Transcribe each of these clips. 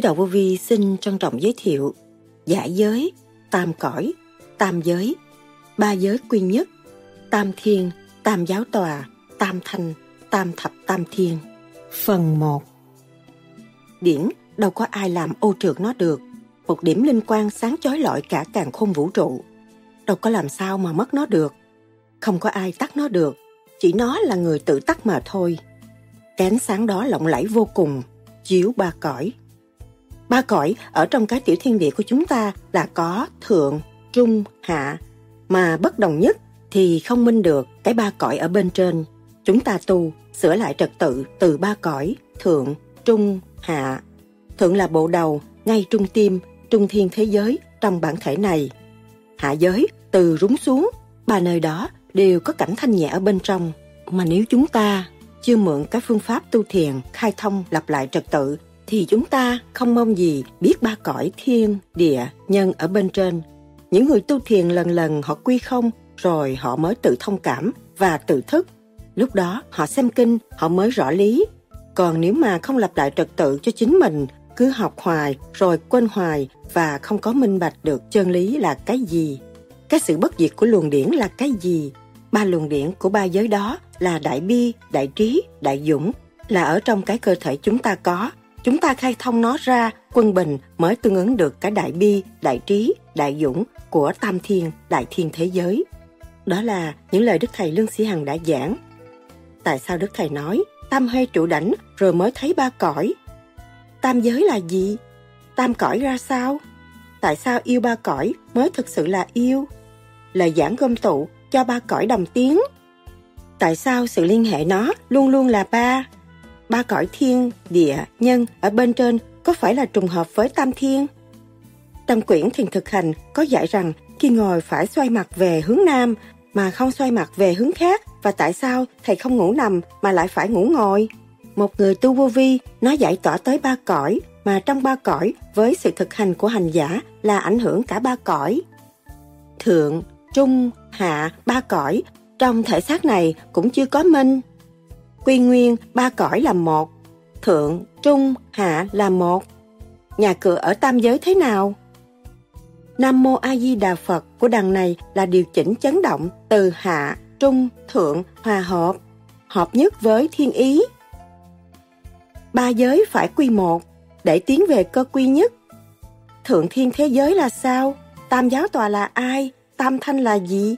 Đạo Vô Vi xin trân trọng giới thiệu Giải giới, tam cõi, tam giới, ba giới quy nhất, tam thiên, tam giáo tòa, tam thanh, tam thập tam thiên. Phần 1 Điển đâu có ai làm ô trượt nó được. Một điểm linh quang sáng chói lọi cả càng khôn vũ trụ. Đâu có làm sao mà mất nó được. Không có ai tắt nó được. Chỉ nó là người tự tắt mà thôi. Cái ánh sáng đó lộng lẫy vô cùng, chiếu ba cõi. Ba cõi ở trong cái tiểu thiên địa của chúng ta là có thượng, trung, hạ. Mà bất đồng nhất thì không minh được cái ba cõi ở bên trên. Chúng ta tu, sửa lại trật tự từ ba cõi, thượng, trung, hạ. Thượng là bộ đầu, ngay trung tim, trung thiên thế giới trong bản thể này. Hạ giới, từ rúng xuống, ba nơi đó đều có cảnh thanh nhẹ ở bên trong. Mà nếu chúng ta chưa mượn các phương pháp tu thiền, khai thông, lặp lại trật tự, thì chúng ta không mong gì biết ba cõi thiên, địa, nhân ở bên trên. Những người tu thiền lần lần họ quy không, rồi họ mới tự thông cảm và tự thức. Lúc đó họ xem kinh, họ mới rõ lý. Còn nếu mà không lập lại trật tự cho chính mình, cứ học hoài rồi quên hoài và không có minh bạch được chân lý là cái gì, cái sự bất diệt của luồng điển là cái gì, ba luồng điển của ba giới đó là đại bi, đại trí, đại dũng, là ở trong cái cơ thể chúng ta có. Chúng ta khai thông nó ra, quân bình mới tương ứng được cái đại bi, đại trí, đại dũng của tam thiên, đại thiên thế giới. Đó là những lời Đức Thầy Lương Sĩ Hằng đã giảng. Tại sao Đức Thầy nói, tam hơi trụ đảnh rồi mới thấy ba cõi? Tam giới là gì? Tam cõi ra sao? Tại sao yêu ba cõi mới thực sự là yêu? Lời giảng gom tụ cho ba cõi đồng tiếng. Tại sao sự liên hệ nó luôn luôn là ba? Ba cõi thiên, địa, nhân ở bên trên có phải là trùng hợp với tam thiên? Trong quyển thiền thực hành có dạy rằng khi ngồi phải xoay mặt về hướng nam mà không xoay mặt về hướng khác và tại sao thầy không ngủ nằm mà lại phải ngủ ngồi? Một người tu vô vi nó giải tỏa tới ba cõi mà trong ba cõi với sự thực hành của hành giả là ảnh hưởng cả ba cõi. Thượng, trung, hạ, ba cõi trong thể xác này cũng chưa có minh. Quy nguyên ba cõi là một, thượng, trung, hạ là một. Nhà cửa ở tam giới thế nào? Nam Mô A Di Đà Phật của đằng này là điều chỉnh chấn động từ hạ, trung, thượng, hòa hợp, hợp nhất với thiên ý. Ba giới phải quy một để tiến về cơ quy nhất. Thượng thiên thế giới là sao? Tam giáo tòa là ai? Tam thanh là gì?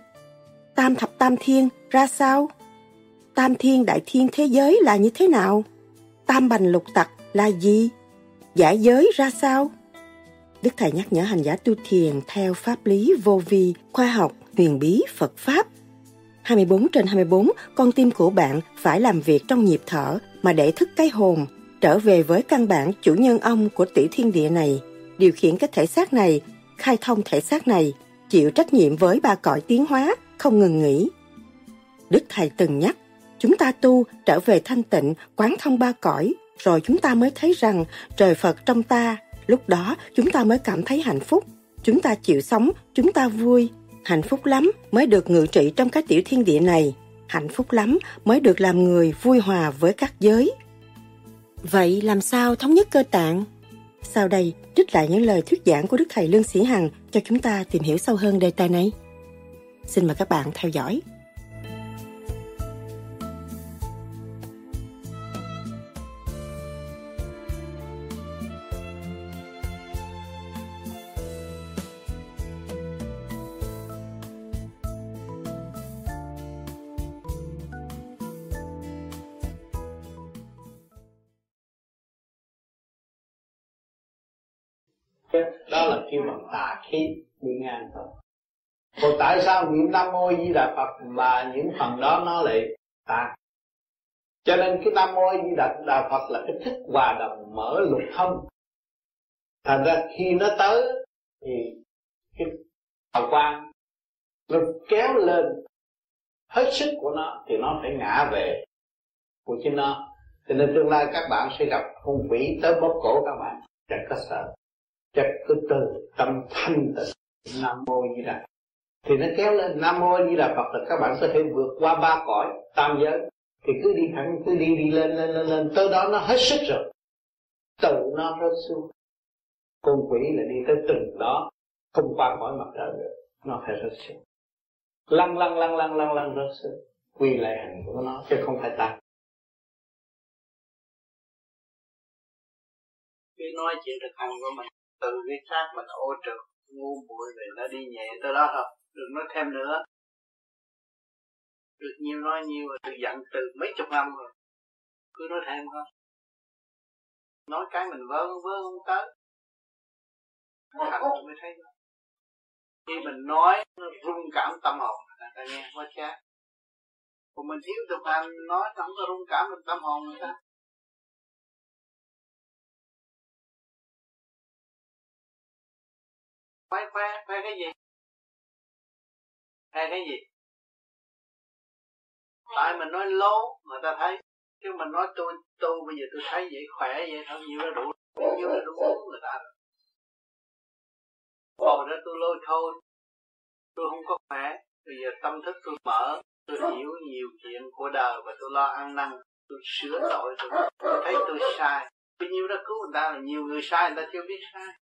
Tam thập tam thiên ra sao? Tam thiên đại thiên thế giới là như thế nào? Tam bành lục tặc là gì? Giải giới ra sao? Đức Thầy nhắc nhở hành giả tu thiền theo pháp lý vô vi, khoa học, huyền bí, Phật Pháp. 24 trên 24, con tim của bạn phải làm việc trong nhịp thở mà để thức cái hồn, trở về với căn bản chủ nhân ông của tỷ thiên địa này, điều khiển cái thể xác này, khai thông thể xác này, chịu trách nhiệm với ba cõi tiến hóa, không ngừng nghỉ. Đức Thầy từng nhắc, chúng ta tu trở về thanh tịnh, quán thông ba cõi, rồi chúng ta mới thấy rằng trời Phật trong ta, lúc đó chúng ta mới cảm thấy hạnh phúc. Chúng ta chịu sống, chúng ta vui, hạnh phúc lắm mới được ngự trị trong cái tiểu thiên địa này. Hạnh phúc lắm mới được làm người vui hòa với các giới. Vậy làm sao thống nhất cơ tạng? Sau đây, trích lại những lời thuyết giảng của Đức Thầy Lương Sĩ Hằng cho chúng ta tìm hiểu sâu hơn đề tài này. Xin mời các bạn theo dõi. Kêu bằng tà khí bị ngang thôi. Còn tại sao niệm nam mô di đà phật mà những phần đó nó lại tà? Cho nên cái nam mô di đà, đà phật là cái thức hòa đồng mở lục thông thành ra khi nó tới thì cái hào quang nó kéo lên hết sức của nó thì nó phải ngã về của chính nó. Cho nên tương lai các bạn sẽ gặp hung quỷ tới bóp cổ các bạn chẳng có sợ chắc cứ từ, tâm thanh tịnh. Nam mô di đà. Thì nó kéo lên, nam mô di đà phật là các bạn có thể vượt qua ba cõi tam giới. Thì cứ đi thẳng, cứ đi đi lên lên lên lên. Tới đó nó hết sức rồi. Tự nó rớt xuống. Con quỷ là đi tới từng đó. Không qua khỏi mặt trời được nó phải rớt xuống. Lăn lăn lăn lăn lăn lăn, rớt xuống. Quy lại hành của nó, chứ không phải ta. Cứ nói chuyện thực hành của mình từ cái xác mình ô trực ngu muội về nó đi nhẹ tới đó thôi, đừng nói thêm nữa. Được nhiều nói nhiều rồi từ giận từ mấy chục năm rồi, cứ nói thêm thôi. Nói cái mình vơ vơ không tới. Thành mới thấy đó. khi mình nói, nó rung cảm tâm hồn, người ta nghe quá chát. Còn mình thiếu thực hành, nói không có rung cảm được tâm hồn người ta. Khoe khoe khoe cái gì? Khoe cái gì? Tại mình nói lố người ta thấy. Chứ mình nói tôi tu bây giờ tôi thấy vậy khỏe vậy thôi nhiều là đủ nhiều là đủ người ta. Rồi còn đó tôi lôi thôi. Tôi không có khỏe. Bây giờ tâm thức tôi mở tôi hiểu nhiều chuyện của đời và tôi lo ăn năn tôi sửa tội tôi, tôi thấy tôi sai. Bao nhiêu đó cứu người ta là nhiều người sai người ta chưa biết sai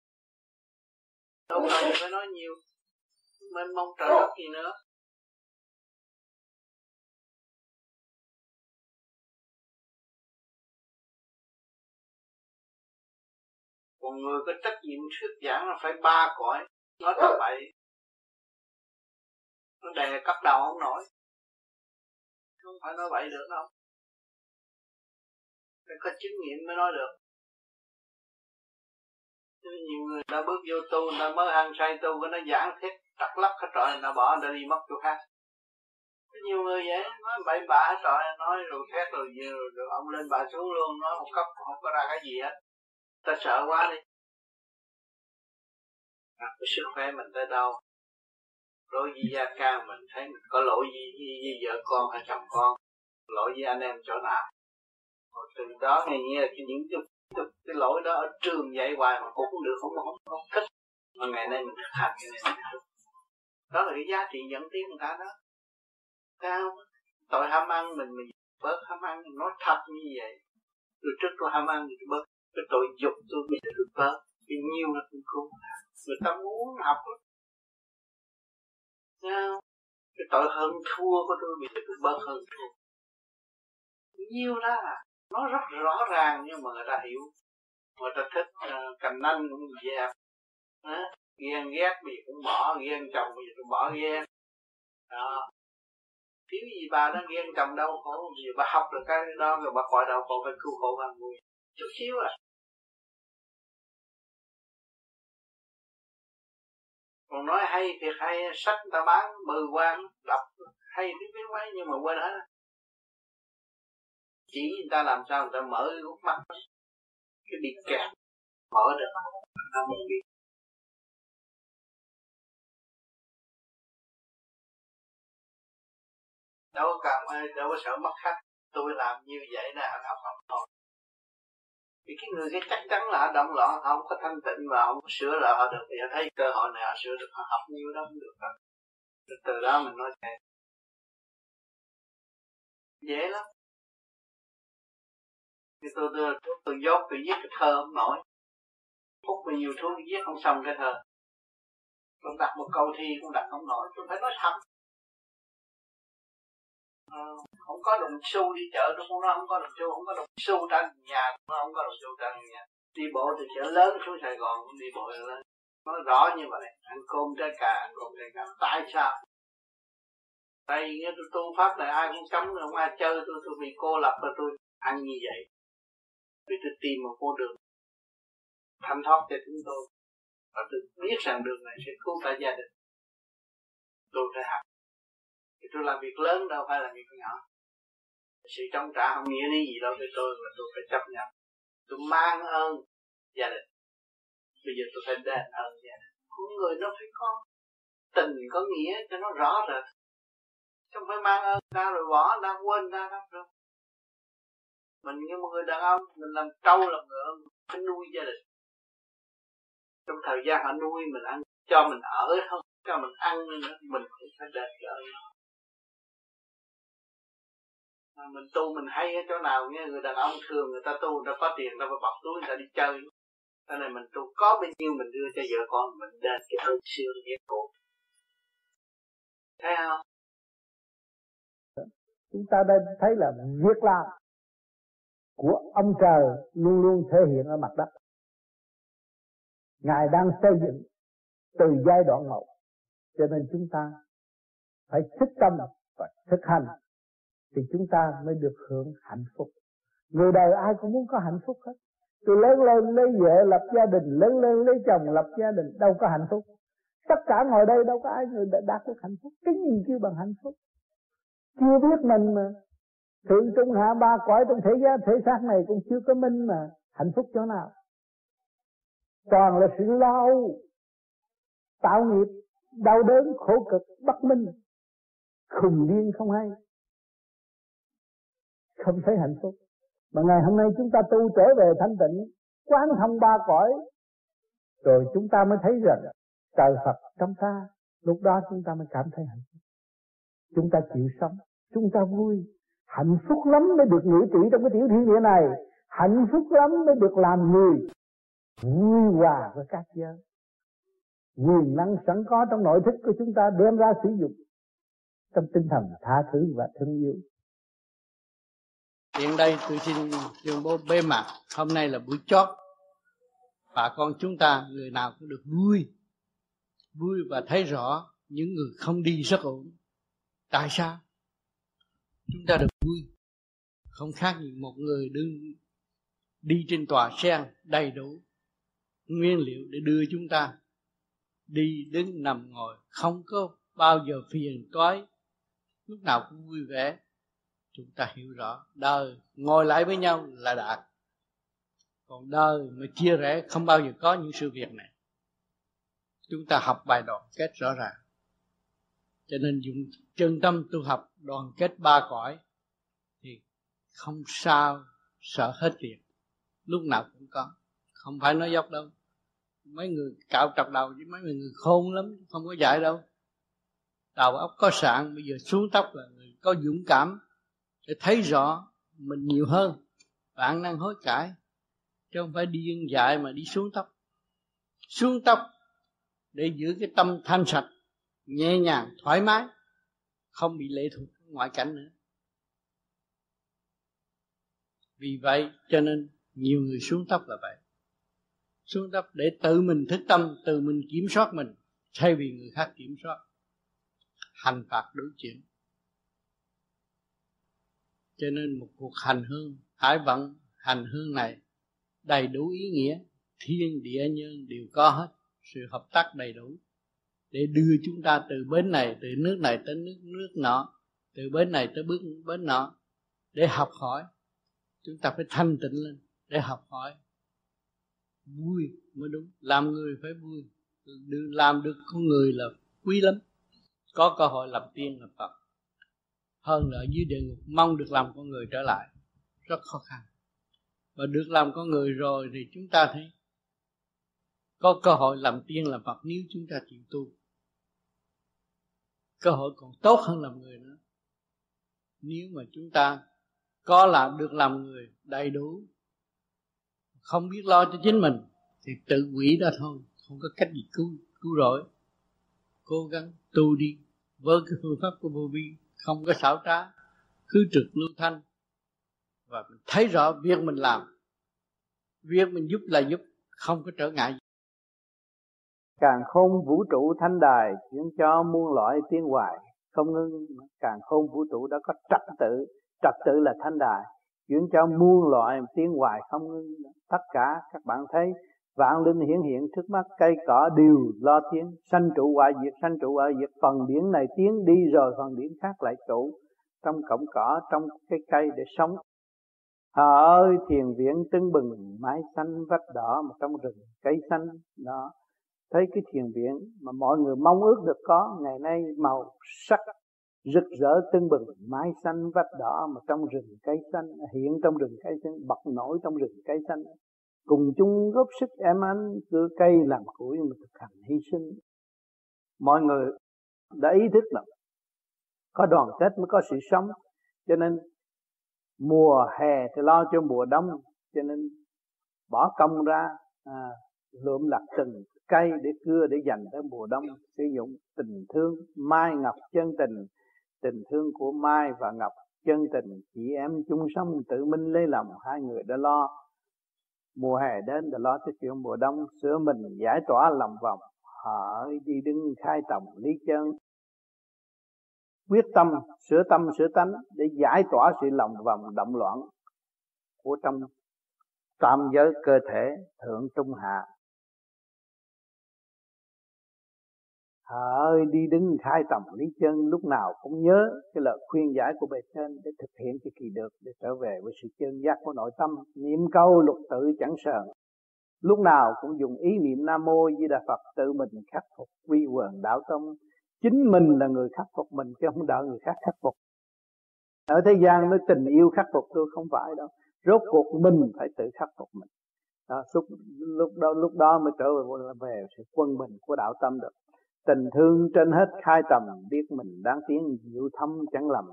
đâu cần phải nói nhiều. Mênh mong trời đất gì nữa. Còn người có trách nhiệm thuyết giảng là phải ba cõi. Nói tầm bậy nó đè cắt đầu không nổi. Không phải nói bậy được đâu. Phải có chứng nghiệm mới nói được nhiều người đã bước vô tu nó mới ăn say tu cái nó giảng thiết trật lắc hết trọi nó bỏ nó đi mất chỗ khác. Có nhiều người vậy nói bậy bạ hết trọi nói rồi thét rồi nhiều rồi, rồi ông lên bà xuống luôn nói một cấp không có ra cái gì hết. Ta sợ quá đi. À, cái sức khỏe mình tới đâu? Lỗi với gia ca mình thấy mình có lỗi gì với, với vợ con hay chồng con? Lỗi với anh em chỗ nào? Rồi từ đó nghe như là cái những cái, cái, cái lỗi đó ở trường dạy hoài mà cũng không được không không, không thích mà ngày nay mình thực hành cái này. Đó là cái giá trị dẫn tiến người ta đó. Cao tội ham ăn mình mình bớt ham ăn. Nói thật như vậy. Rồi trước tôi ham ăn thì tôi bớt. Cái tội dục tôi bây giờ được bớt. Vì nhiêu là cũng không. Người ta muốn học lắm. Sao cái tội hơn thua của tôi bây giờ tôi bớt hơn thua. Nhiêu là nó rất rõ ràng nhưng mà người ta hiểu người ta thích ờ, uh, cành nanh cũng dẹp. À, ghen ghét bây giờ cũng bỏ ghen chồng bây giờ cũng bỏ ghen. Đó. Thiếu gì bà nó ghen chồng đau khổ bây giờ bà học được cái đó rồi bà khỏi đau khổ phải cứu khổ bằng vui chút xíu à. Còn nói hay thì hay sách người ta bán bừ quan đọc hay biết biết mấy nhưng mà quên hết chỉ người ta làm sao người ta mở cái mắt cái bị kẹt mở được ta mới biết đâu có cần, đâu có sợ mất khách. Tôi làm như vậy nè, anh học học thôi. Vì cái người cái chắc chắn là động loạn, họ không có thanh tịnh và không có sửa lại họ được. Thì họ thấy cơ hội này họ sửa được, họ học nhiều đó cũng được từ từ đó mình nói thế dễ lắm thì tôi tôi tôi, tôi dốt tôi viết cái thơ không nổi. Phút bao nhiêu thuốc viết không xong cái thơ tôi đặt một câu thi cũng đặt không nổi tôi phải nói thật à, ờ, không có đồng xu đi chợ tôi cũng nói không có đồng xu không có đồng xu trên nhà nó không có đồng xu trên nhà. Đi bộ từ chợ lớn xuống Sài Gòn cũng đi bộ lên nói rõ như vậy ăn cơm trái cà ăn cơm trái cà. Tại sao? Tại vì tôi tu pháp này ai cũng cấm không ai chơi tôi tôi bị cô lập và tôi ăn như vậy vì tôi tìm một con đường. Thanh thoát cho chúng tôi. Và tôi biết rằng đường này sẽ cứu cả gia đình. Tôi phải học thì tôi làm việc lớn đâu phải làm việc nhỏ. Sự trong trả không nghĩa lý gì đâu với tôi mà tôi phải chấp nhận. Tôi mang ơn gia đình. Bây giờ tôi phải đền ơn gia đình. Con người nó phải có tình, có nghĩa cho nó rõ rệt. Không phải mang ơn ta rồi bỏ ta quên ta đâu đâu mình như một người đàn ông, mình làm trâu, làm ngựa phải nuôi gia đình. Trong thời gian họ nuôi mình ăn, cho mình ở thôi, cho mình ăn nữa, mình cũng phải đền cho mà mình tu mình hay ở chỗ nào nghe người đàn ông thường người ta tu, người ta có tiền, người ta phải bọc túi, người ta đi chơi. Cho nên mình tu có bao nhiêu mình đưa cho vợ con mình đền cái ơn siêu nghĩa cổ thấy không? Chúng ta đây thấy là việc làm của ông trời luôn luôn thể hiện ở mặt đất. Ngài đang xây dựng từ giai đoạn một. Cho nên chúng ta phải thức tâm và thực hành thì chúng ta mới được hưởng hạnh phúc. Người đời ai cũng muốn có hạnh phúc hết. Tôi lớn lên lấy vợ, lập gia đình, lớn lên lấy chồng, lập gia đình, đâu có hạnh phúc. Tất cả ngồi đây đâu có ai người đã đạt được hạnh phúc. Cái gì kêu bằng hạnh phúc? Chưa biết mình mà thượng trung hạ ba cõi trong thế giới thể xác này cũng chưa có minh mà. Hạnh phúc chỗ nào? Toàn là sự lo âu, tạo nghiệp, đau đớn, khổ cực, bất minh. Khùng điên không hay. Không thấy hạnh phúc. Mà ngày hôm nay chúng ta tu trở về thanh tịnh, quán thông ba cõi, rồi chúng ta mới thấy rằng trời Phật trong ta, lúc đó chúng ta mới cảm thấy hạnh phúc. Chúng ta chịu sống, chúng ta vui hạnh phúc lắm mới được ngự trị trong cái tiểu thiên địa này. Hạnh phúc lắm mới được làm người. Vui hòa với các giới. Quyền năng sẵn có trong nội thức của chúng ta đem ra sử dụng. Trong tinh thần tha thứ và thương yêu. Hiện đây tôi xin tuyên bố bế mạc. Hôm nay là buổi chót. Bà con chúng ta, người nào cũng được vui. Vui và thấy rõ những người không đi rất ổn. Tại sao? Chúng ta được vui. Không khác gì một người đứng đi trên tòa sen đầy đủ nguyên liệu để đưa chúng ta đi đứng nằm ngồi. Không có bao giờ phiền toái. Lúc nào cũng vui vẻ. Chúng ta hiểu rõ, đời ngồi lại với nhau là đạt còn đời mà chia rẽ, không bao giờ có những sự việc này. Chúng ta học bài đoàn kết rõ ràng cho nên dùng chân tâm tu học đoàn kết ba cõi thì không sao, sợ hết việc lúc nào cũng có. Không phải nói dốc đâu. Mấy người cạo trọc đầu với mấy người khôn lắm, không có dạy đâu. Đầu óc có sạn, bây giờ xuống tóc là người có dũng cảm để thấy rõ mình nhiều hơn. Bạn năng hối cải, chứ không phải đi dân dạy mà đi xuống tóc. Xuống tóc để giữ cái tâm thanh sạch nhẹ nhàng, thoải mái, không bị lệ thuộc ngoại cảnh nữa. Vì vậy cho nên nhiều người xuống tóc là vậy. Xuống tóc để tự mình thức tâm, tự mình kiểm soát mình, thay vì người khác kiểm soát. Hành phạt đối chuyện cho nên một cuộc hành hương hải vận hành hương này đầy đủ ý nghĩa, thiên địa nhân đều có hết, sự hợp tác đầy đủ để đưa chúng ta từ bến này, từ nước này tới nước nước nọ, từ bến này tới bước bến nọ, để học hỏi. Chúng ta phải thanh tịnh lên để học hỏi. Vui mới đúng. Làm người phải vui. Làm được con người là quý lắm. Có cơ hội làm tiên, làm phật. Hơn nữa, dưới địa ngục, mong được làm con người trở lại. Rất khó khăn. Và được làm con người rồi thì chúng ta thấy có cơ hội làm tiên, làm Phật nếu chúng ta chịu tu cơ hội còn tốt hơn làm người nữa. Nếu mà chúng ta có làm được làm người đầy đủ, không biết lo cho chính mình, thì tự quỷ đó thôi, không có cách gì cứu cứu rỗi. Cố gắng tu đi với cái phương pháp của vô vi, không có xảo trá cứ trực lưu thanh. Và mình thấy rõ việc mình làm, việc mình giúp là giúp, không có trở ngại gì càng khôn vũ trụ thanh đài chuyển cho muôn loại tiến hoài không ngưng, càng khôn vũ trụ đã có trật tự. Trật tự là thanh đài chuyển cho muôn loại tiến hoài không ngưng. Tất cả các bạn thấy, vạn linh hiển hiện trước mắt, cây cỏ đều lo tiếng. Sanh trụ hoại diệt, sanh trụ hoại diệt, phần điển này tiến đi rồi phần điển khác lại trụ. Trong cọng cỏ, trong cái cây để sống. Hà ơi, thiền viện tưng bừng, mái xanh vách đỏ mà trong rừng cây xanh đó thấy cái thiền viện mà mọi người mong ước được có ngày nay màu sắc rực rỡ tưng bừng. Mái xanh vách đỏ mà trong rừng cây xanh hiện trong rừng cây xanh bật nổi trong rừng cây xanh. Cùng chung góp sức em anh cưa cây làm củi mà thực hành hy sinh. Mọi người đã ý thức là có đoàn kết mới có sự sống cho nên mùa hè thì lo cho mùa đông cho nên bỏ công ra à, lượm lặt từng cây để cưa để dành tới mùa đông, sử dụng tình thương mai ngọc chân tình. Tình thương của mai và ngọc chân tình, chị em chung sống tự minh lấy lòng, hai người đã lo. Mùa hè đến đã lo tới chuyện mùa đông sửa mình giải tỏa lòng vòng, họ đi đứng khai tổng lý chân quyết tâm, sửa tâm, sửa tánh để giải tỏa sự lòng vòng động loạn của trong tam giới cơ thể thượng trung hạ. Ơi đi đứng khai tầm lý chân lúc nào cũng nhớ cái lời khuyên giải của bề trên để thực hiện cho kỳ được để trở về với sự chân giác của nội tâm. Niệm câu lục tự chẳng sờn lúc nào cũng dùng ý niệm nam mô di đà phật tự mình khắc phục quy quần đạo tông. Chính mình là người khắc phục mình chứ không đợi người khác khắc phục. Ở thế gian nói tình yêu khắc phục tôi không phải đâu. Rốt cuộc mình phải tự khắc phục mình. Đó, lúc, lúc đó lúc đó mới trở về, về sự quân bình của đạo tâm được tình thương trên hết khai tầm biết mình đáng tiếng diệu thâm chẳng lầm.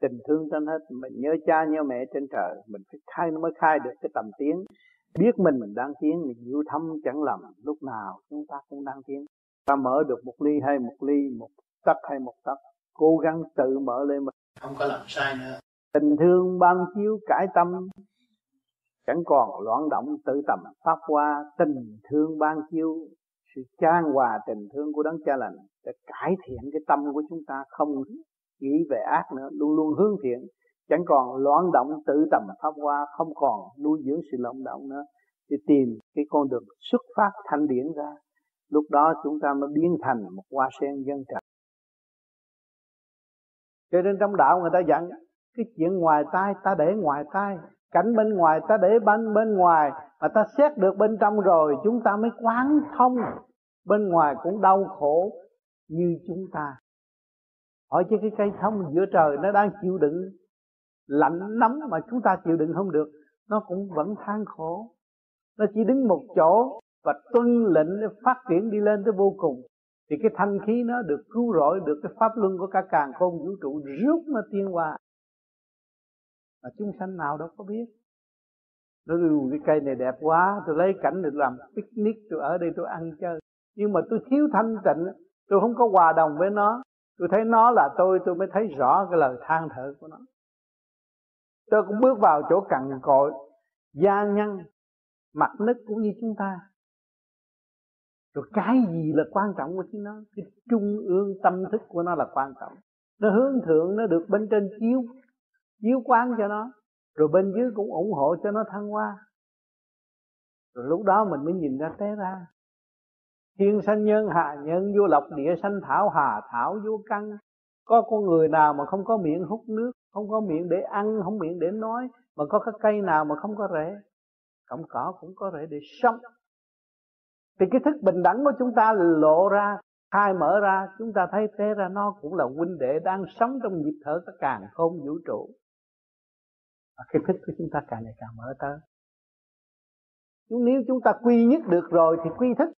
Tình thương trên hết mình nhớ cha nhớ mẹ trên trời mình phải khai mới khai được cái tầm tiếng. Biết mình mình đang tiến mình diệu thâm chẳng lầm lúc nào chúng ta cũng đang tiến ta mở được một ly hay một ly một tấc hay một tấc cố gắng tự mở lên mình không có làm sai nữa. Tình thương ban chiếu cải tâm chẳng còn loạn động tự tầm. Pháp qua tình thương ban chiếu sự chan hòa tình thương của đấng cha lành để cải thiện cái tâm của chúng ta, không nghĩ về ác nữa, luôn luôn hướng thiện. Chẳng còn loạn động tự tầm pháp hoa, không còn nuôi dưỡng sự loạn động nữa. Thì tìm cái con đường xuất phát thanh điển ra. Lúc đó chúng ta mới biến thành một hoa sen dân trạch cho nên trong đạo người ta dặn, cái chuyện ngoài tai ta để ngoài tai, cảnh bên ngoài ta để bên bên ngoài, mà ta xét được bên trong rồi, chúng ta mới quán thông bên ngoài cũng đau khổ như chúng ta. Hỏi chứ cái cây thông giữa trời nó đang chịu đựng lạnh nóng mà chúng ta chịu đựng không được, nó cũng vẫn than khổ. Nó chỉ đứng một chỗ và tuân lệnh để phát triển đi lên tới vô cùng. Thì cái thanh khí nó được cứu rỗi được cái pháp luân của cả càng khôn vũ trụ rút nó tiên qua. Mà chúng sanh nào đâu có biết. Nó cái cây này đẹp quá, tôi lấy cảnh để làm picnic, tôi ở đây tôi ăn chơi nhưng mà tôi thiếu thanh tịnh, tôi không có hòa đồng với nó. Tôi thấy nó là tôi tôi mới thấy rõ cái lời than thở của nó. Tôi cũng bước vào chỗ cằn cội, gia nhân, mặt nứt cũng như chúng ta. Rồi cái gì là quan trọng của chính nó? Cái trung ương tâm thức của nó là quan trọng. Nó hướng thượng, nó được bên trên chiếu chiếu quán cho nó. Rồi bên dưới cũng ủng hộ cho nó thăng hoa. Rồi lúc đó mình mới nhìn ra té ra thiên sanh nhân, hạ nhân, vô lộc, địa sanh, thảo hà, thảo vô căn. Có con người nào mà không có miệng hút nước, không có miệng để ăn, không miệng để nói, mà có cái cây nào mà không có rễ? Cọng cỏ cũng có rễ để sống. Thì cái thức bình đẳng của chúng ta lộ ra, khai mở ra, chúng ta thấy thế ra nó cũng là huynh đệ đang sống trong nhịp thở các càng không vũ trụ. Và cái thức của chúng ta càng ngày càng mở tới. Nếu chúng ta quy nhất được rồi thì quy thức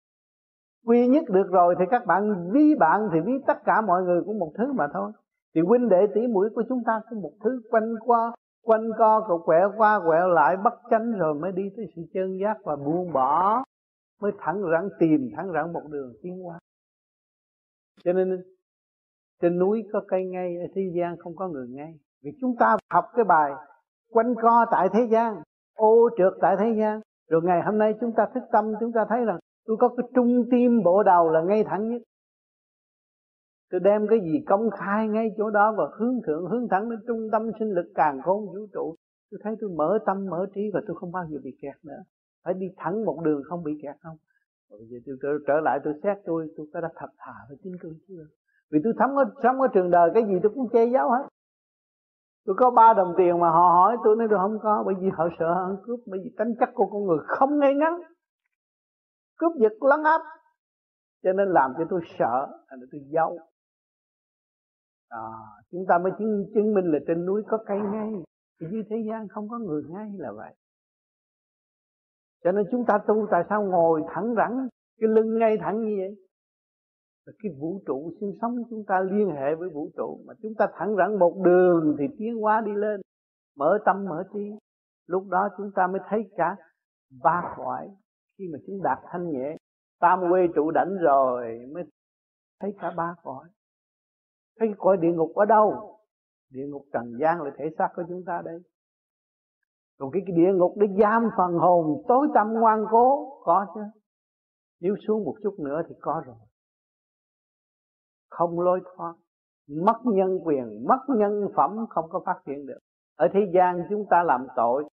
quy nhất được rồi thì các bạn, ví bạn thì ví tất cả mọi người cũng một thứ mà thôi. Thì huynh đệ tỷ mũi của chúng ta cũng một thứ, quanh qua, quanh co, cậu quẹo qua, quẹo lại, bắt chánh rồi mới đi tới sự chân giác và buông bỏ, mới thẳng rắn tìm thẳng rắn một đường tiến qua cho nên, trên núi có cây ngay, ở thế gian không có người ngay. Vì chúng ta học cái bài quanh co tại thế gian, ô trượt tại thế gian. Rồi ngày hôm nay chúng ta thức tâm, chúng ta thấy rằng tôi có cái trung tim bộ đầu là ngay thẳng nhất. Tôi đem cái gì công khai ngay chỗ đó và hướng thượng hướng thẳng đến trung tâm sinh lực càng khôn vũ trụ. Tôi thấy tôi mở tâm mở trí và tôi không bao giờ bị kẹt nữa. Phải đi thẳng một đường không bị kẹt không? Bây giờ tôi trở, trở lại tôi xét tôi tôi có đã thật thà với chính tôi chưa? Vì tôi sống ở sống ở trường đời cái gì tôi cũng che giấu hết. Tôi có ba đồng tiền mà họ hỏi tôi nói tôi không có bởi vì họ sợ ăn cướp bởi vì tính chất của con người không ngay ngắn cướp giật lấn áp. Cho nên làm cho tôi sợ thành tôi giấu. À, chúng ta mới chứng, chứng minh là trên núi có cây ngay. Thì dưới thế gian không có người ngay là vậy. Cho nên chúng ta tu tại sao ngồi thẳng rắn cái lưng ngay thẳng như vậy? Là cái vũ trụ sinh sống chúng ta liên hệ với vũ trụ. Mà chúng ta thẳng rắn một đường thì tiến hóa đi lên. Mở tâm mở trí. Lúc đó chúng ta mới thấy cả ba cõi khi mà chúng đạt thanh nhẹ tam quê trụ đảnh rồi mới thấy cả ba cõi. Thấy cõi địa ngục ở đâu? Địa ngục trần gian là thể xác của chúng ta đây. Còn cái, cái địa ngục để giam phần hồn tối tâm ngoan cố có chứ. Nếu xuống một chút nữa thì có rồi. Không lối thoát mất nhân quyền mất nhân phẩm không có phát triển được. Ở thế gian chúng ta làm tội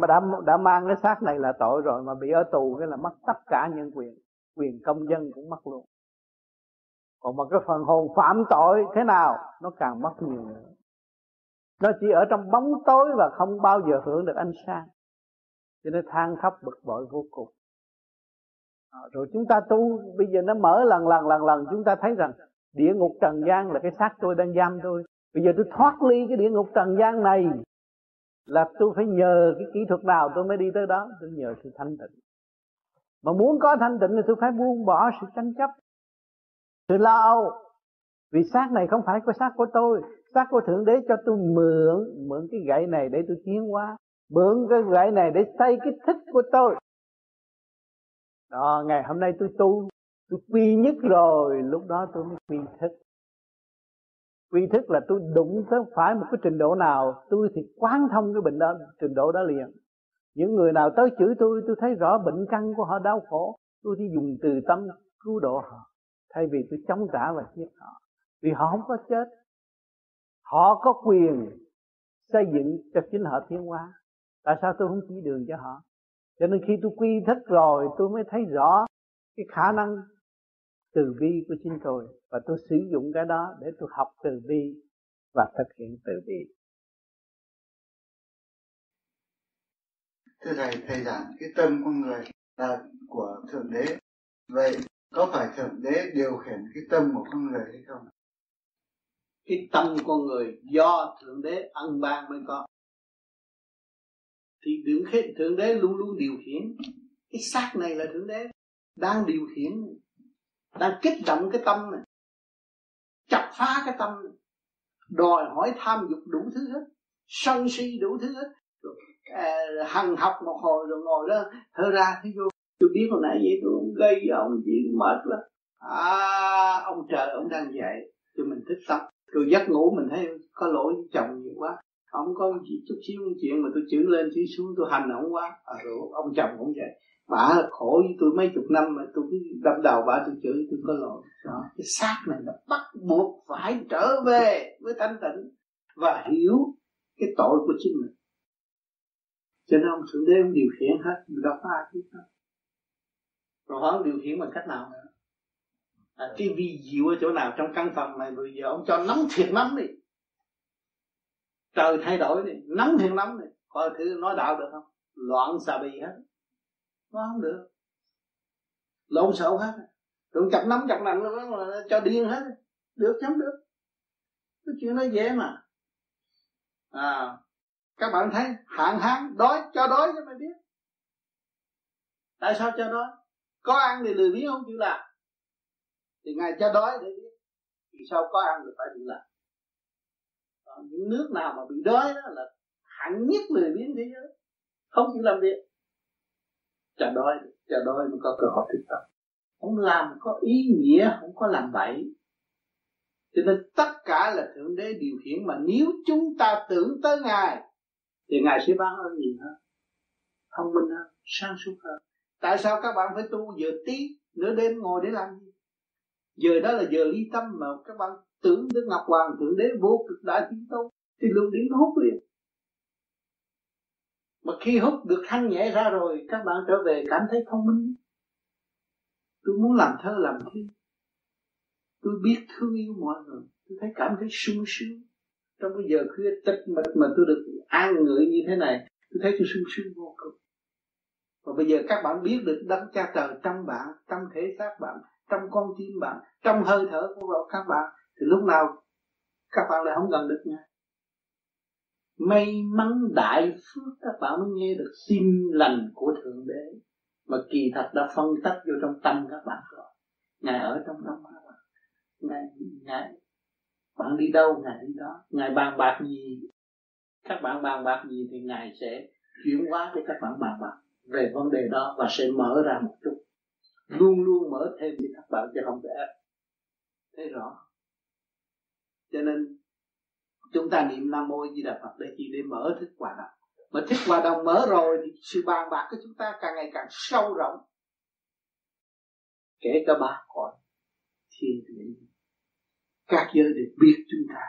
mà đã đã mang cái xác này là tội rồi mà bị ở tù cái là mất tất cả nhân quyền quyền công dân cũng mất luôn. Còn mà cái phần hồn phạm tội thế nào nó càng mất nhiều nữa. Nó chỉ ở trong bóng tối và không bao giờ hưởng được ánh sáng. Cho nên than khóc bực bội vô cùng. À, rồi chúng ta tu bây giờ nó mở lần lần lần lần. Chúng ta thấy rằng địa ngục trần gian là cái xác tôi đang giam tôi. Bây giờ tôi thoát ly cái địa ngục trần gian này là tôi phải nhờ cái kỹ thuật nào tôi mới đi tới đó, tôi nhờ sự thanh tịnh. Mà muốn có thanh tịnh thì tôi phải buông bỏ sự tranh chấp, sự lo âu. Vì xác này không phải cái xác của tôi, xác của thượng đế cho tôi mượn mượn cái gậy này để tôi tiến hóa, mượn cái gậy này để xây cái thích của tôi. Đó, ngày hôm nay tôi tu, tôi quy nhất rồi, lúc đó tôi mới quy thức quy thức là tôi đụng tới phải một cái trình độ nào, tôi thì quán thông cái bệnh đó, trình độ đó liền. Những người nào tới chửi tôi tôi thấy rõ bệnh căn của họ đau khổ, tôi chỉ dùng từ tâm cứu độ họ, thay vì tôi chống trả và giết họ. Vì họ không có chết, họ có quyền xây dựng cho chính họ tiến hóa. Tại sao tôi không chỉ đường cho họ? Cho nên khi tôi quy thức rồi, tôi mới thấy rõ cái khả năng từ bi của chính tôi và tôi sử dụng cái đó để tôi học từ bi và thực hiện từ bi. Thưa thầy thầy giảng cái tâm con người là của thượng đế. Vậy có phải thượng đế điều khiển cái tâm của con người hay không? Cái tâm con người do thượng đế ân ban mới có. Thì đứng khi thượng đế luôn luôn điều khiển cái xác này là thượng đế đang điều khiển đang kích động cái tâm này. Chặt phá cái tâm này. Đòi hỏi tham dục đủ thứ hết. Sân si đủ thứ hết. Rồi, à, hằng học một hồi rồi ngồi đó thở ra thế vô tôi biết hồi nãy vậy tôi không gây cho ông gì mệt lắm à ông trời ông đang dạy cho mình thích tâm. Rồi giấc ngủ mình thấy có lỗi với chồng nhiều quá. Ông có chỉ chút xíu chuyện mà tôi chữ lên chữ xuống tôi hành ông quá. À, rồi ông chồng cũng vậy bả khổ với tôi mấy chục năm mà tôi cứ đâm đầu bả tôi chửi tôi có lỗi. Đó. Cái xác này nó bắt buộc phải trở về với thanh tịnh và hiểu cái tội của chính mình. Cho nên ông thượng đế ông điều khiển hết đâu có ai biết hết rồi ông điều khiển bằng cách nào nữa? À, cái vi diệu ở chỗ nào trong căn phòng này? Bây giờ ông cho nóng thiệt nóng đi. Trời thay đổi đi nóng thiệt nóng đi. Coi thử nói đạo được không? Loạn xà bì hết nó không được. Lộn xộn hết. Rồi chặt nắm chặt nặng nó cho điên hết. Được chấm được. Cái chuyện nó dễ mà. À các bạn thấy, hạn hán đói cho đói cho mày biết. Tại sao cho đói? Có ăn thì lười biếng không chịu làm. Thì ngài cho đói để biết. Vì sao có ăn thì phải chịu làm. Còn những nước nào mà bị đói đó là hạng nhất lười biếng thế giới. Không chịu làm việc chờ đói chờ đói mới có cơ hội thực tập. Không làm có ý nghĩa, không có làm bậy. Cho nên tất cả là thượng đế điều khiển mà nếu chúng ta tưởng tới ngài, thì ngài sẽ ban ơn nhiều hơn, thông minh hơn, sáng suốt hơn. Tại sao các bạn phải tu giờ tí, nửa đêm ngồi để làm gì? Giờ đó là giờ ly tâm mà các bạn tưởng đến ngọc hoàng, thượng đế vô cực đại chiến tu thì luôn điển hút liền mà khi hút được thanh nhẹ ra rồi, các bạn trở về cảm thấy thông minh. Tôi muốn làm thơ làm thi. Tôi biết thương yêu mọi người. Tôi thấy cảm thấy sung sướng. Trong cái giờ khuya tịch mịch mà tôi được an ngợi như thế này, tôi thấy tôi sung sướng vô cùng. Và bây giờ các bạn biết được đấng cha trời trong bạn, trong thể xác bạn, trong con tim bạn, trong hơi thở của các bạn, thì lúc nào các bạn lại không gần được nhau may mắn đại phước các bạn mới nghe được tin lành của thượng đế. Mà kỳ thật đã phân tách vô trong tâm các bạn rồi. Ngài ở trong tâm các bạn. Ngài ngài, bạn đi đâu, ngài đi đó. Ngài bàn bạc gì? Các bạn bàn bạc gì thì ngài sẽ chuyển hóa cho các bạn bàn bạc về vấn đề đó và sẽ mở ra một chút. Luôn luôn mở thêm cho các bạn chứ không có ép thấy rõ. Cho nên chúng ta niệm nam mô di đà phật để chỉ để mở thức hòa đồng mà thức hòa đồng mở rồi thì sự bàn bạc của chúng ta càng ngày càng sâu rộng. Kể cả ba cõi thiên địa các giới đều biết chúng ta.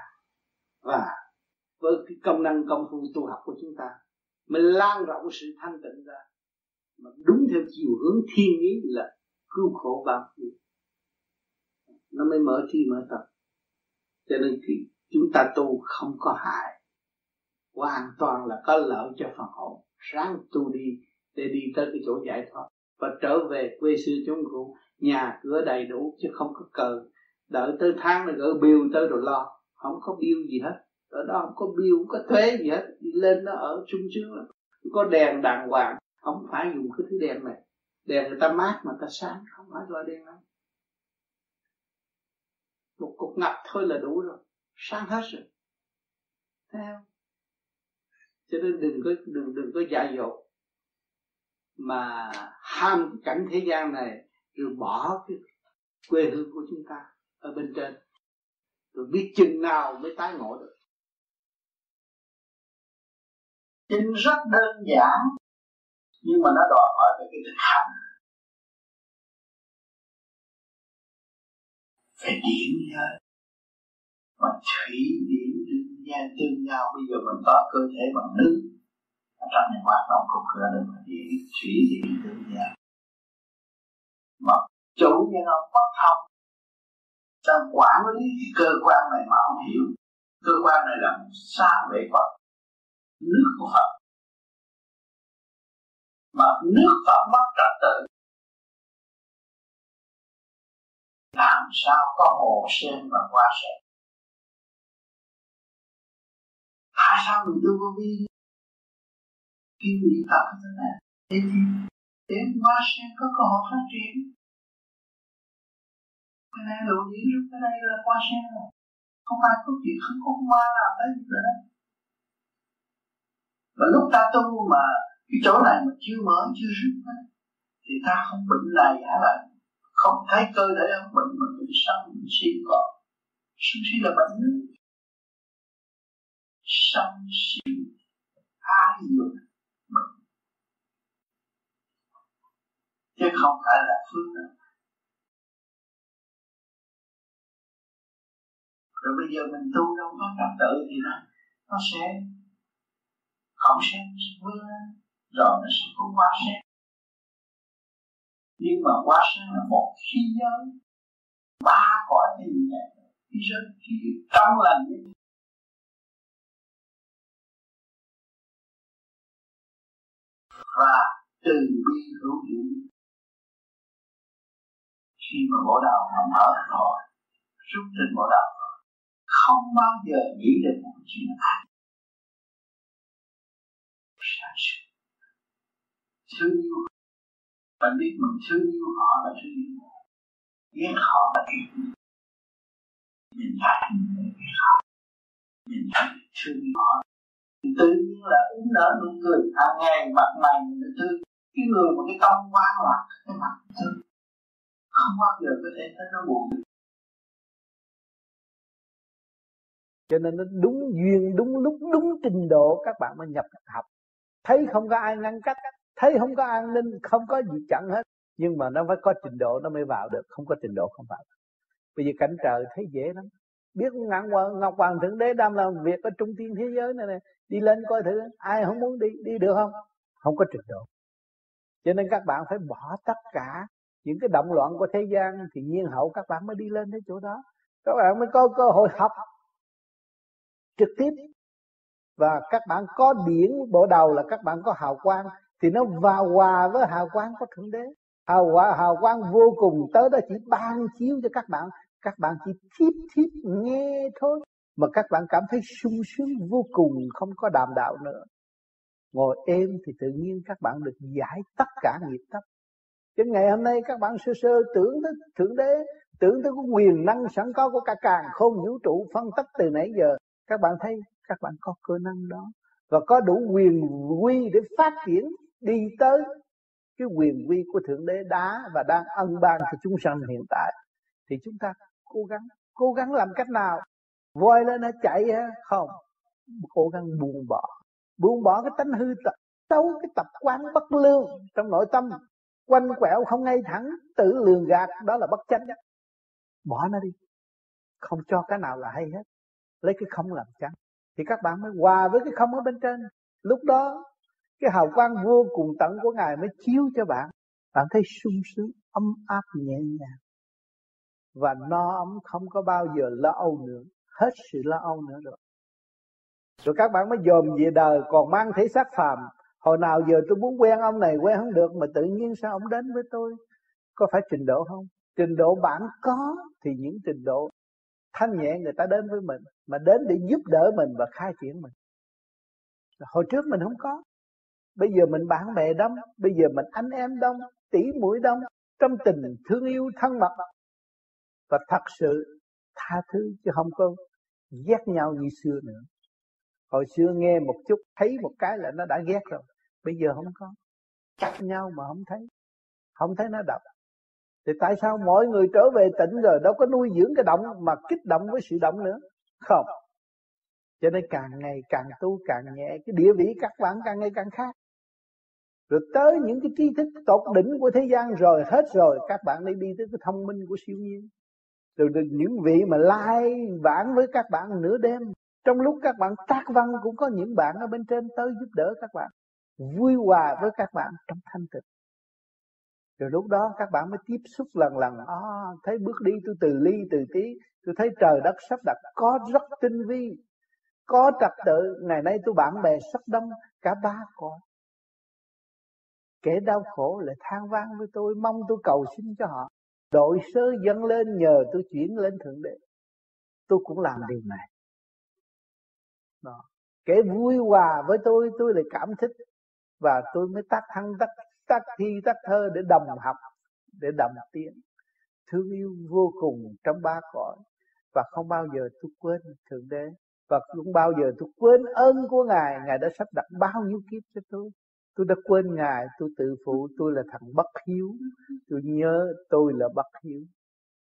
Và với cái công năng công phu tu học của chúng ta mình lan rộng sự thanh tịnh ra, mà đúng theo chiều hướng thiên ý là cứu khổ bao nhiêu nó mới mở thi mở tập cho nên khi chúng ta tu không có hại. Hoàn toàn là có lợi cho phần hồn. Sáng tu đi để đi tới cái chỗ giải thoát và trở về quê xưa chúng cũ. Nhà cửa đầy đủ chứ không có cờ. Đợi tới tháng là gỡ bill tới rồi lo. Không có bill gì hết. Ở đó không có bill không có thuế gì hết. Đi lên nó ở chung sướng lắm có đèn đàng hoàng. Không phải dùng cái thứ đèn này. Đèn người ta mát mà ta sáng. Không phải loại đèn lắm một cục ngập thôi là đủ rồi sáng hết rồi theo cho nên đừng có đừng đừng có dại dột mà ham cái cảnh thế gian này rồi bỏ cái quê hương của chúng ta ở bên trên rồi biết chừng nào mới tái ngộ được。Kinh rất đơn giản nhưng mà nó đòi hỏi về cái thực hành。Phải điểm giới mà thủy điểm tương nhau tương nhau. Bây giờ mình có cơ thể bằng nước. Ở trong này hoạt động cũng cửa được mà điểm thủy điểm tương nhau mà chủ nhân ông bất thông đang quản lý cái cơ quan này mà không hiểu? Cơ quan này là xa về Phật, nước của Phật. Mà nước Phật mất trật tự. Làm sao có hồ sen và hoa sen? Tại sao mình tu vô vi. Kêu niệm Phật thế này. Để để hoa sen có cơ hội phát triển. Cái này lộ diễn rút cái đây là hoa sen rồi. Không ai có chuyện, không có ma làm tới gì nữa. Và lúc ta tu mà cái chỗ này mà chưa mở, chưa rút thì ta không bệnh này hả lại không thấy cơ thể không bệnh mà bệnh sân bệnh si còn. Sân si là bệnh sân si ai dục chứ không phải là phương nào rồi bây giờ mình tu đâu có trật tự thì nó nó sẽ không sẽ vươn lên. Rồi nó sẽ có quá sẽ nhưng mà quá sẽ là một khí giới. Ba cõi thì nhẹ khí giới, khí trong lành và từ bi hữu dụng khi mà bộ đạo mà mở rồi, rút trên bộ đạo không bao giờ nghĩ đến một chuyện ác sáng suốt thương yêu. Bạn biết mình thương yêu họ là thương yêu họ. Ghét họ là ghét mình thấy mình họ. Mình thấy thương yêu họ tự nhiên là uống nở nụ cười. Hàng ngày mặt mày mình thương. Cái người một cái tâm quá loạn cái mặt thương. Không bao giờ có thể thấy nó buồn được. Cho nên nó đúng duyên, đúng lúc, đúng trình độ các bạn mới nhập học. Thấy không có ai ngăn cách, thấy không có an ninh, không có gì chặn hết. Nhưng mà nó phải có trình độ nó mới vào được, không có trình độ không vào được. bây giờ cảnh trời thấy dễ lắm biết ngạn hoàng ngọc hoàng thượng đế đang làm việc ở trung thiên thế giới này này đi lên coi thử, ai không muốn đi đi được không? Không có trình độ. Cho nên các bạn phải bỏ tất cả những cái động loạn của thế gian thì nhiên hậu các bạn mới đi lên đến chỗ đó. Các bạn mới có cơ hội học trực tiếp. Và các bạn có điển bộ đầu là các bạn có hào quang thì nó vào hòa với hào quang của thượng đế. Hào hòa, hào quang vô cùng, tới đó chỉ ban chiếu cho các bạn các bạn chỉ thiếp thiếp nghe thôi. Mà các bạn cảm thấy sung sướng vô cùng, không có đàm đạo nữa. Ngồi êm thì tự nhiên các bạn được giải tất cả nghiệp tập chứ ngày hôm nay các bạn sơ sơ tưởng tới, thượng đế, tưởng tới cái quyền năng sẵn có của cả càng không vũ trụ phân tích từ nãy giờ. Các bạn thấy, các bạn có cơ năng đó. Và có đủ quyền quy để phát triển, đi tới cái quyền quy của thượng đế đã và đang ân ban cho chúng sanh hiện tại. Thì chúng ta cố gắng cố gắng làm cách nào? Voi lên nó chạy ha không. Cố gắng buông bỏ. Buông bỏ cái tánh hư tật, xấu cái tập quán bất lương trong nội tâm. Quanh quẹo không ngay thẳng, tự lường gạt, đó là bất chánh bỏ nó đi. Không cho cái nào là hay hết. Lấy cái không làm chánh. Thì các bạn mới hòa với cái không ở bên trên. Lúc đó, cái hào quang vô cùng tận của ngài mới chiếu cho bạn. Bạn thấy sung sướng, ấm áp nhẹ nhàng và no ấm không có bao giờ lo âu nữa, hết sự lo âu nữa rồi. Rồi các bạn mới dòm về đời, còn mang thể xác phàm. Hồi nào giờ tôi muốn quen ông này quen không được, mà tự nhiên sao ông đến với tôi? Có phải trình độ không? Trình độ bạn có thì những trình độ thanh nhẹ người ta đến với mình, mà đến để giúp đỡ mình và khai triển mình. Hồi trước mình không có. Bây giờ mình bạn bè đông, bây giờ mình anh em đông tỷ mũi đông, trong tình thương yêu thân mật và thật sự tha thứ chứ không có ghét nhau như xưa nữa. Hồi xưa nghe một chút, thấy một cái là nó đã ghét rồi. Bây giờ không có. Cắt nhau mà không thấy. Không thấy nó đập. Thì tại sao mọi người trở về tỉnh rồi đâu có nuôi dưỡng cái động mà kích động với sự động nữa? Không. Cho nên càng ngày càng tu, càng nhẹ, cái địa vị các bạn càng ngày càng khác. Rồi tới những cái tri thức tột đỉnh của thế gian rồi, hết rồi, các bạn đi đi tới cái thông minh của siêu nhiên từ, được những vị mà lai vãng với các bạn nửa đêm trong lúc các bạn tác văn cũng có những bạn ở bên trên tới giúp đỡ các bạn vui hòa với các bạn trong thanh tịnh. Rồi lúc đó các bạn mới tiếp xúc lần lần. À, thấy bước đi tôi từ ly từ tí tôi thấy trời đất sắp đặt có rất tinh vi có trật tự. Ngày nay tôi bạn bè sắp đông cả ba con. Kẻ đau khổ lại than vang với tôi mong tôi cầu xin cho họ đội sơ dâng lên nhờ tôi chuyển lên thượng đế. Tôi cũng làm điều này. Đó. kẻ vui hòa với tôi tôi lại cảm thích. Và tôi mới tác thăng tác tác thi tác thơ để đồng học, để đồng tiếng. Thương yêu vô cùng trong ba cõi. Và không bao giờ tôi quên thượng đế. Và không bao giờ tôi quên ơn của ngài. Ngài đã sắp đặt bao nhiêu kiếp cho tôi tôi đã quên ngài, tôi tự phụ, tôi là thằng bất hiếu. Tôi nhớ tôi là bất hiếu.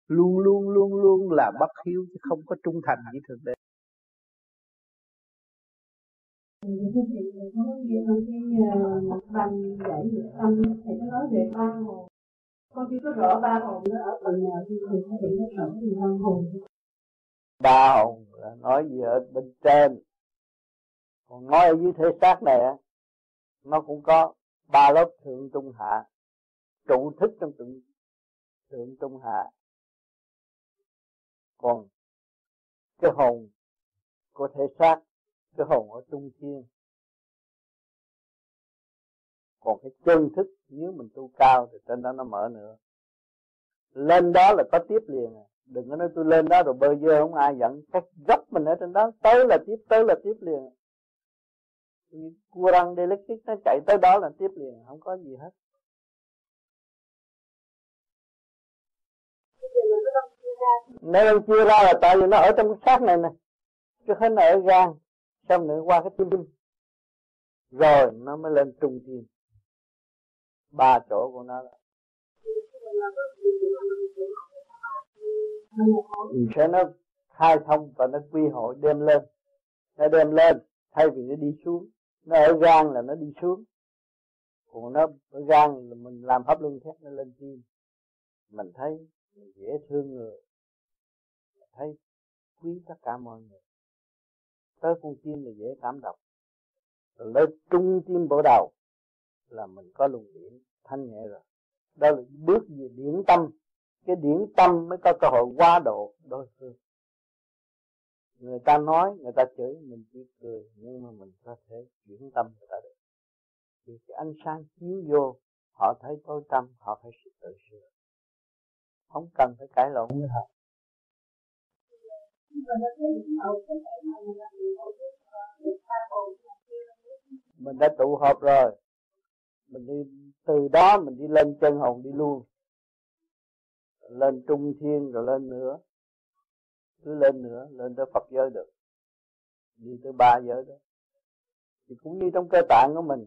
Luôn luôn luôn luôn là bất hiếu chứ không có trung thành với thượng đế. Thưa chị có cái bằng dạy được tâm thì có nói về ba hồn con chưa có rõ ba hồn nó ở phần nào thì thầy có thể nói rõ về ba hồn ba hồn là nói gì ở bên trên? Còn nói ở dưới thế xác này á? Nó cũng có ba lớp thượng trung hạ, trụ thức trong thượng thượng trung hạ. Còn cái hồn của thể xác, cái hồn ở trung thiên. Còn cái chân thức, nếu mình tu cao thì trên đó nó mở nữa. Lên đó là có tiếp liền à. đừng có nói tôi lên đó rồi bơi dơ không ai giận cách gấp mình ở trên đó, tới là tiếp, tới là tiếp liền cua răng electric nó chạy tới đó là tiếp liền, không có gì hết. Nếu nó chưa ra là tại vì nó ở trong cái xác này nè. Chứ hết nó ở gan, xong nữa qua cái tim. Rồi, nó mới lên trung tim. Ba chỗ của nó là sẽ nó khai thông và nó quy hội đem lên. Nó đem lên, thay vì nó đi xuống nó ở gan là nó đi xuống còn nó ở gan là mình làm pháp luân thép nó lên tim. Mình thấy mình dễ thương người. Mình thấy quý tất cả mọi người. Tới con tim là dễ cảm động. Rồi lên trung tim bộ đầu là mình có luồng điển thanh nhẹ rồi. Đó là bước về điển tâm. Cái điển tâm mới có cơ hội qua độ đối phương người ta nói, người ta chửi, mình chỉ cười, nhưng mà mình có thể chuyển tâm người ta được. Vì cái ánh sáng chiếu vô, họ thấy tối tâm họ phải sự tự sửa. Không cần phải cãi lộn với họ mình đã tụ họp rồi. Mình đi, từ đó mình đi lên chân hồn đi luôn. Lên trung thiên rồi lên nữa cứ lên nữa, lên tới Phật giới được. Đi tới ba giới đó. Thì cũng như trong cơ tạng của mình.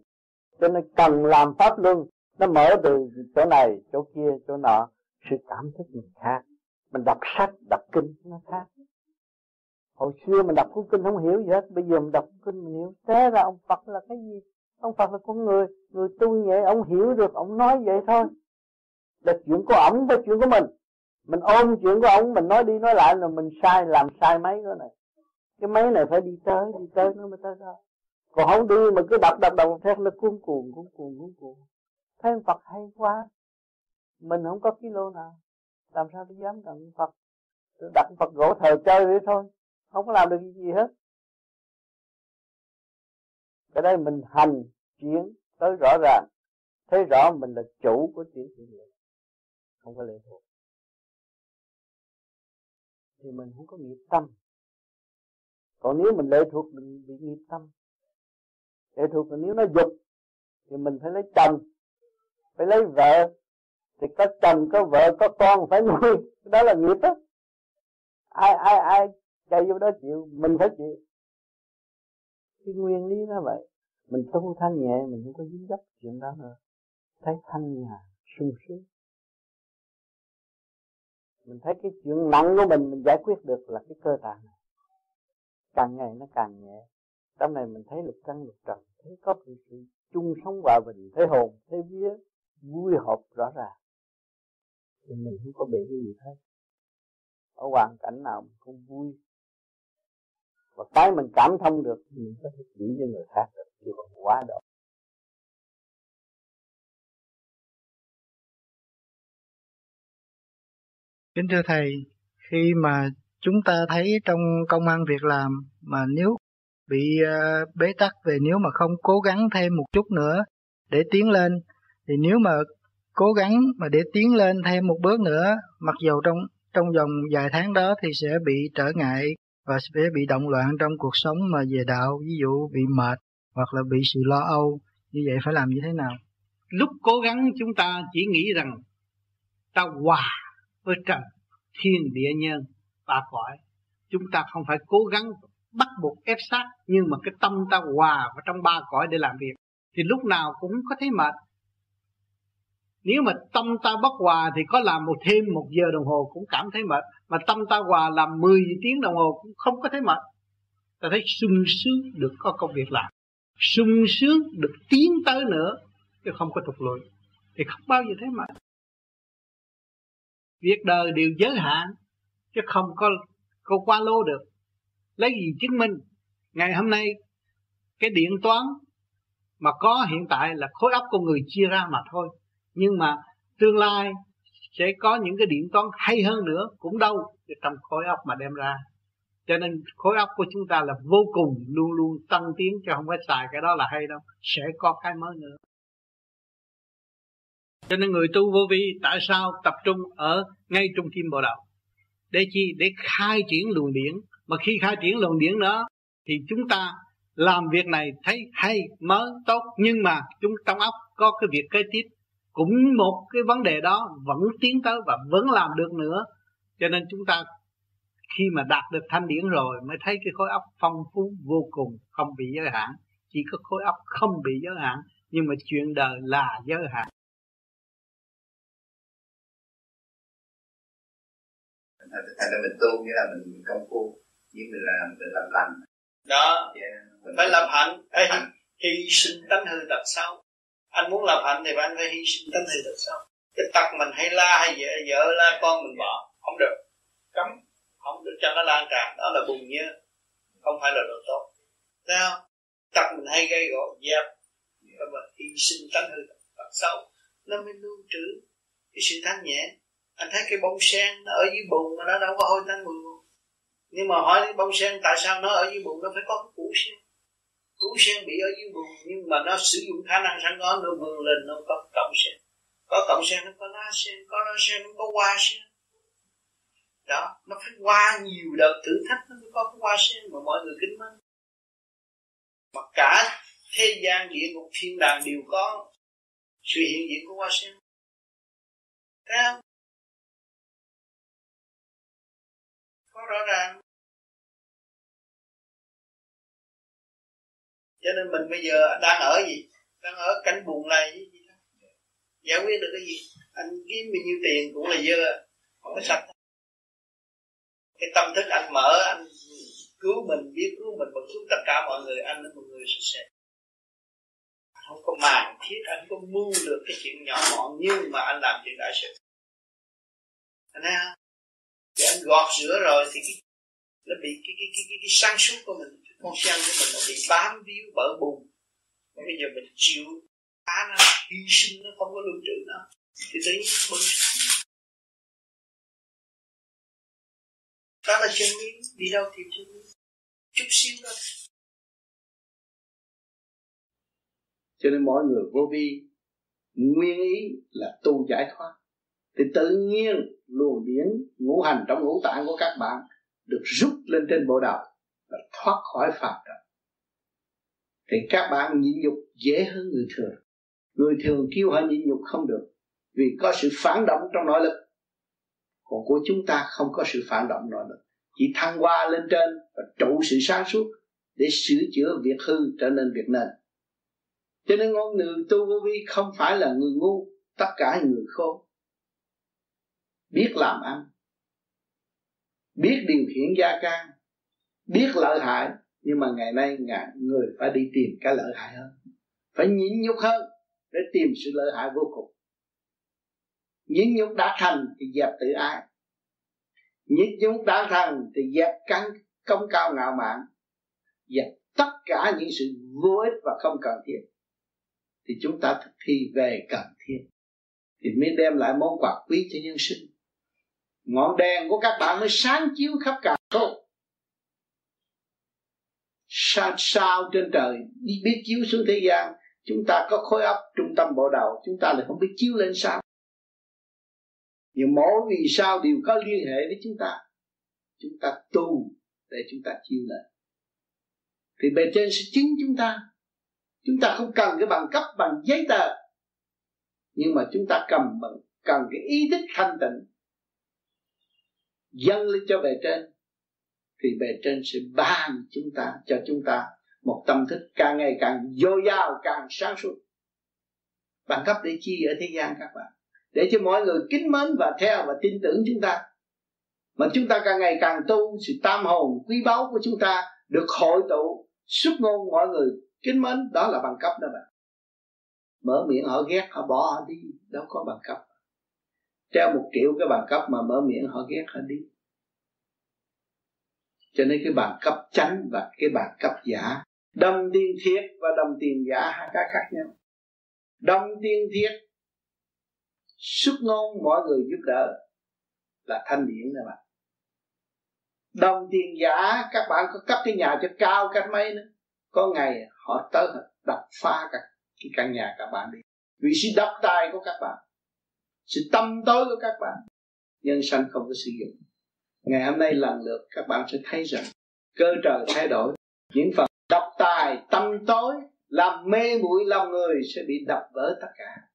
Cho nên cần làm pháp luân, nó mở từ chỗ này, chỗ kia, chỗ nọ. Sự cảm thức mình khác. Mình đọc sách, đọc kinh, nó khác. Hồi xưa mình đọc cuốn kinh không hiểu gì hết. Bây giờ mình đọc kinh mình hiểu. Thế ra ông Phật là cái gì? Ông Phật là con người. Người tu vậy, ông hiểu được, ông nói vậy thôi. Là chuyện của ổng với chuyện của mình mình ôm chuyện của ông, mình nói đi nói lại là mình sai, làm sai mấy cái này. Cái máy này phải đi tới đi tới nó mới tới đó. Còn không đi mà cứ đập đập đầu theo nó cuốn cuồng cuốn cuồng cuốn cuồng. Thấy Phật hay quá. Mình không có kilo nào. Làm sao tôi dám tặng Phật? Đặt Phật gỗ thờ chơi vậy thôi. Không có làm được gì hết. Cái đây mình hành chuyển tới rõ ràng. Thấy rõ mình là chủ của chuyển chuyển lệ không có lệ thuộc thì mình không có nghiệp tâm. Còn nếu mình lệ thuộc, mình bị nghiệp tâm, lệ thuộc là nếu nó dục, thì mình phải lấy chồng, phải lấy vợ. Thì có chồng, có vợ, có con phải nuôi. Đó là nghiệp đó ai ai ai chạy vô đó chịu, mình phải chịu. Cái nguyên lý nó vậy. Mình tu thanh nhẹ, mình không có dính dấp chuyện đó nữa. Thấy thanh nhà sung sướng mình thấy cái chuyện nặng của mình mình giải quyết được là cái cơ tạng này. Càng ngày nó càng nhẹ. Trong này mình thấy lục căn lục trần thấy có sự, sự chung sống hòa bình thấy hồn thấy vía vui hợp rõ ràng. Thì mình không có bị cái gì hết. Ở hoàn cảnh nào mình cũng vui. Và cái mình cảm thông được mình có thể chỉ cho người khác được chứ còn quá độ. Kính thưa thầy, khi mà chúng ta thấy trong công ăn việc làm mà nếu bị ờ, bế tắc về nếu mà không cố gắng thêm một chút nữa để tiến lên, thì nếu mà cố gắng mà để tiến lên thêm một bước nữa, mặc dù trong trong vòng vài tháng đó thì sẽ bị trở ngại và sẽ bị động loạn trong cuộc sống mà về đạo, ví dụ bị mệt hoặc là bị sự lo âu, như vậy phải làm như thế nào? Lúc cố gắng chúng ta chỉ nghĩ rằng ta hòa với trần thiên địa nhân, ba cõi. Chúng ta không phải cố gắng bắt buộc ép sát nhưng mà cái tâm ta hòa vào trong ba cõi để làm việc. Thì lúc nào cũng có thấy mệt. Nếu mà tâm ta bất hòa thì có làm một thêm một giờ đồng hồ cũng cảm thấy mệt. Mà tâm ta hòa làm 10 tiếng đồng hồ cũng không có thấy mệt. Ta thấy sung sướng được có công việc làm. Sung sướng được tiến tới nữa chứ không có thụt lùi. Thì không bao giờ thấy mệt việc đời đều giới hạn, chứ không có có qua lô được. Lấy gì chứng minh? Ngày hôm nay, cái điện toán mà có hiện tại là khối óc con người chia ra mà thôi. Nhưng mà tương lai sẽ có những cái điện toán hay hơn nữa cũng đâu trong khối óc mà đem ra. Cho nên khối óc của chúng ta là vô cùng luôn luôn tăng tiến cho không phải xài cái đó là hay đâu. Sẽ có cái mới nữa cho nên người tu vô vi tại sao tập trung ở ngay trung tim bộ đầu để chi? Để khai triển luồng điển. Mà khi khai triển luồng điển đó, thì chúng ta làm việc này thấy hay, mới, tốt. Nhưng mà chúng trong óc có cái việc kế tiếp. Cũng một cái vấn đề đó vẫn tiến tới và vẫn làm được nữa. Cho nên chúng ta khi mà đạt được thanh điển rồi mới thấy cái khối óc phong phú vô cùng, không bị giới hạn. Chỉ có khối óc không bị giới hạn, nhưng mà chuyện đời là giới hạn. Thành ra mình tu nghĩa là mình công phu nhưng mình làm mình làm lành. Đó. Yeah. mình phải làm hạnh. Ê, hy sinh tánh hư tật xấu. Anh muốn làm hạnh thì anh phải hy sinh tánh hư tật xấu. Cái tật mình hay la hay vợ, vợ la con mình bỏ không được. Cấm không được cho nó lan tràn. Đó là bùn nhơ không phải là đồ tốt. Thấy không? Tật mình hay gây gỗ dẹp yeah. mà hy sinh tánh hư tật xấu. Nó mới lưu trữ cái sự thanh nhẹ anh thấy cái bông sen nó ở dưới bùn mà nó đâu có hôi tanh mùi nhưng mà hỏi cái bông sen tại sao nó ở dưới bùn, nó phải có cái củ sen. Củ sen bị ở dưới bùn, nhưng mà nó sử dụng khả năng sẵn có, nó vươn lên, nó có cọng sen. Có cọng sen, nó có lá sen, có lá sen, nó có hoa sen. Đó, nó phải qua nhiều đợt thử thách nó mới có cái hoa sen mà mọi người kính mến. Mà cả thế gian địa ngục, thiên đàng đều có sự hiện diện của hoa sen. Thấy không? Cho nên mình bây giờ đang ở gì? Đang ở cảnh buồn này gì đó. Giải quyết được cái gì? Anh kiếm bao nhiêu tiền cũng là dơ không có sạch. Cái tâm thức anh mở, anh cứu mình, biết cứu mình và cứu tất cả mọi người, anh là một người sạch sẽ. Không có màng thiết, anh có mưu được cái chuyện nhỏ mọn, nhưng mà anh làm chuyện đại sự. Anh thấy không? Thì anh gọt rửa rồi thì cái nó bị cái cái cái cái, cái sáng suốt của mình cái con sen của mình nó bị bám víu bở bùn. Bây giờ mình chịu phá nó hy sinh nó không có lưu trữ nó thì tự nhiên nó bừng sáng. Đó là chân lý đi đâu thì chân lý. Chút xíu đó. Cho nên mọi người vô vi nguyên ý là tu giải thoát. Thì tự nhiên luồng điển ngũ hành trong ngũ tạng của các bạn được rút lên trên bộ đầu và thoát khỏi phạm trần. Thì các bạn nhịn nhục dễ hơn người thường. Người thường kêu họ nhịn nhục không được vì có sự phản động trong nội lực. Còn của chúng ta không có sự phản động nội lực. Chỉ thăng hoa lên trên và trụ sự sáng suốt để sửa chữa việc hư trở nên việc nên cho nên ngôn người tu vô vi không phải là người ngu, tất cả người khôn. Biết làm ăn biết điều khiển gia can, biết lợi hại, nhưng mà ngày nay ngài, người phải đi tìm cái lợi hại hơn. Phải nhịn nhục hơn để tìm sự lợi hại vô cùng. Nhịn nhục đã thành thì dẹp tự ái. Nhịn nhục đã thành thì dẹp căn công cao ngạo mạn. Dẹp tất cả những sự vô ích và không cần thiết. Thì chúng ta thực thi về cần thiết. Thì mới đem lại món quà quý cho nhân sinh ngọn đèn của các bạn mới sáng chiếu khắp cả không? Sao sao trên trời đi biết chiếu xuống thế gian, chúng ta có khối óc trung tâm bộ đầu, chúng ta lại không biết chiếu lên sao. Nhưng mỗi vì sao đều có liên hệ với chúng ta chúng ta tu để chúng ta chiếu lên thì bề trên sẽ chứng chúng ta. Chúng ta không cần cái bằng cấp, bằng giấy tờ, nhưng mà chúng ta cầm bằng, cần cái ý thức thanh tịnh dâng lên cho bề trên, thì bề trên sẽ ban chúng ta, cho chúng ta một tâm thức càng ngày càng dồi dào, càng sáng suốt. Bằng cấp để chi ở thế gian các bạn. Để cho mọi người kính mến và theo và tin tưởng chúng ta. Mà chúng ta càng ngày càng tu, sự tam hồn quý báu của chúng ta được hội tụ, xuất ngôn mọi người kính mến, đó là bằng cấp đó bạn. Mở miệng, họ ghét, họ bỏ họ đi, đâu có bằng cấp treo một triệu cái bằng cấp mà mở miệng họ ghét họ đi? Cho nên cái bằng cấp chánh và cái bằng cấp giả đồng tiền thiệt và đồng tiền giả hai cái khác nhau. Đồng tiền thiệt, xuất ngôn mọi người giúp đỡ là thanh điển nè bạn. Đồng tiền giả các bạn có cấp cái nhà cho cao cách mấy nữa. Có ngày họ tới đập phá cả cái căn nhà các bạn đi. Vì sự độc tài của các bạn sự tâm tối của các bạn. Nhân sanh không có sử dụng. Ngày hôm nay lần lượt các bạn sẽ thấy rằng, cơ trời thay đổi. Những phần độc tài, tâm tối, làm mê muội lòng người sẽ bị đập vỡ tất cả.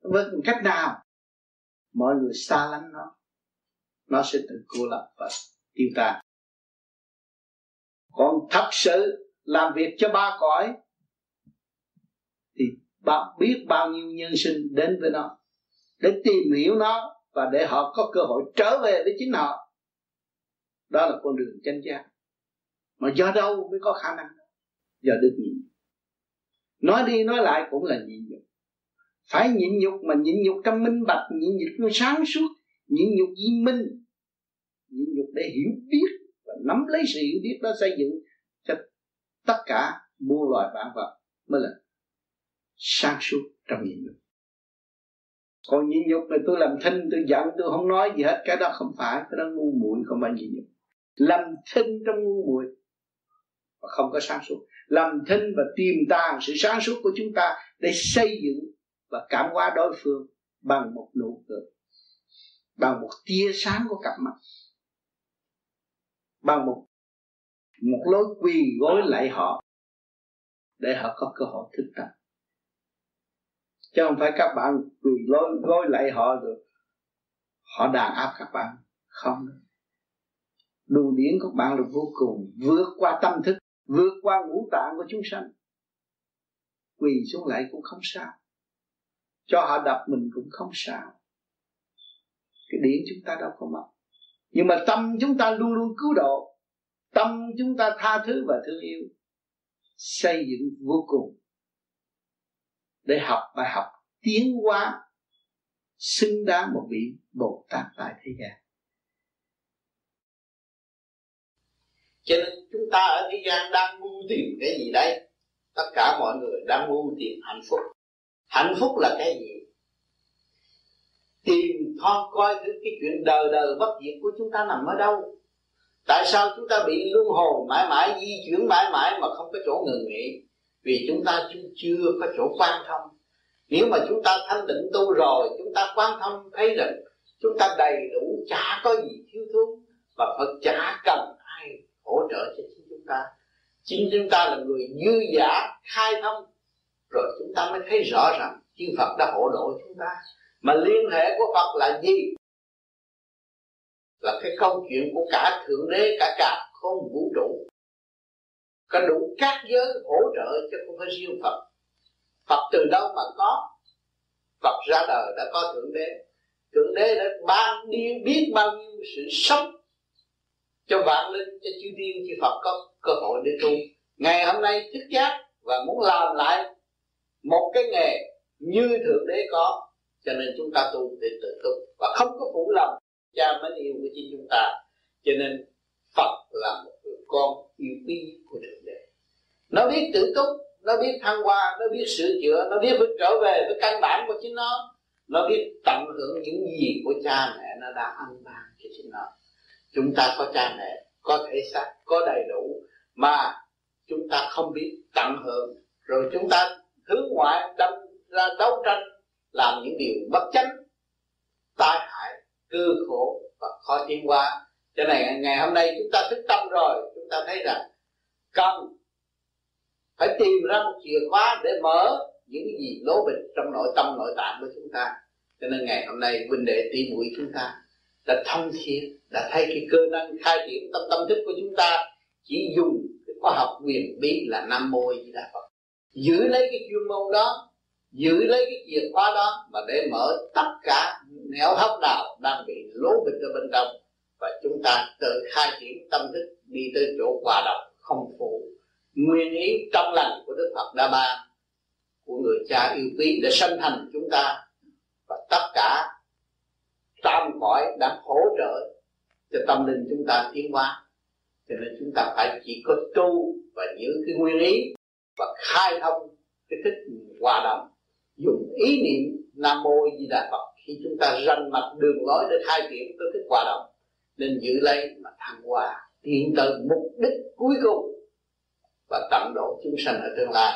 Với cách nào, mọi người xa lánh nó nó sẽ tự cô lập và tiêu tan. Còn thật sự làm việc cho ba cõi, thì bạn biết bao nhiêu nhân sinh đến với nó, để tìm hiểu nó và để họ có cơ hội trở về với chính họ. Đó là con đường chân giác. Mà do đâu mới có khả năng? Do được nhịn. Nói đi nói lại cũng là nhịn nhục. Phải nhịn nhục mà nhịn nhục trong minh bạch, nhịn nhục sáng suốt, nhịn nhục viên minh. Nhịn nhục để hiểu biết và nắm lấy sự hiểu biết đó xây dựng cho tất cả muôn loài vạn vật mới là sáng suốt trong nhịn nhục còn nhịn nhục là tôi làm thinh, tôi giận, tôi không nói gì hết, cái đó không phải, cái đó ngu muội không phải nhịn nhục. Làm thinh trong ngu muội và không có sáng suốt. Làm thinh và tiềm tàng sự sáng suốt của chúng ta để xây dựng và cảm hóa đối phương bằng một nụ cười, bằng một tia sáng của cặp mắt, bằng một một lối quỳ gối lại họ để họ có cơ hội thức tâm chứ không phải các bạn quỳ lối gối lại họ được họ đàn áp các bạn. Không. Luồng điển của bạn là vô cùng, vượt qua tâm thức, vượt qua ngũ tạng của chúng sanh. Quỳ xuống lại cũng không sao. Cho họ đập mình cũng không sao. Cái điển chúng ta đâu có mất nhưng mà tâm chúng ta luôn luôn cứu độ. Tâm chúng ta tha thứ và thương yêu. Xây dựng vô cùng để học bài học tiến hóa, xứng đáng một vị bồ tát tại thế gian. Cho nên chúng ta ở thế gian đang mưu tìm cái gì đây tất cả mọi người đang mưu tìm hạnh phúc. Hạnh phúc là cái gì? Tìm thoát coi thứ cái chuyện đời đời bất diệt của chúng ta nằm ở đâu? Tại sao chúng ta bị luân hồi mãi mãi, di chuyển mãi mãi mà không có chỗ ngừng nghỉ? Vì chúng ta chưa có chỗ quan thông. Nếu mà chúng ta thanh định tu rồi, chúng ta quan thông thấy rằng chúng ta đầy đủ chả có gì thiếu thốn và Phật chả cần ai hỗ trợ cho chính chúng ta. Chính chúng ta là người dư giả khai thông, rồi chúng ta mới thấy rõ rằng chư Phật đã hộ độ chúng ta. Mà liên hệ của Phật là gì? Là cái câu chuyện của cả thượng đế, cả cả không vũ trụ có đủ các giới hỗ trợ cho không phải riêng Phật. Phật từ đâu mà có? Phật ra đời đã có thượng đế. Thượng đế đã ban đi, biết bao nhiêu sự sống cho vạn linh, cho chư thiên, chư Phật có cơ hội để tu. Ngày hôm nay thức giác và muốn làm lại một cái nghề như thượng đế có, cho nên chúng ta tu để tự tu. Và không có phụ lòng, cha mến yêu của chính chúng ta. Cho nên Phật là một con yêu quý của thượng đế. Nó biết tự túc, nó biết thăng hoa, nó biết sửa chữa, nó biết phải trở về với căn bản của chính nó. Nó biết tận hưởng những gì của cha mẹ nó đã ăn ban cho chính nó. Chúng ta có cha mẹ, có thể xác, có đầy đủ mà chúng ta không biết tận hưởng. Rồi chúng ta hướng ngoại đâm ra đấu tranh, làm những điều bất chánh, tai hại, cơ khổ và khó tiến qua cho này ngày hôm nay chúng ta thức tâm rồi chúng ta thấy rằng cần phải tìm ra một chìa khóa để mở những cái gì lố bịch trong nội tâm, nội tạng của chúng ta. Cho nên ngày hôm nay, huynh đệ tỷ muội chúng ta đã thông thiện, đã thấy cái cơ năng khai triển tâm tâm thức của chúng ta chỉ dùng cái khoa học quyền bí là nam mô di đà phật. Giữ lấy cái chuyên môn đó, giữ lấy cái chìa khóa đó mà để mở tất cả nẻo hấp nào đang bị lố bịch ở bên trong và chúng ta tự khai triển tâm thức đi tới chỗ hòa đồng không phụ. Nguyên ý trong lành của Đức Phật Đa Ba, của người cha yêu quý để sanh thành chúng ta. Và tất cả tam cõi đã hỗ trợ cho tâm linh chúng ta tiến hóa. Cho nên chúng ta phải chỉ có tu và giữ cái nguyên ý và khai thông cái thích hòa đồng. Dùng ý niệm nam mô di đà phật khi chúng ta rành mặt đường lối để khai triển cái thích hòa đồng nên giữ lấy mà thăng hoa hiện tới mục đích cuối cùng và tận độ chúng sanh ở tương lai.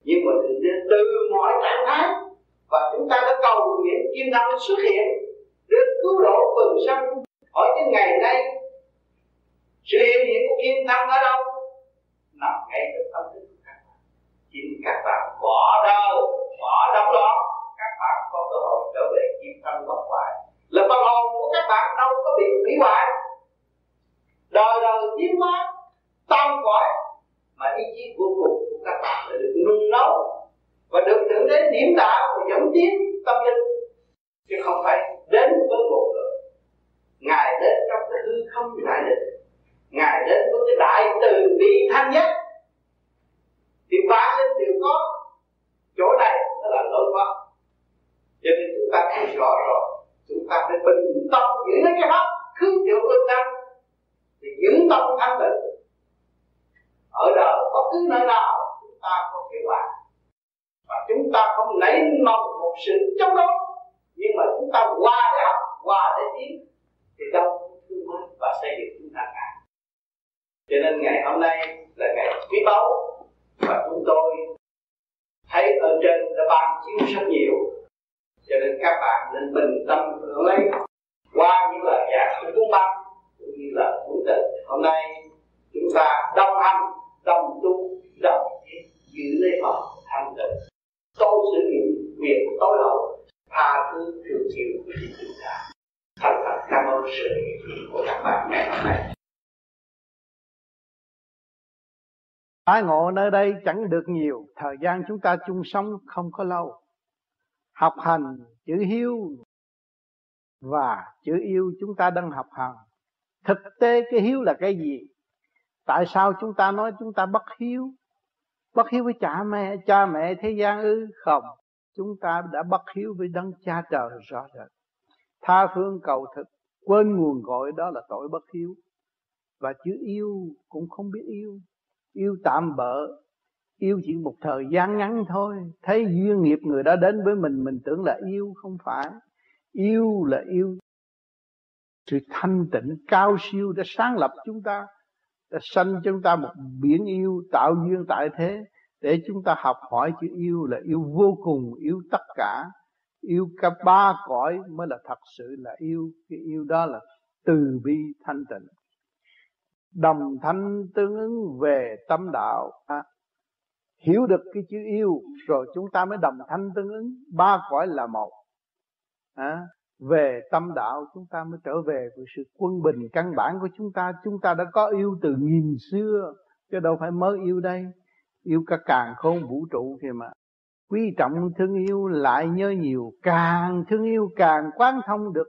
Nhưng mà từ từ mọi trạng thái và chúng ta đã cầu nguyện kim thân xuất hiện để cứu độ quần sanh. Hỏi cái ngày nay sự hiện diện của kim thân ở đâu? Nằm ngay trong tâm thức của các bạn. Chính các bạn bỏ đâu, bỏ đóng loạn cơ hội trở về kim thân bất hoại là phần hồn của các bạn đâu có bị hủy hoại. Đời đời tiến hóa, tam cõi. Mà ý chí cuối cùng của các bạn là được nung nấu và được thượng đến điểm đạo và dẫn tiến tâm linh. Chứ không phải đến với một người. Ngài đến trong cái hư không đại định. Ngài đến với cái đại từ bi thanh nhất. Thì ba linh đều có. Chỗ này nó là lối thoát cho nên chúng ta thấy rõ rồi. Chúng ta phải bình tâm giữ lấy cái pháp cứ chịu lương tâm thì giữ tâm thanh tịnh ở đời bất cứ nơi nào, chúng ta có thể hòa. Và chúng ta không nảy mong một sự chống đối, nhưng mà chúng ta qua để học qua để tiến, thì đâu thương mới và xây dựng chúng ta cả. Cho nên ngày hôm nay là ngày quý báu, và chúng tôi thấy ở trên đã ban chiếu rất nhiều cho nên các bạn nên bình tâm hưởng lấy. Qua những lời giảng của chúng ta cũng như là cuốn tịch hôm nay chúng ta đồng hành đồng tu đồng giữ lấy Phật thanh tịnh. Tôi sử dụng quyền tối hậu tha thứ thương chịu của chúng ta. Thành thật cảm ơn sự của các bạn ngày hôm nay. Ái ngộ nơi đây chẳng được nhiều, thời gian chúng ta chung sống không có lâu. Học hành chữ hiếu và chữ yêu chúng ta đang học hành. Thực tế cái hiếu là cái gì? Tại sao chúng ta nói chúng ta bất hiếu? Bất hiếu với cha mẹ, cha mẹ thế gian ư? Không, chúng ta đã bất hiếu với đấng cha trời rõ rệt. Tha phương cầu thực, quên nguồn gọi đó là tội bất hiếu. Và chữ yêu cũng không biết yêu, yêu tạm bỡ yêu chỉ một thời gian ngắn thôi. Thấy duyên nghiệp người đó đến với mình mình tưởng là yêu không phải. Yêu là yêu. Sự thanh tịnh cao siêu đã sáng lập chúng ta đã sanh chúng ta một biển yêu tạo duyên tại thế để chúng ta học hỏi chữ yêu là yêu vô cùng yêu tất cả. Yêu cả ba cõi mới là thật sự là yêu. Cái yêu đó là từ bi thanh tịnh. Đồng thanh tương ứng về tâm đạo. à, hiểu được cái chữ yêu rồi chúng ta mới đồng thanh tương ứng. Ba cõi là một. À, về tâm đạo chúng ta mới trở về với sự quân bình căn bản của chúng ta. Chúng ta đã có yêu từ nghìn xưa chứ đâu phải mới yêu đây. Yêu cả càng khôn vũ trụ kìa mà. Quý trọng thương yêu lại nhớ nhiều càng thương yêu càng quán thông được.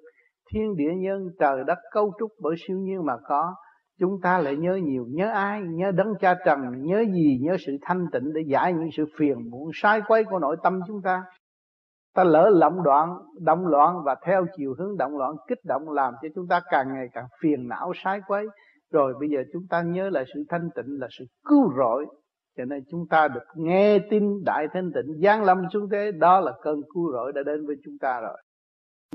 Thiên địa nhân trời đất cấu trúc bởi siêu nhiên mà có chúng ta lại nhớ nhiều, nhớ ai, nhớ đấng cha trần, nhớ gì, nhớ sự thanh tịnh để giải những sự phiền muộn, sai quấy của nội tâm chúng ta. Ta lỡ lộng đoạn, động loạn và theo chiều hướng động loạn, kích động làm cho chúng ta càng ngày càng phiền não, sai quấy. Rồi bây giờ chúng ta nhớ lại sự thanh tịnh là sự cứu rỗi. Cho nên chúng ta được nghe tin đại thanh tịnh giáng lâm xuống thế. Đó là cơn cứu rỗi đã đến với chúng ta rồi.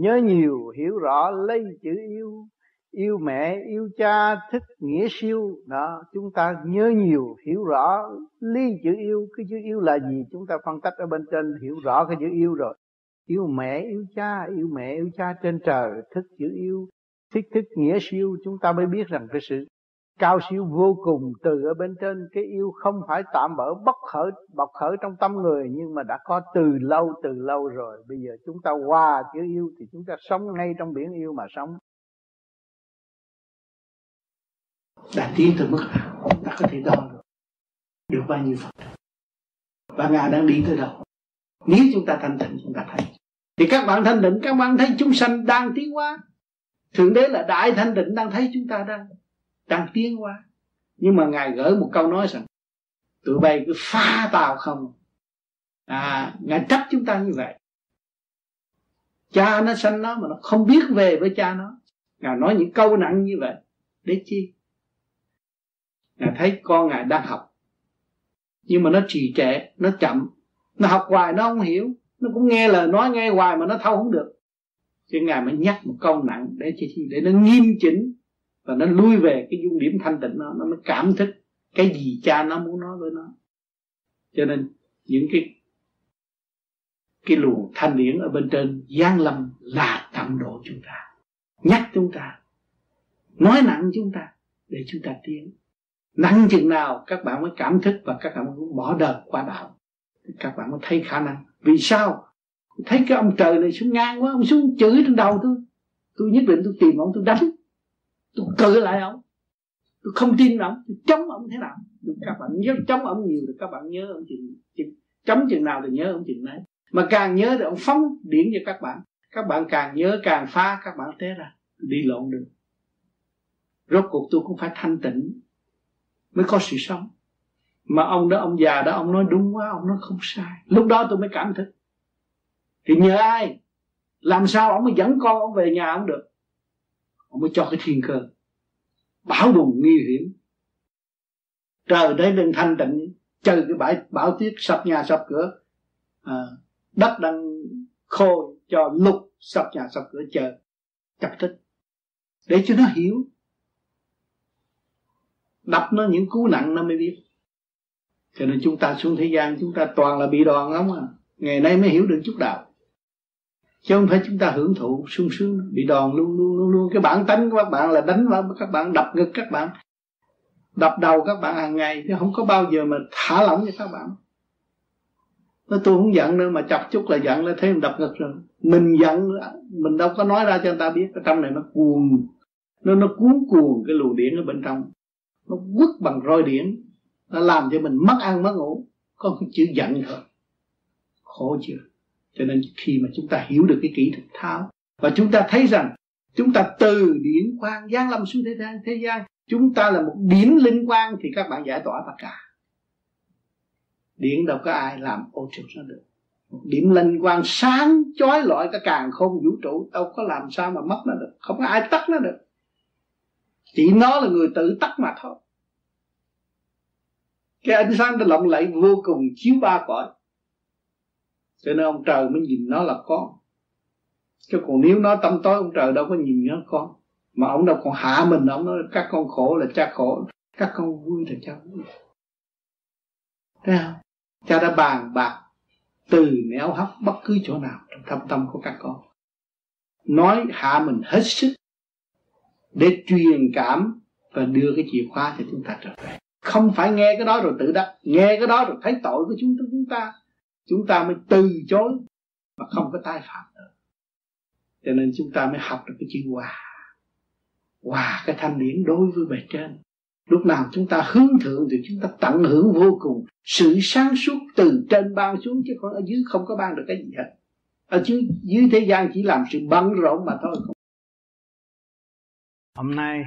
Nhớ nhiều, hiểu rõ, lấy chữ yêu yêu mẹ, yêu cha, thích nghĩa siêu. Đó, chúng ta nhớ nhiều, hiểu rõ lý chữ yêu. Cái chữ yêu là gì? Chúng ta phân tích ở bên trên, hiểu rõ cái chữ yêu rồi. Yêu mẹ, yêu cha, yêu mẹ, yêu cha trên trời. Thích chữ yêu, thích thích nghĩa siêu. Chúng ta mới biết rằng cái sự cao siêu vô cùng từ ở bên trên. Cái yêu không phải tạm bỡ bất khởi, bộc khởi trong tâm người, nhưng mà đã có từ lâu từ lâu rồi. Bây giờ chúng ta qua chữ yêu thì chúng ta sống ngay trong biển yêu mà sống. Đã tiến tới mức nào, ta có thể đo được được bao nhiêu phần. Và ngài đang đi tới đâu? Nếu chúng ta thanh tịnh, chúng ta thấy. Thì các bạn thanh định các bạn thấy chúng sanh đang tiến hóa. Thượng đế là đại thanh định đang thấy chúng ta đang đang tiến hóa. Nhưng mà ngài gửi một câu nói rằng, tụi bay cứ pha tào không. À ngài trách chúng ta như vậy. Cha nó sanh nó mà nó không biết về với cha nó. Ngài nói những câu nặng như vậy để chi? Ngài thấy con ngài đang học. Nhưng mà nó trì trệ, nó chậm. Nó học hoài, nó không hiểu. Nó cũng nghe lời nói, nghe hoài mà nó thâu không được. Thì ngài mới nhắc một câu nặng để để nó nghiêm chỉnh và nó lui về cái dung điểm thanh tịnh nó nó mới cảm thức cái gì cha nó muốn nói với nó. Cho nên những cái cái luồng thanh điển ở bên trên giáng lâm là tận độ chúng ta. Nhắc chúng ta. Nói nặng chúng ta để chúng ta tiến nặng chừng nào các bạn mới cảm thức và các bạn mới bỏ đời qua đạo. Các bạn mới thấy khả năng. Vì sao? Thấy cái ông trời này xuống ngang quá ông xuống chửi trên đầu tôi. Tôi nhất định tôi tìm ông tôi đánh. Tôi cự lại ông. Tôi không tin ông tôi chống ông thế nào. Được các bạn nhớ chống ông nhiều thì các bạn nhớ ông chừng, chừng chống chừng nào thì nhớ ông chừng đấy. Mà càng nhớ thì ông phóng điển cho các bạn. Các bạn càng nhớ càng phá các bạn té ra. Đi lộn được. Rốt cuộc tôi cũng phải thanh tịnh mới có sự sống. Mà ông đó ông già đó ông nói đúng quá ông nói không sai. Lúc đó tôi mới cảm thức. Thì nhờ ai? Làm sao ông mới dẫn con ông về nhà ông được? Ông mới cho cái thiên cơ. Bão đùng nguy hiểm. Trời đấy đừng thanh tịnh trừ cái bãi bão tuyết sập nhà sập cửa. À, đất đang khô cho lục sập nhà sập cửa chờ chập tích. Để cho nó hiểu đập nó những cú nặng nó mới biết. Cho nên chúng ta xuống thế gian, chúng ta toàn là bị đòn lắm à. Ngày nay mới hiểu được chút đạo. Chứ không phải chúng ta hưởng thụ, sung sướng, bị đòn luôn luôn luôn luôn. Cái bản tánh của các bạn là đánh vào các bạn, đập ngực các bạn, đập đầu các bạn hàng ngày. Chứ không có bao giờ mà thả lỏng cho các bạn. Nó tôi không giận nữa, mà chọc chút là giận là thấy mình đập ngực rồi. Mình giận mình đâu có nói ra cho người ta biết. Ở trong này nó cuồng. Nó nó cuốn cuồng cái luồng điện ở bên trong nó quất bằng roi điện nó làm cho mình mất ăn, mất ngủ, có cái chữ giận thôi khổ chưa? Cho nên khi mà chúng ta hiểu được cái kỹ thuật tháo, và chúng ta thấy rằng chúng ta từ điển quang giáng lâm xuống thế gian thế gian, chúng ta là một điểm linh quang thì các bạn giải tỏa tất cả. Điển đâu có ai làm ô trực nó được. Một điểm linh quang sáng chói lọi cả càng không vũ trụ, đâu có làm sao mà mất nó được. Không có ai tắt nó được chỉ nó là người tự tắt mà thôi. Cái ánh sáng nó lộng lẫy vô cùng, chiếu ba cõi. Cho nên ông trời mới nhìn nó là con. Chứ còn nếu nó tâm tối, ông trời đâu có nhìn nó con. Mà ông đâu còn hạ mình, ông nói, các con khổ là cha khổ, các con vui là cha vui. Thấy không? Cha đã bàn bạc từ néo hấp bất cứ chỗ nào trong thâm tâm của các con. Nói hạ mình hết sức để truyền cảm và đưa cái chìa khóa cho chúng ta trở về. Không phải nghe cái đó rồi tự đắc, nghe cái đó rồi thấy tội của chúng ta chúng ta. Chúng ta mới từ chối mà không có tái phạm nữa. Cho nên chúng ta mới học được cái chữ hòa. Hòa cái thanh điển đối với bề trên. Lúc nào chúng ta hướng thượng thì chúng ta tận hưởng vô cùng. Sự sáng suốt từ trên ban xuống chứ còn ở dưới không có ban được cái gì hết. Ở dưới dưới thế gian chỉ làm sự bận rộn mà thôi hôm nay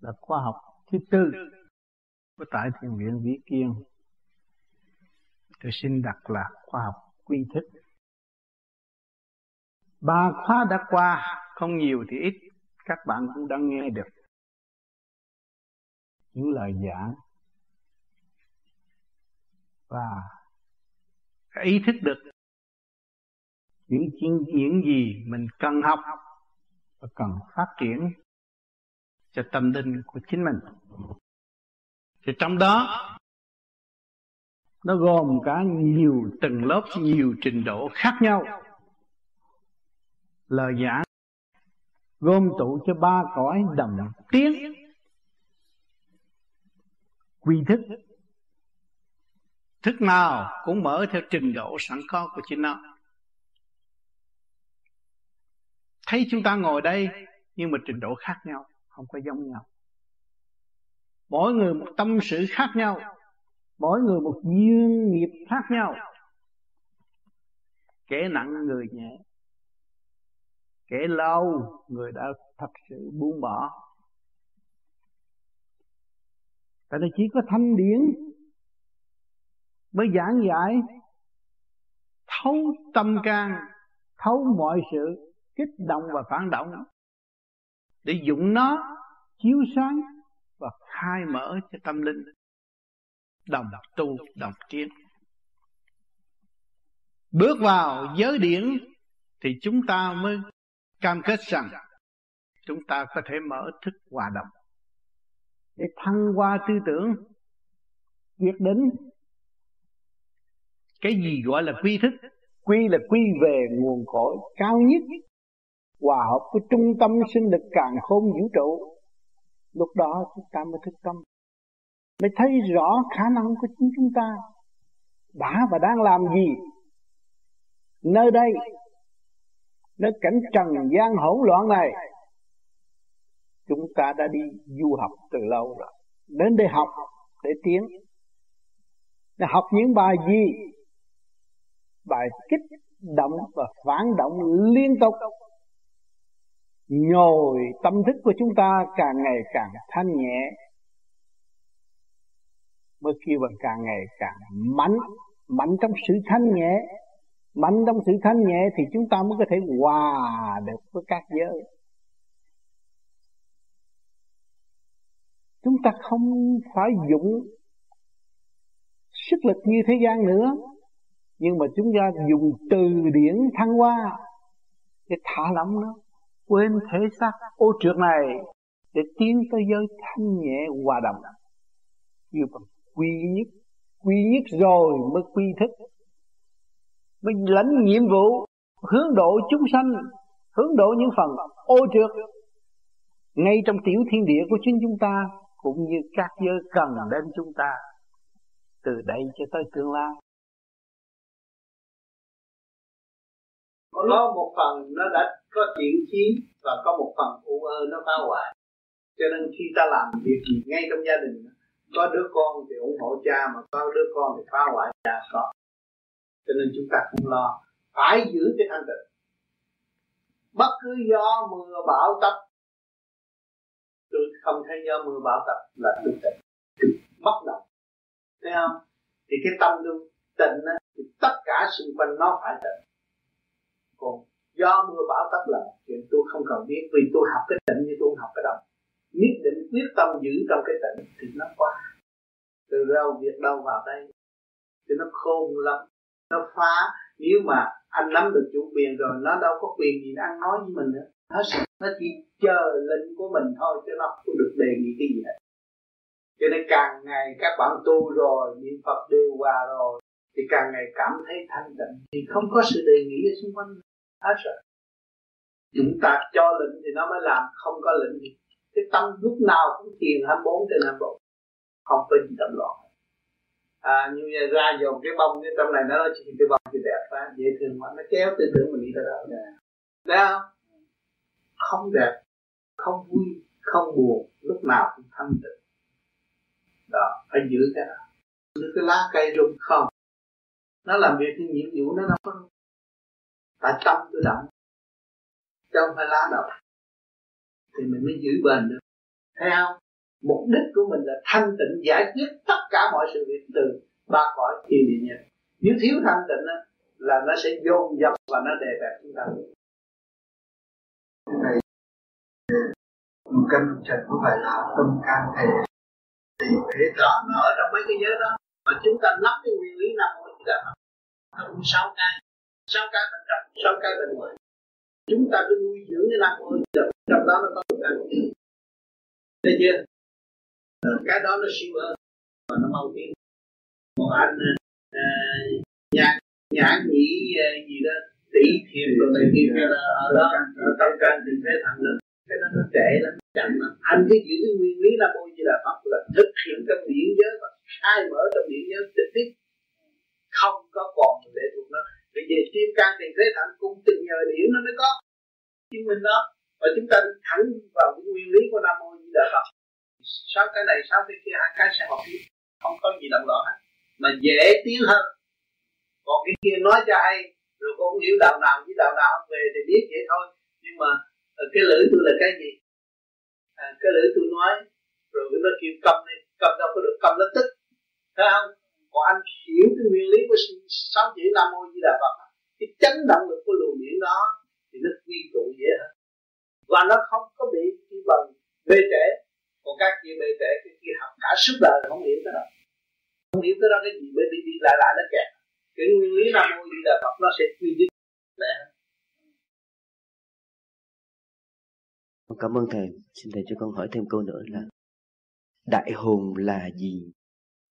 là khoa học thứ tư của tại thiền viện Vĩ Kiên. Tôi xin đặt là khoa học quy thức. Ba khóa đã qua, không nhiều thì ít, các bạn cũng đã nghe được. Những lời giảng và ý thức được những chuyện những gì mình cần học và cần phát triển cho tâm linh của chính mình. Thì trong đó, nó gồm cả nhiều tầng lớp, nhiều trình độ khác nhau. Lời giảng gom tụ cho ba cõi đồng tiếng, quy thức. Thức nào cũng mở theo trình độ sẵn có của chính nó. Thấy chúng ta ngồi đây nhưng mà trình độ khác nhau không có giống nhau. Mỗi người một tâm sự khác nhau. Mỗi người một duyên nghiệp khác nhau. Kẻ nặng người nhẹ. Kẻ lâu, người đã thật sự buông bỏ. Tại nên chỉ có thanh điển mới giảng giải, thấu tâm can, thấu mọi sự, kích động và phản động để dụng nó, chiếu sáng và khai mở cho tâm linh. Đồng tu, đồng tiến bước vào giới điển thì chúng ta mới cam kết rằng chúng ta có thể mở thức hòa đồng. Để thăng qua tư tưởng, quyết định cái gì gọi là quy thức. Quy là quy về nguồn cội cao nhất hòa hợp với trung tâm sinh lực càng khôn vũ trụ. Lúc đó chúng ta mới thức tâm. Mới thấy rõ khả năng của chính chúng ta. Đã và đang làm gì? Nơi đây, nơi cảnh trần gian hỗn loạn này, chúng ta đã đi du học từ lâu rồi. Đến đây học để tiến. Để học những bài gì? Bài kích động và phản động liên tục nhồi tâm thức của chúng ta càng ngày càng thanh nhẹ mới kêu bằng càng ngày càng mạnh mạnh trong sự thanh nhẹ. Mạnh trong sự thanh nhẹ thì chúng ta mới có thể hòa được với các giới. Chúng ta không phải dụng sức lực như thế gian nữa, nhưng mà chúng ta dùng từ điển thăng hoa để thả lỏng nó quên thể xác ô trượt này để tiến tới giới thanh nhẹ hòa đồng. Như bằng quy nhất quy nhất rồi mới quy thức, mới lãnh nhiệm vụ, hướng độ chúng sanh, hướng độ những phần ô trượt. Ngay trong tiểu thiên địa của chính chúng ta, cũng như các giới cần đến chúng ta, từ đây cho tới tương lai. Có một phần nó đã có chuyển chiến và có một phần u ơ nó phá hoại. Cho nên khi ta làm việc gì ngay trong gia đình có đứa con thì ủng hộ cha mà có đứa con thì phá hoại cha con. Cho nên chúng ta không lo phải giữ cái thanh tịnh. Bất cứ gió mưa bão tấp tôi không thấy gió mưa bão tấp là tôi tịnh bất động thấy không? Thì cái tâm tôi tịnh á, thì tất cả xung quanh nó phải tịnh còn do mưa bão tấp là chuyện tôi không cần biết, vì tôi học cái tịnh như tôi không học cái động nhất định, quyết tâm giữ trong cái tịnh thì nó qua. Từ đâu việc đâu vào đây thì nó khôn lắm. Nó phá. Nếu mà anh nắm được chủ quyền rồi, nó đâu có quyền gì ăn nói với mình nữa. Nó nó chỉ chờ lệnh của mình thôi, chứ nó không được đề nghị cái gì hết. Cho nên càng ngày các bạn tu rồi, niệm phật đều hòa rồi, thì càng ngày cảm thấy thanh tịnh. Thì không có sự đề nghị ở xung quanh hết rồi. Chúng ta cho lệnh thì nó mới làm, không có lệnh thì cái tâm lúc nào cũng thiền 24 trên 24 không có gì tâm loạn. À như ra dồn cái bông, cái trong này nó nói chuyện cái bông thì đẹp quá, dễ thương quá. Nó kéo tư tưởng mình đi tới đó. Thấy không? Không đẹp, không vui, không buồn, lúc nào cũng thanh tịnh. Đó, phải giữ cái đó. Giữ cái lá cây rung không? Nó làm việc thì nhiệm vụ nó đâu có tại tâm tôi động chứ không phải lá động thì mình mới giữ bền được. Thấy không? Mục đích của mình là thanh tịnh giải quyết tất cả mọi sự việc từ ba cõi thiên địa nhân. Nếu thiếu thanh tịnh đó, là nó sẽ dồn dập và nó đè bẹp chúng ta. Này một cân trần của phải là tâm can thể thì thế rõ nó ở trong mấy cái giới đó. Mà chúng ta nắm cái nguyên lý nào cũng được là sáu cái sáu cái bên trong sáu cái bên ngoài chúng ta cứ nuôi dưỡng cái nam mô dạ, trong đó nó có được cái thấy chưa? Ờ, cái đó nó siêu hơn và nó mau tiến. Một anh à, nhà nhà nghĩ à, gì đó tỷ thiền rồi này kia kia là ở đó ở tâm can thì thế thẳng lực cái đó nó trễ lắm chậm lắm. Anh cứ giữ cái nguyên lý là mô di là phật là thực hiện trong điển giới và khai mở trong điển giới trực tiếp. Không có còn để thuộc nó. Bây về tim can tiền thế thẳng cũng từ nhờ điển nó mới có chứng minh đó. Và chúng ta thẳng vào cái nguyên lý của nam mô di đà phật. Sáu cái này sáu cái kia hai cái sẽ học tiếp. Không có gì động loạn hết. Mà dễ tiến hơn. Còn cái kia nói cho hay rồi con hiểu đạo nào với đạo nào về thì biết vậy thôi. Nhưng mà ờ, cái lưỡi tôi là cái gì? À, cái lưỡi tôi nói rồi nó kêu cầm đi. Cầm đâu có được cầm nó tức. Thấy không? Còn anh hiểu cái nguyên lý của sáu chữ nam mô di đà phật. Cái chấn động lực của luồng điện đó thì nó quy tụ dễ hơn. Và nó không có bị chi bằng bê trễ. Còn các kia bê trễ, cái kia học cả suốt đời không hiểu cái đó. Không hiểu cái đó cái gì, bởi đi đi lại lại nó kẹt. Cái nguyên lý nam mô di đà phật nó sẽ quy định lẽ Cảm ơn thầy. Xin thầy cho con hỏi thêm câu nữa là đại hồn là gì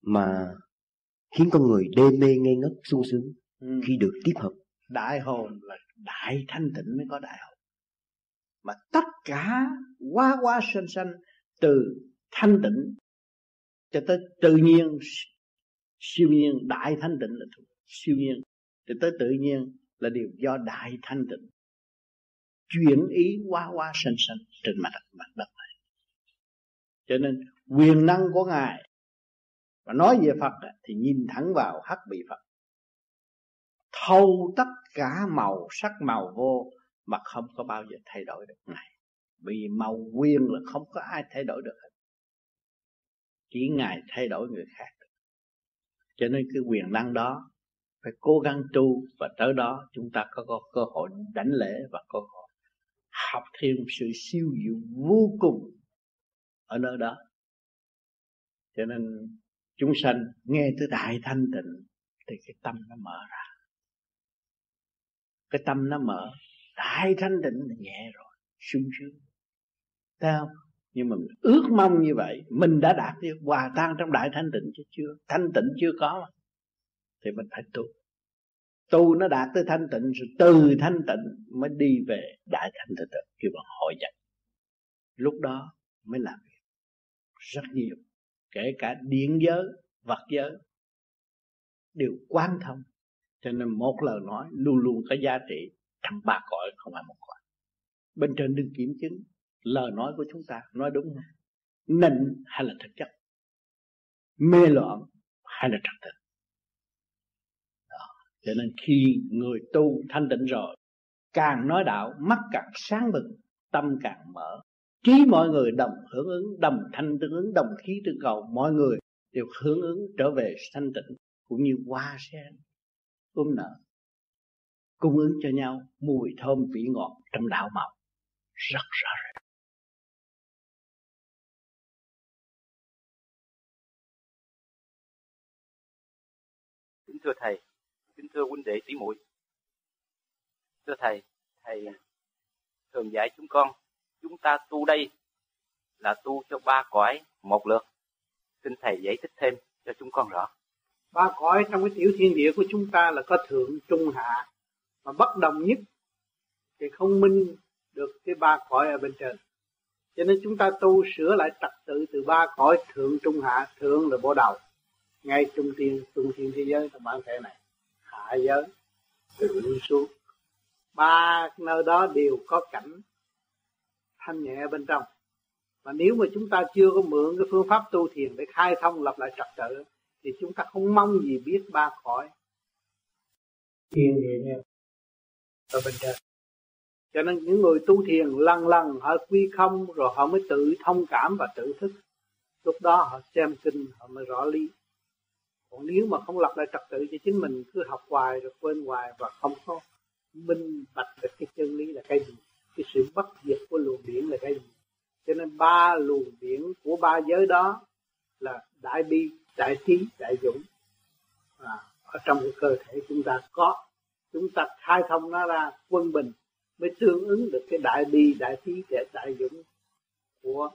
mà khiến con người đê mê ngây ngất sung sướng ừ. khi được tiếp hợp? Đại hồn là đại thanh tịnh mới có đại hồn. Mà tất cả quá quá sanh sanh từ thanh tịnh cho tới tự nhiên siêu nhiên đại thanh tịnh là siêu nhiên cho tới tự nhiên là điều do đại thanh tịnh chuyển ý quá quá sanh sanh trên mặt mặt đất này cho nên quyền năng của ngài và nói về Phật thì nhìn thẳng vào hắc bị Phật. Thâu tất cả màu sắc màu vô mà không có bao giờ thay đổi được này. Vì màu quyền là không có ai thay đổi được hết. Chỉ ngài thay đổi người khác cho nên cái quyền năng đó phải cố gắng tu và tới đó chúng ta có, có cơ hội đánh lễ và cơ hội học thêm sự siêu diệu vô cùng ở nơi đó. Cho nên chúng sanh nghe tới đại thanh tịnh thì cái tâm nó mở ra. Cái tâm nó mở, đại thanh tịnh là nhẹ rồi, sung sướng. Thấy không? Nhưng mà mình ước mong như vậy, mình đã đạt được hòa tan trong đại thanh tịnh chứ chưa? Thanh tịnh chưa có. Thì mình phải tu. Tu nó đạt tới thanh tịnh rồi từ thanh tịnh mới đi về đại thanh tịnh. Kêu bằng hội nhập. Lúc đó mới làm việc. Rất nhiều kể cả điện giới, vật giới, đều quan thông. Cho nên một lời nói luôn luôn có giá trị trong ba cõi không phải một cõi. Bên trên đừng kiểm chứng, lời nói của chúng ta nói đúng không? Nịnh hay là thực chất? Mê loạn hay là trật tự? Cho nên khi người tu thanh tịnh rồi, càng nói đạo, mắt càng sáng bừng, tâm càng mở trí mọi người đồng hưởng ứng, đồng thanh tương ứng, đồng khí tương cầu, mọi người đều hưởng ứng trở về thanh tịnh cũng như hoa sen, ôm nở cung ứng cho nhau mùi thơm vị ngọt trong đạo màu rất rõ ràng. Kính thưa thầy, kính thưa huynh đệ tỷ muội. Thưa thầy thầy thường dạy chúng con chúng ta tu đây là tu cho ba cõi một lượt. Xin thầy giải thích thêm cho chúng con rõ. Ba cõi trong cái tiểu thiên địa của chúng ta là có thượng, trung, hạ. Mà bất đồng nhất thì không minh được cái ba cõi ở bên trên. Cho nên chúng ta tu sửa lại trật tự từ ba cõi, thượng, trung, hạ. Thượng là bộ đầu. Ngay trung tiên trung thiên thế giới, trong bản thể này. Hạ giới từ xuống. Ba nơi đó đều có cảnh thanh nhẹ bên trong. Mà nếu mà chúng ta chưa có mượn cái phương pháp tu thiền để khai thông lập lại trật tự thì chúng ta không mong gì biết ba cõi thiên địa ở bên trên. Cho nên những người tu thiền lần lần họ quy không rồi họ mới tự thông cảm và tự thức. Lúc đó họ xem kinh họ mới rõ lý. Còn nếu mà không lập lại trật tự cho chính mình cứ học hoài rồi quên hoài và không có minh bạch được cái chân lý là cái gì cái sự bất diệt của luồng điển là cái gì? Cho nên ba luồng điển của ba giới đó là đại bi đại trí đại dũng. À, ở trong cái cơ thể chúng ta có chúng ta khai thông nó ra quân bình mới tương ứng được cái đại bi đại trí đại, đại dũng của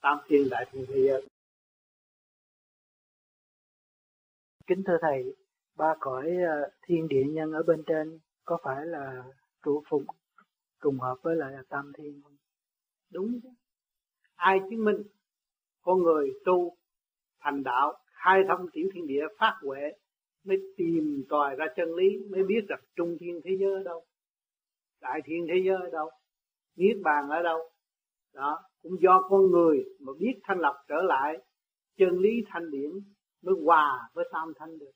tam thiên đại thiên thế giới. Kính thưa thầy ba cõi ờ, thiên địa nhân ở bên trên có phải là trụ phụng trùng hợp với lại là tam thiên không đúng chứ. Ai chứng minh con người tu thành đạo, khai thông tiểu thiên địa, phát huệ, mới tìm tòi ra chân lý, mới biết rằng trung thiên thế giới ở đâu, đại thiên thế giới ở đâu, niết bàn ở đâu. Đó, cũng do con người mà biết thanh lập trở lại, chân lý thanh điển mới hòa với tam thanh được.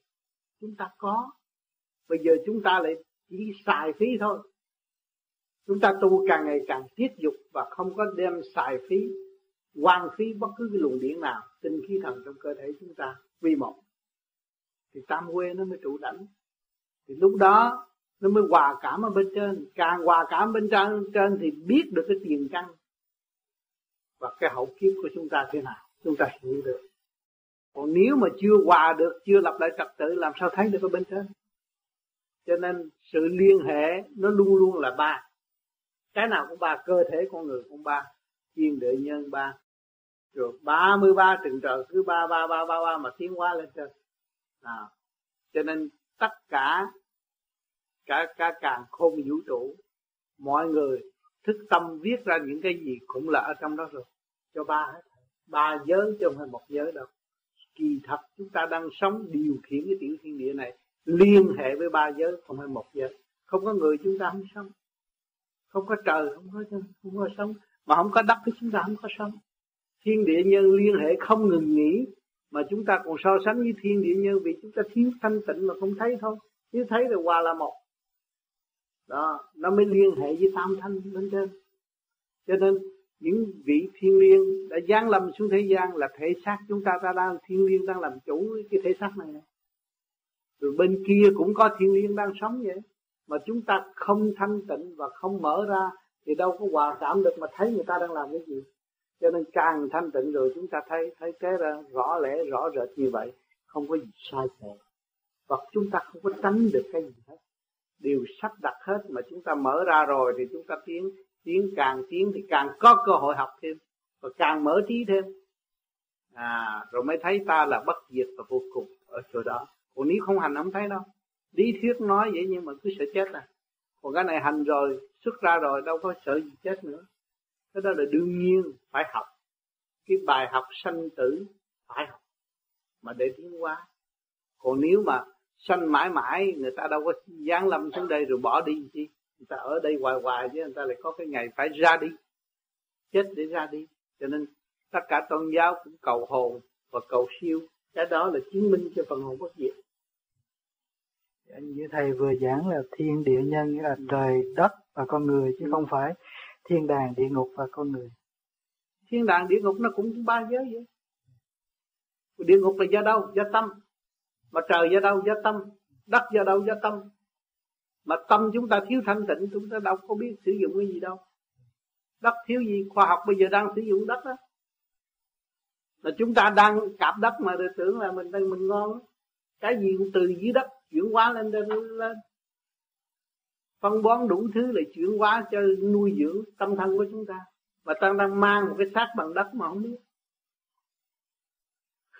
Chúng ta có. Bây giờ chúng ta lại chỉ xài phí thôi chúng ta tu càng ngày càng tiết dục và không có đem xài phí, hoang phí bất cứ cái luồng điện nào, tinh khí thần trong cơ thể chúng ta vi một. Thì tam quê nó mới trụ đảnh thì lúc đó nó mới hòa cảm ở bên trên. Càng hòa cảm bên trên trên thì biết được cái tiền căn và cái hậu kiếp của chúng ta thế nào. Chúng ta hiểu được. Còn nếu mà chưa hòa được, chưa lập lại trật tự, làm sao thấy được ở bên trên? Cho nên sự liên hệ nó luôn luôn là ba cái nào cũng ba cơ thể con người cũng ba thiên địa nhân ba. Rồi ba mươi ba trời cứ ba ba ba ba ba mà tiến hóa lên trên. À, cho nên tất cả cả cả càng khôn vũ trụ mọi người thức tâm viết ra những cái gì cũng là ở trong đó rồi. Cho ba hết. Ba giới chứ không phải một giới đâu. Kỳ thật chúng ta đang sống điều khiển cái tiểu thiên địa này liên hệ với ba giới không phải một giới. Không có người chúng ta không sống không có trời không có không có sống. Mà không có đất thì chúng ta không có sống. Thiên địa nhân liên hệ không ngừng nghỉ mà chúng ta còn so sánh với thiên địa nhân vì chúng ta thiếu thanh tịnh mà không thấy thôi. Nếu thấy thì hòa là một. Đó nó mới liên hệ với tam thanh bên trên. Cho nên những vị thiên liêng đã giáng lâm xuống thế gian là thể xác chúng ta ta đang thiên liêng đang làm chủ cái thể xác này, này rồi bên kia cũng có thiên liêng đang sống vậy mà chúng ta không thanh tịnh và không mở ra thì đâu có hòa cảm được mà thấy người ta đang làm cái gì. Cho nên càng thanh tịnh rồi chúng ta thấy thấy cái ra rõ lẽ, rõ rệt như vậy, không có gì sai sót và chúng ta không có tránh được cái gì hết. Đều sắp đặt hết mà chúng ta mở ra rồi thì chúng ta tiến tiến càng tiến thì càng có cơ hội học thêm và càng mở trí thêm. À rồi mới thấy ta là bất diệt và vô cùng ở chỗ đó. Còn nếu không hành, không thấy đâu lý thuyết nói vậy nhưng mà cứ sợ chết à. Còn cái này hành rồi, xuất ra rồi, đâu có sợ gì chết nữa. Cái đó là đương nhiên, phải học. Cái bài học sanh tử, phải học. Mà để tiến hóa. Còn nếu mà sanh mãi mãi, người ta đâu có giáng lâm xuống đây rồi bỏ đi chi? Ta ở đây hoài hoài chứ, người ta lại có cái ngày phải ra đi. Chết để ra đi. Cho nên tất cả tôn giáo cũng cầu hồn và cầu siêu. Cái đó là chứng minh cho phần hồn bất diệt. Dạ, như thầy vừa giảng là thiên địa nhân nghĩa là trời, đất và con người chứ không phải thiên đàng, địa ngục và con người. Thiên đàng, địa ngục nó cũng ba giới vậy. Địa ngục là do đâu? Do tâm. Mà trời do đâu? Do tâm. Đất do đâu? Do tâm. Mà tâm chúng ta thiếu thanh tịnh, chúng ta đâu có biết sử dụng cái gì đâu. Đất thiếu gì? Khoa học bây giờ đang sử dụng đất đó. Là chúng ta đang cạp đất mà tưởng là mình đang mình ngon cái gì cũng từ dưới đất chuyển hóa lên lên lên. Phân bón đủ thứ để chuyển hóa cho nuôi dưỡng tâm thân của chúng ta. Và ta đang mang một cái xác bằng đất mà không biết.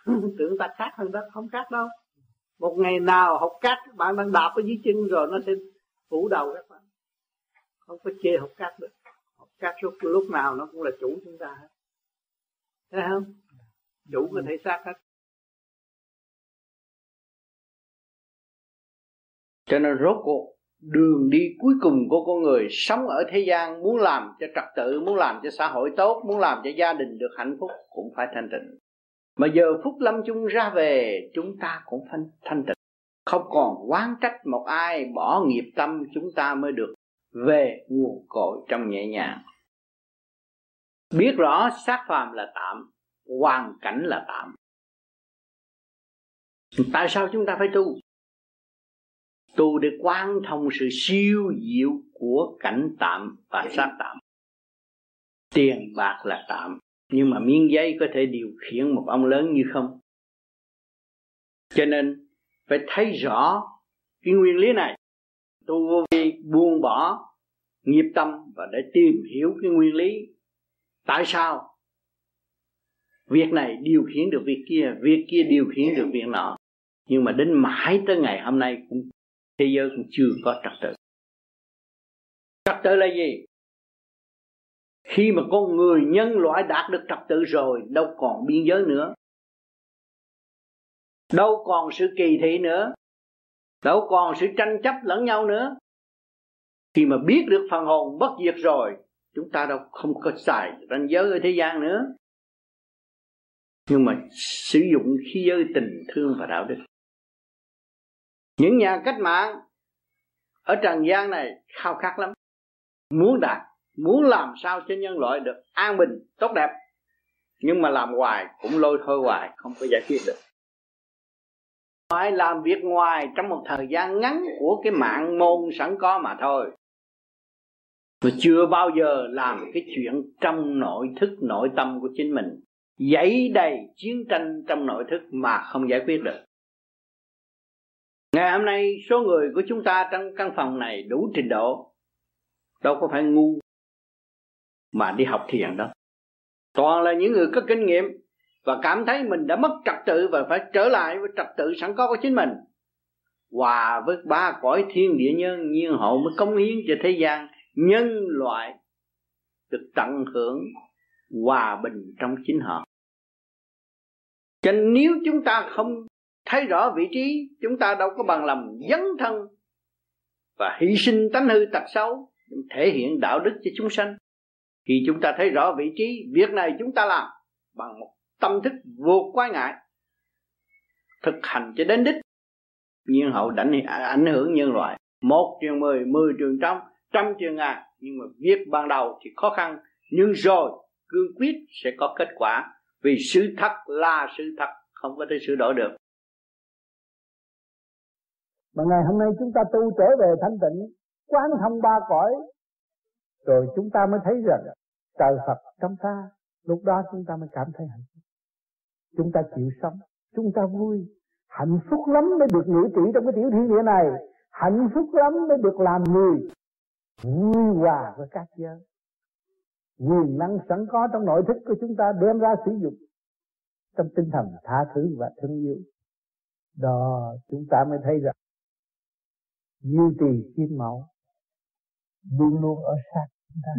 Tưởng ta khác hơn đất, không khác đâu. Một ngày nào học cát, bạn đang đạp ở dưới chân rồi nó sẽ phủ đầu các bạn. Không có chê học cát được. Học cát lúc lúc nào nó cũng là chủ chúng ta hết. Thấy không? Chủ có thể xác hết. Cho nên rốt cuộc, đường đi cuối cùng của con người sống ở thế gian muốn làm cho trật tự, muốn làm cho xã hội tốt, muốn làm cho gia đình được hạnh phúc cũng phải thanh tịnh. Mà giờ phút lâm chung ra về, chúng ta cũng phải thanh tịnh. Không còn oán trách một ai, bỏ nghiệp tâm, chúng ta mới được về nguồn cội trong nhẹ nhàng. Biết rõ xác phàm là tạm, hoàn cảnh là tạm. Tại sao chúng ta phải tu? Tu để quan thông sự siêu diệu của cảnh tạm và xác tạm. Tiền bạc là tạm, nhưng mà miếng giấy có thể điều khiển một ông lớn như không? Cho nên, phải thấy rõ cái nguyên lý này. Tu vô vi, buông bỏ nghiệp tâm và để tìm hiểu cái nguyên lý. Tại sao? Việc này điều khiển được việc kia việc kia điều khiển được việc nọ. Nhưng mà đến mãi tới ngày hôm nay cũng thế giới cũng chưa có trật tự. Trật tự là gì? Khi mà con người nhân loại đạt được trật tự rồi, đâu còn biên giới nữa. Đâu còn sự kỳ thị nữa. Đâu còn sự tranh chấp lẫn nhau nữa. Khi mà biết được phần hồn bất diệt rồi, chúng ta đâu không có xài ranh giới ở thế gian nữa. Nhưng mà sử dụng khí giới tình thương và đạo đức những nhà cách mạng ở trần gian này khao khát lắm. Muốn đạt, muốn làm sao cho nhân loại được an bình, tốt đẹp. Nhưng mà làm hoài cũng lôi thôi hoài, không có giải quyết được. Phải làm việc ngoài trong một thời gian ngắn của cái mạng môn sẵn có mà thôi. Và chưa bao giờ làm cái chuyện trong nội thức, nội tâm của chính mình. Dấy đầy chiến tranh trong nội thức mà không giải quyết được ngày hôm nay, số người của chúng ta trong căn phòng này đủ trình độ. Đâu có phải ngu mà đi học thiền đó. Toàn là những người có kinh nghiệm và cảm thấy mình đã mất trật tự và phải trở lại với trật tự sẵn có của chính mình. Hòa với ba cõi thiên địa nhân, nhiên hậu mới cống hiến cho thế gian nhân loại được tận hưởng hòa bình trong chính họ. Cho nên nếu chúng ta không thấy rõ vị trí, chúng ta đâu có bằng lòng dấn thân và hy sinh tánh hư tật xấu thể hiện đạo đức cho chúng sanh. Khi chúng ta thấy rõ vị trí, việc này chúng ta làm bằng một tâm thức vô quái ngại, thực hành cho đến đích. Nhiên hậu đánh à, ảnh hưởng nhân loại, một trường mười mười trường trăm trăm trường ngàn. Nhưng mà việc ban đầu thì khó khăn, nhưng rồi cương quyết sẽ có kết quả. Vì sự thật là sự thật, không có thể sửa đổi được mà ngày hôm nay chúng ta tu trở về thanh tịnh, quán thông ba cõi, rồi chúng ta mới thấy rằng trời Phật trong ta, lúc đó chúng ta mới cảm thấy hạnh phúc. Chúng ta chịu sống, chúng ta vui. Hạnh phúc lắm mới được ngự trị trong cái tiểu thiên địa này. Hạnh phúc lắm mới được làm người. Vui hòa với các giới. Quyền năng sẵn có trong nội thức của chúng ta đem ra sử dụng. Trong tinh thần tha thứ và thương yêu. Đó, chúng ta mới thấy rằng duy trì kim mẫu. Luôn luôn ở sát chúng ta.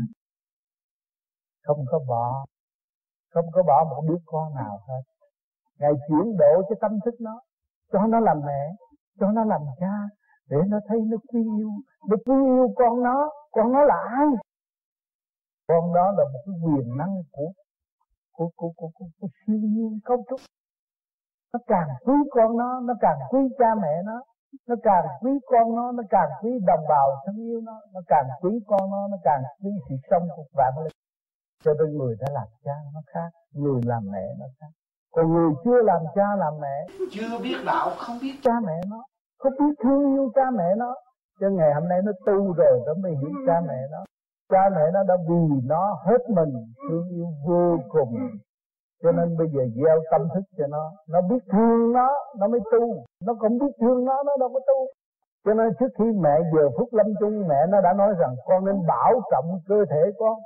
Không có bỏ không có bỏ một đứa con nào hết. Ngài chuyển độ cho tâm thức nó cho nó làm mẹ cho nó làm cha để nó thấy nó quý yêu. Nó quý yêu con nó con nó là ai? Con đó là một cái quyền năng của của của của, của, của siêu nhiên cấu trúc. Nó càng quý con nó nó càng quý cha mẹ nó nó càng quý con nó nó càng quý đồng bào thân yêu nó nó càng quý con nó nó càng quý sự sống của vạn linh. Cho nên người đã làm cha nó khác người làm mẹ nó khác. Còn người chưa làm cha làm mẹ chưa biết đạo không biết. cha mẹ nó không biết thương yêu cha mẹ nó. Cho ngày hôm nay nó tu rồi nó mới hiểu cha mẹ nó. Cha mẹ nó đã vì nó hết mình thương yêu vô cùng cho nên bây giờ gieo tâm thức cho nó. Nó biết thương nó nó mới tu. Nó cũng biết thương nó nó đâu có tu. Cho nên trước khi mẹ giờ phút lâm chung, mẹ nó đã nói rằng, con nên bảo trọng cơ thể con.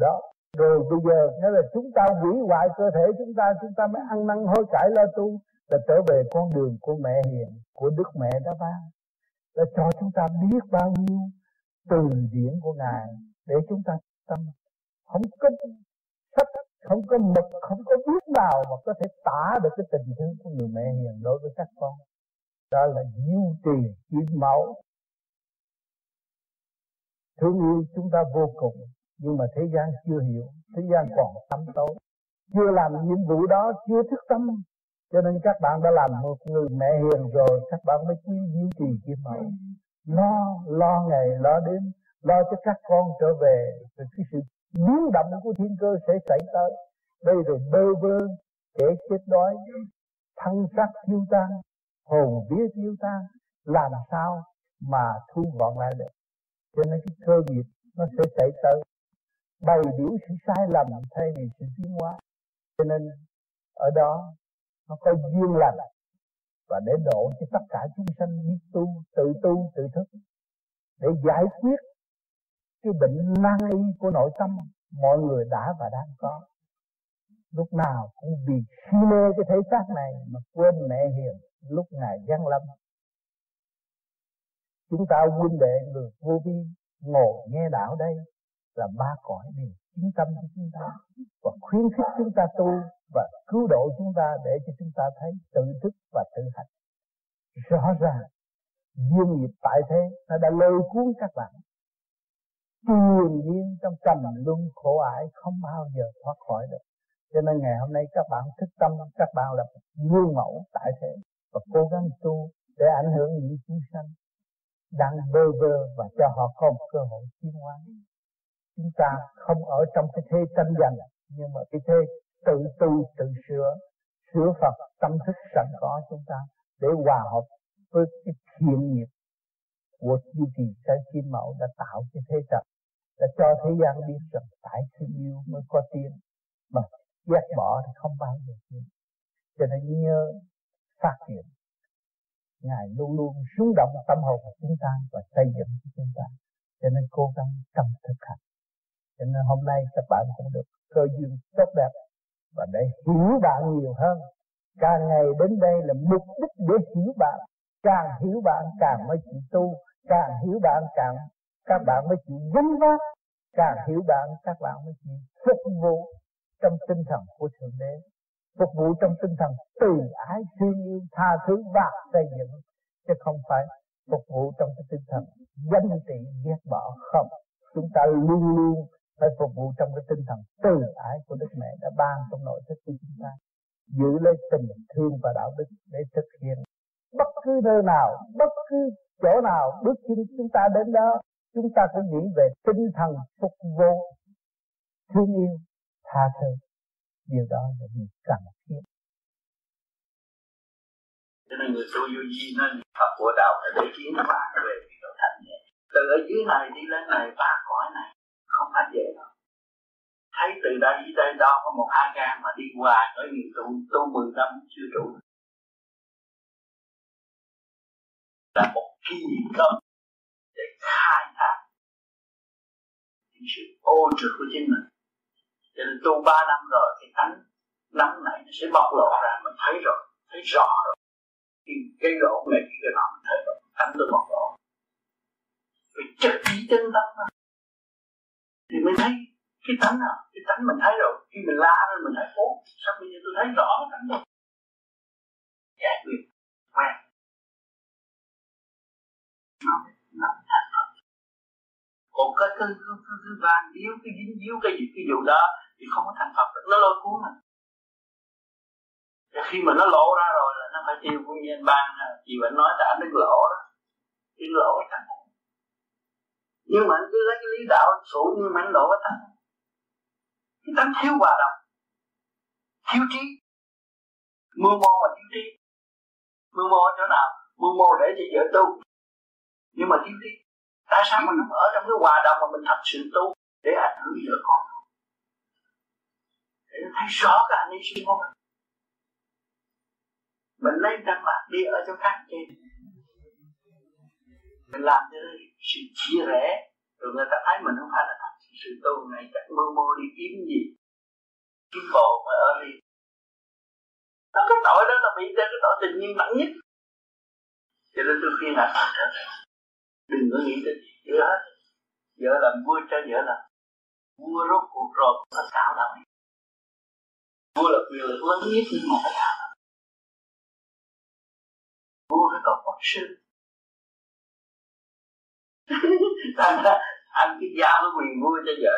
Đó. Rồi bây giờ, nghĩa là chúng ta hủy hoại cơ thể chúng ta chúng ta mới ăn năn hối cải lo tu, là trở về con đường của mẹ hiền, của đức mẹ đã ban. Là cho chúng ta biết bao nhiêu từ điển của ngài để chúng ta tâm. Không có sách không có mực, không có biết nào mà có thể tả được cái tình thương của người mẹ hiền đối với các con. Đó là diêu trì kim mẫu thương yêu chúng ta vô cùng, nhưng mà thế gian chưa hiểu, thế gian còn tâm tối. Chưa làm nhiệm vụ đó, chưa thức tâm. Cho nên các bạn đã làm một người mẹ hiền rồi, các bạn mới quý duy trì kim mẫu lo lo ngày, lo đêm, lo cho các con trở về từ cái sự biến động của thiên cơ sẽ xảy tới đây rồi bơ vơ, kẻ chết đói, thân xác tiêu tan, hồn vía tiêu tan. Làm sao mà thu gọn lại được? Cho nên cái cơ nghiệp nó sẽ xảy tới bày biểu sự sai lầm thay vì sự tiến hóa. Cho nên ở đó nó có duyên lành. Và để độ cho tất cả chúng sanh biết tu, tự tu, tự thức. Để giải quyết cái bệnh nan y của nội tâm, mọi người đã và đang có. Lúc nào cũng vì si mê cái thể xác này mà quên mẹ hiền lúc ngài giáng lâm. Chúng ta huynh đệ người vô vi ngồi nghe đạo đây là ba cõi điều chính tâm của chúng ta và khuyến khích chúng ta tu và cứu độ chúng ta để cho chúng ta thấy tự thức và tự hành. Rõ ràng, duyên nghiệp tại thế nó đã lôi cuốn các bạn triền nhiên trong trầm luân khổ ải, không bao giờ thoát khỏi được. Cho nên ngày hôm nay các bạn thức tâm, các bạn là gương mẫu tại thế. Và cố gắng tu để ảnh hưởng những chúng sanh đang bơ vơ và cho họ có một cơ hội tiến hóa chúng ta không ở trong cái thế tranh giành, nhưng mà cái thế tự tu, tự sửa sửa Phật tâm thức sẵn có chúng ta để hòa hợp với cái thiện nghiệp của chư trì trái kim mẫu đã tạo cái thế trận đã cho thế gian biết rằng phải thương yêu mới có tiền mà ghét bỏ thì không bao giờ tiến cho nên nhớ, phát triển ngài luôn luôn rung động tâm hồn của chúng ta và xây dựng cho chúng ta. Cho nên cố gắng tâm thực hành. Cho nên hôm nay các bạn cũng được cơ duyên tốt đẹp và để hiểu bạn nhiều hơn. Càng ngày đến đây là mục đích để hiểu bạn. Càng hiểu bạn, càng mới chịu tu. Càng hiểu bạn, càng các bạn mới chịu gánh vác. Càng hiểu bạn, các bạn mới chịu phục vụ trong tinh thần của thượng đế. Phục vụ trong tinh thần từ ái thương yêu, tha thứ và xây dựng. Chứ không phải phục vụ trong cái tinh thần danh trị ghét bỏ không. Chúng ta luôn luôn phải phục vụ trong cái tinh thần từ ái của Đức Mẹ đã ban trong nội thức của chúng ta. Giữ lấy tình thương và đạo đức để thực hiện bất cứ nơi nào, bất cứ chỗ nào bước chân chúng ta đến đó chúng ta phải nghĩ về tinh thần phục vụ thương yêu, tha thứ. Điều đó là điều cần thiết. Cho nên người tu vô vi nên Phật của đạo là để kiến phá về cái độ thanh nhẹ. Từ ở dưới này đi lên này ba cõi này, không phải dễ đâu. Thấy từ đây dưới đây đó có một hai gan mà đi qua nói gì tu tu mười năm chưa đủ. là một kỳ công để khai thác những sự ô trực của chính mình. Cho nên tu ba năm rồi thì tánh nắng này nó sẽ bộc lộ ra, mình thấy rồi, thấy rõ rồi. Khi cái lỗ này cái nọ mình thấy rồi, tánh tôi bộc lộ. Vì chất trí chân tâm mà. Thì mới thấy cái tánh nào, cái tánh mình thấy rồi. Khi mình la lên mình thấy ố sao bây giờ tôi thấy rõ cái tánh rồi? Giải quyết, quen còn cái cái cái, cái, cái vàng điếu cái dính díu cái gì cái vụ đó thì không có thành phật được nó lôi cuốn mình và khi mà nó lộ ra rồi là nó phải tiêu nguyên nhân ban chị vẫn nói là anh đứng lộ đó đứng lộ thành nhưng mà anh cứ lấy cái lý đạo phụ như mà anh lộ cái thành cái tánh thiếu hòa đồng thiếu trí. Mưu mô mà thiếu trí. Mưu mô ở chỗ nào? Mưu mô để cho vợ tu nhưng mà thiếu đi tại sao mình không ở trong cái hòa đồng mà mình thật sự tu để ảnh hưởng vợ con? Để thấy rõ cái anh ấy sinh của mình. Mình lấy đăng bạc đi ở chỗ khác trên mình làm cho sự chia rẽ. Rồi người ta thấy mình không phải là thật sự tu này chắc mơ mơ đi kiếm gì. Kiếm bộ mà ở đi. Nó cái tội đó là bị cái tội tình nhiên nặng nhất. Cho nên tôi khuyên là đừng có nghĩ tới chuyện hết vợ làm vua cho vợ làm vua rốt cuộc rồi nó cao đâu vua là quyền lực lớn nhất nhưng mà phải cao vua phải có quốc sư. Thành ra, anh cứ giao cái quyền vua cho vợ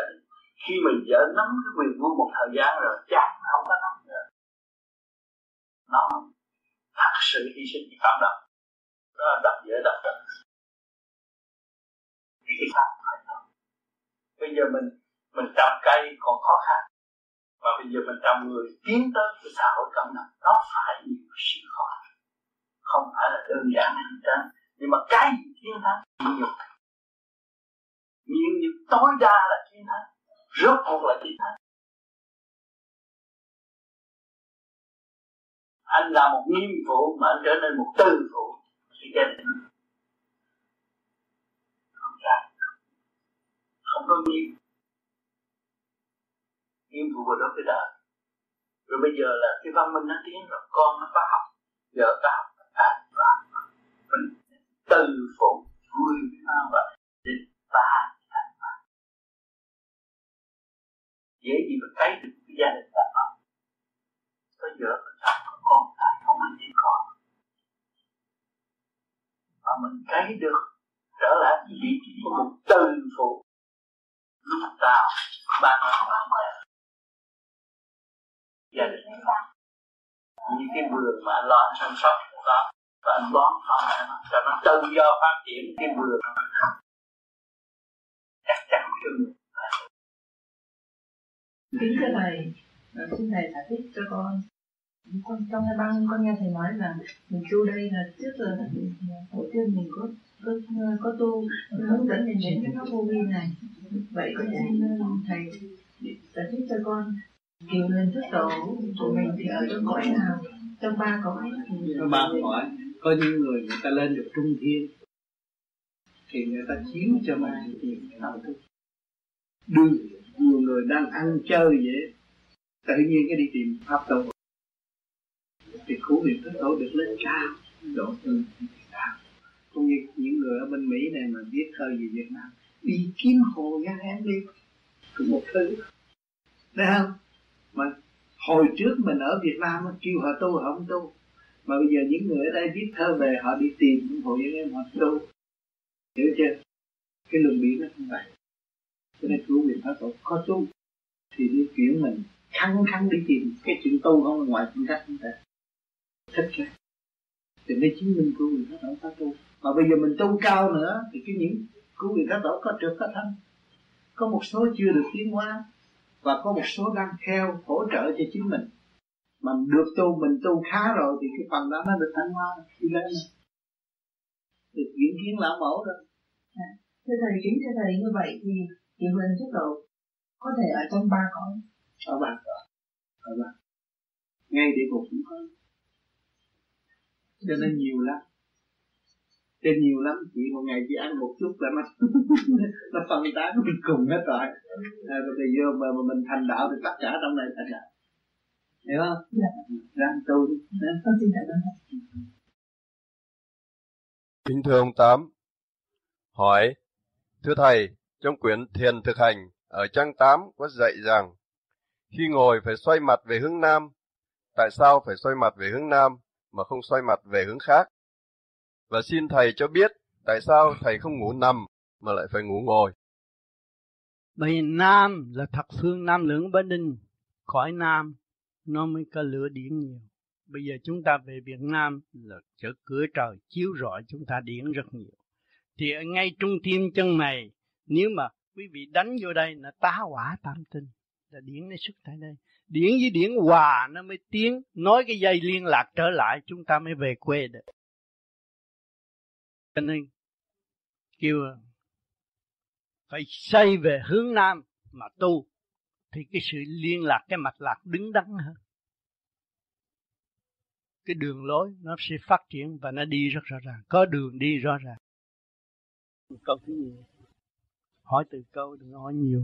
khi mình vợ nắm cái quyền vua một thời gian rồi chắc không có nắm nữa. Nó thật sự hy sinh vì cộng đồng đó là đập vợ đập đập thì cái pháp phải thôi bây giờ mình mình trồng cây còn khó khăn. Mà bây giờ mình trồng người tiến tới cái xã hội cộng đồng nó phải nhiều sự khó không phải là đơn giản hành trang nhưng mà cái gì thiên thắng nhiều nhịn nhục tối đa là thiên thắng. Rốt cuộc là thiên thắng. Anh là một nghiêm phụ mà anh trở nên một tư phụ thì gia đình không ra không có nghiêm nghiêm vừa đó cái đời rồi bây giờ là cái văn minh nó tiến rồi, con nó có học, vợ ta học, ta và mình từ phụ vui với nó và đến ta thành mà dễ gì mà thấy được cái gia đình ta có có vợ, có chồng, có con cái không anh chỉ con. Mà mình thấy được, trở lại cái vị trí của một từ phụ lúc nào ba nói ba mẹ gia đình những cái vườn mà anh lo anh chăm sóc của đó và anh bón họ cho nó tự do phát triển cái vườn chắc chắn chừng kính thưa thầy, xin thầy giải thích cho con. Con trong cái băng con nghe thầy nói là mình tu đây là trước giờ tổ tiên mình có có có tu hướng dẫn mình đến cái pháp vô vi này. Vậy con xin thầy giải thích cho con. Kiều lần thức tổ của mình thì ở trong cõi nào? Trong ba cõi trong ba cõi có những người người ta lên được trung thiên. Thì người ta chiếu cho mình tiền đạo thức đương nhiều người đang ăn chơi vậy. Tự nhiên cái đi tìm pháp tu. Thì cứu niệm thức tổ được lên cao độ từ cũng như những người ở bên Mỹ này mà biết thơ về Việt Nam. Đi kiếm hồ gan em đi. Cũng một thứ. Thấy không? Mà hồi trước mình ở Việt Nam kêu họ tu, họ không tu. Mà bây giờ những người ở đây viết thơ về, họ đi tìm những hội những em họ tu. Hiểu chưa? Cái luồng điển nó không vậy. Cho nên cứu viện pháp tổ, có tu thì đi chuyển mình, khăng khăng đi tìm. Cái chuyện tu không ngoài chuyện cách chúng ta thích ra thì mới chứng minh cứu viện pháp tổ có tu mà bây giờ mình tu cao nữa thì cái những cứu viện pháp tổ có trượt có thân có một số chưa được tiến hóa và có một số đang theo hỗ trợ cho chính mình. Mà được tu mình tu khá rồi thì cái phần đó nó được thăng hoa đi lên. Được diễn kiến lão mẫu rồi à, thưa thầy kính thưa thầy như vậy thì điều huyền thức độ có thể ở trong ba cõi. Ở ba cõi. Ở ba ngay địa ngục cũng có. Cho nên nhiều lắm trên nhiều lắm chỉ một ngày chỉ ăn một chút là nó nó phân tán mình cùng hết rồi. À, rồi bây giờ mà, mà mình thành đạo thì tất cả trong này thành đạo. Hiểu không? Dạ. ráng tu đi. Con xin cảm ơn. Kính thưa ông tám hỏi thưa thầy trong quyển thiền thực hành ở trang 8 có dạy rằng khi ngồi phải xoay mặt về hướng nam tại sao phải xoay mặt về hướng nam mà không xoay mặt về hướng khác và xin thầy cho biết tại sao thầy không ngủ nằm mà lại phải ngủ ngồi. Bởi nam là thật phương nam lưỡng bên đinh khỏi nam nó mới có lửa điển nhiều. Bây giờ chúng ta về Việt Nam là chỗ cửa trời chiếu rọi chúng ta điển rất nhiều. Thì ở ngay trung tim chân này nếu mà quý vị đánh vô đây là tá hỏa tam tinh, là điển nó xuất tại đây. Điển với điển hòa nó mới tiến, nói cái dây liên lạc trở lại, chúng ta mới về quê được cho nên kêu phải xây về hướng nam mà tu, thì cái sự liên lạc, cái mạch lạc đứng đắn hơn. Cái đường lối nó sẽ phát triển và nó đi rất rõ ràng. Có đường đi rõ ràng. Câu thứ gì hỏi từ câu đừng hỏi nhiều.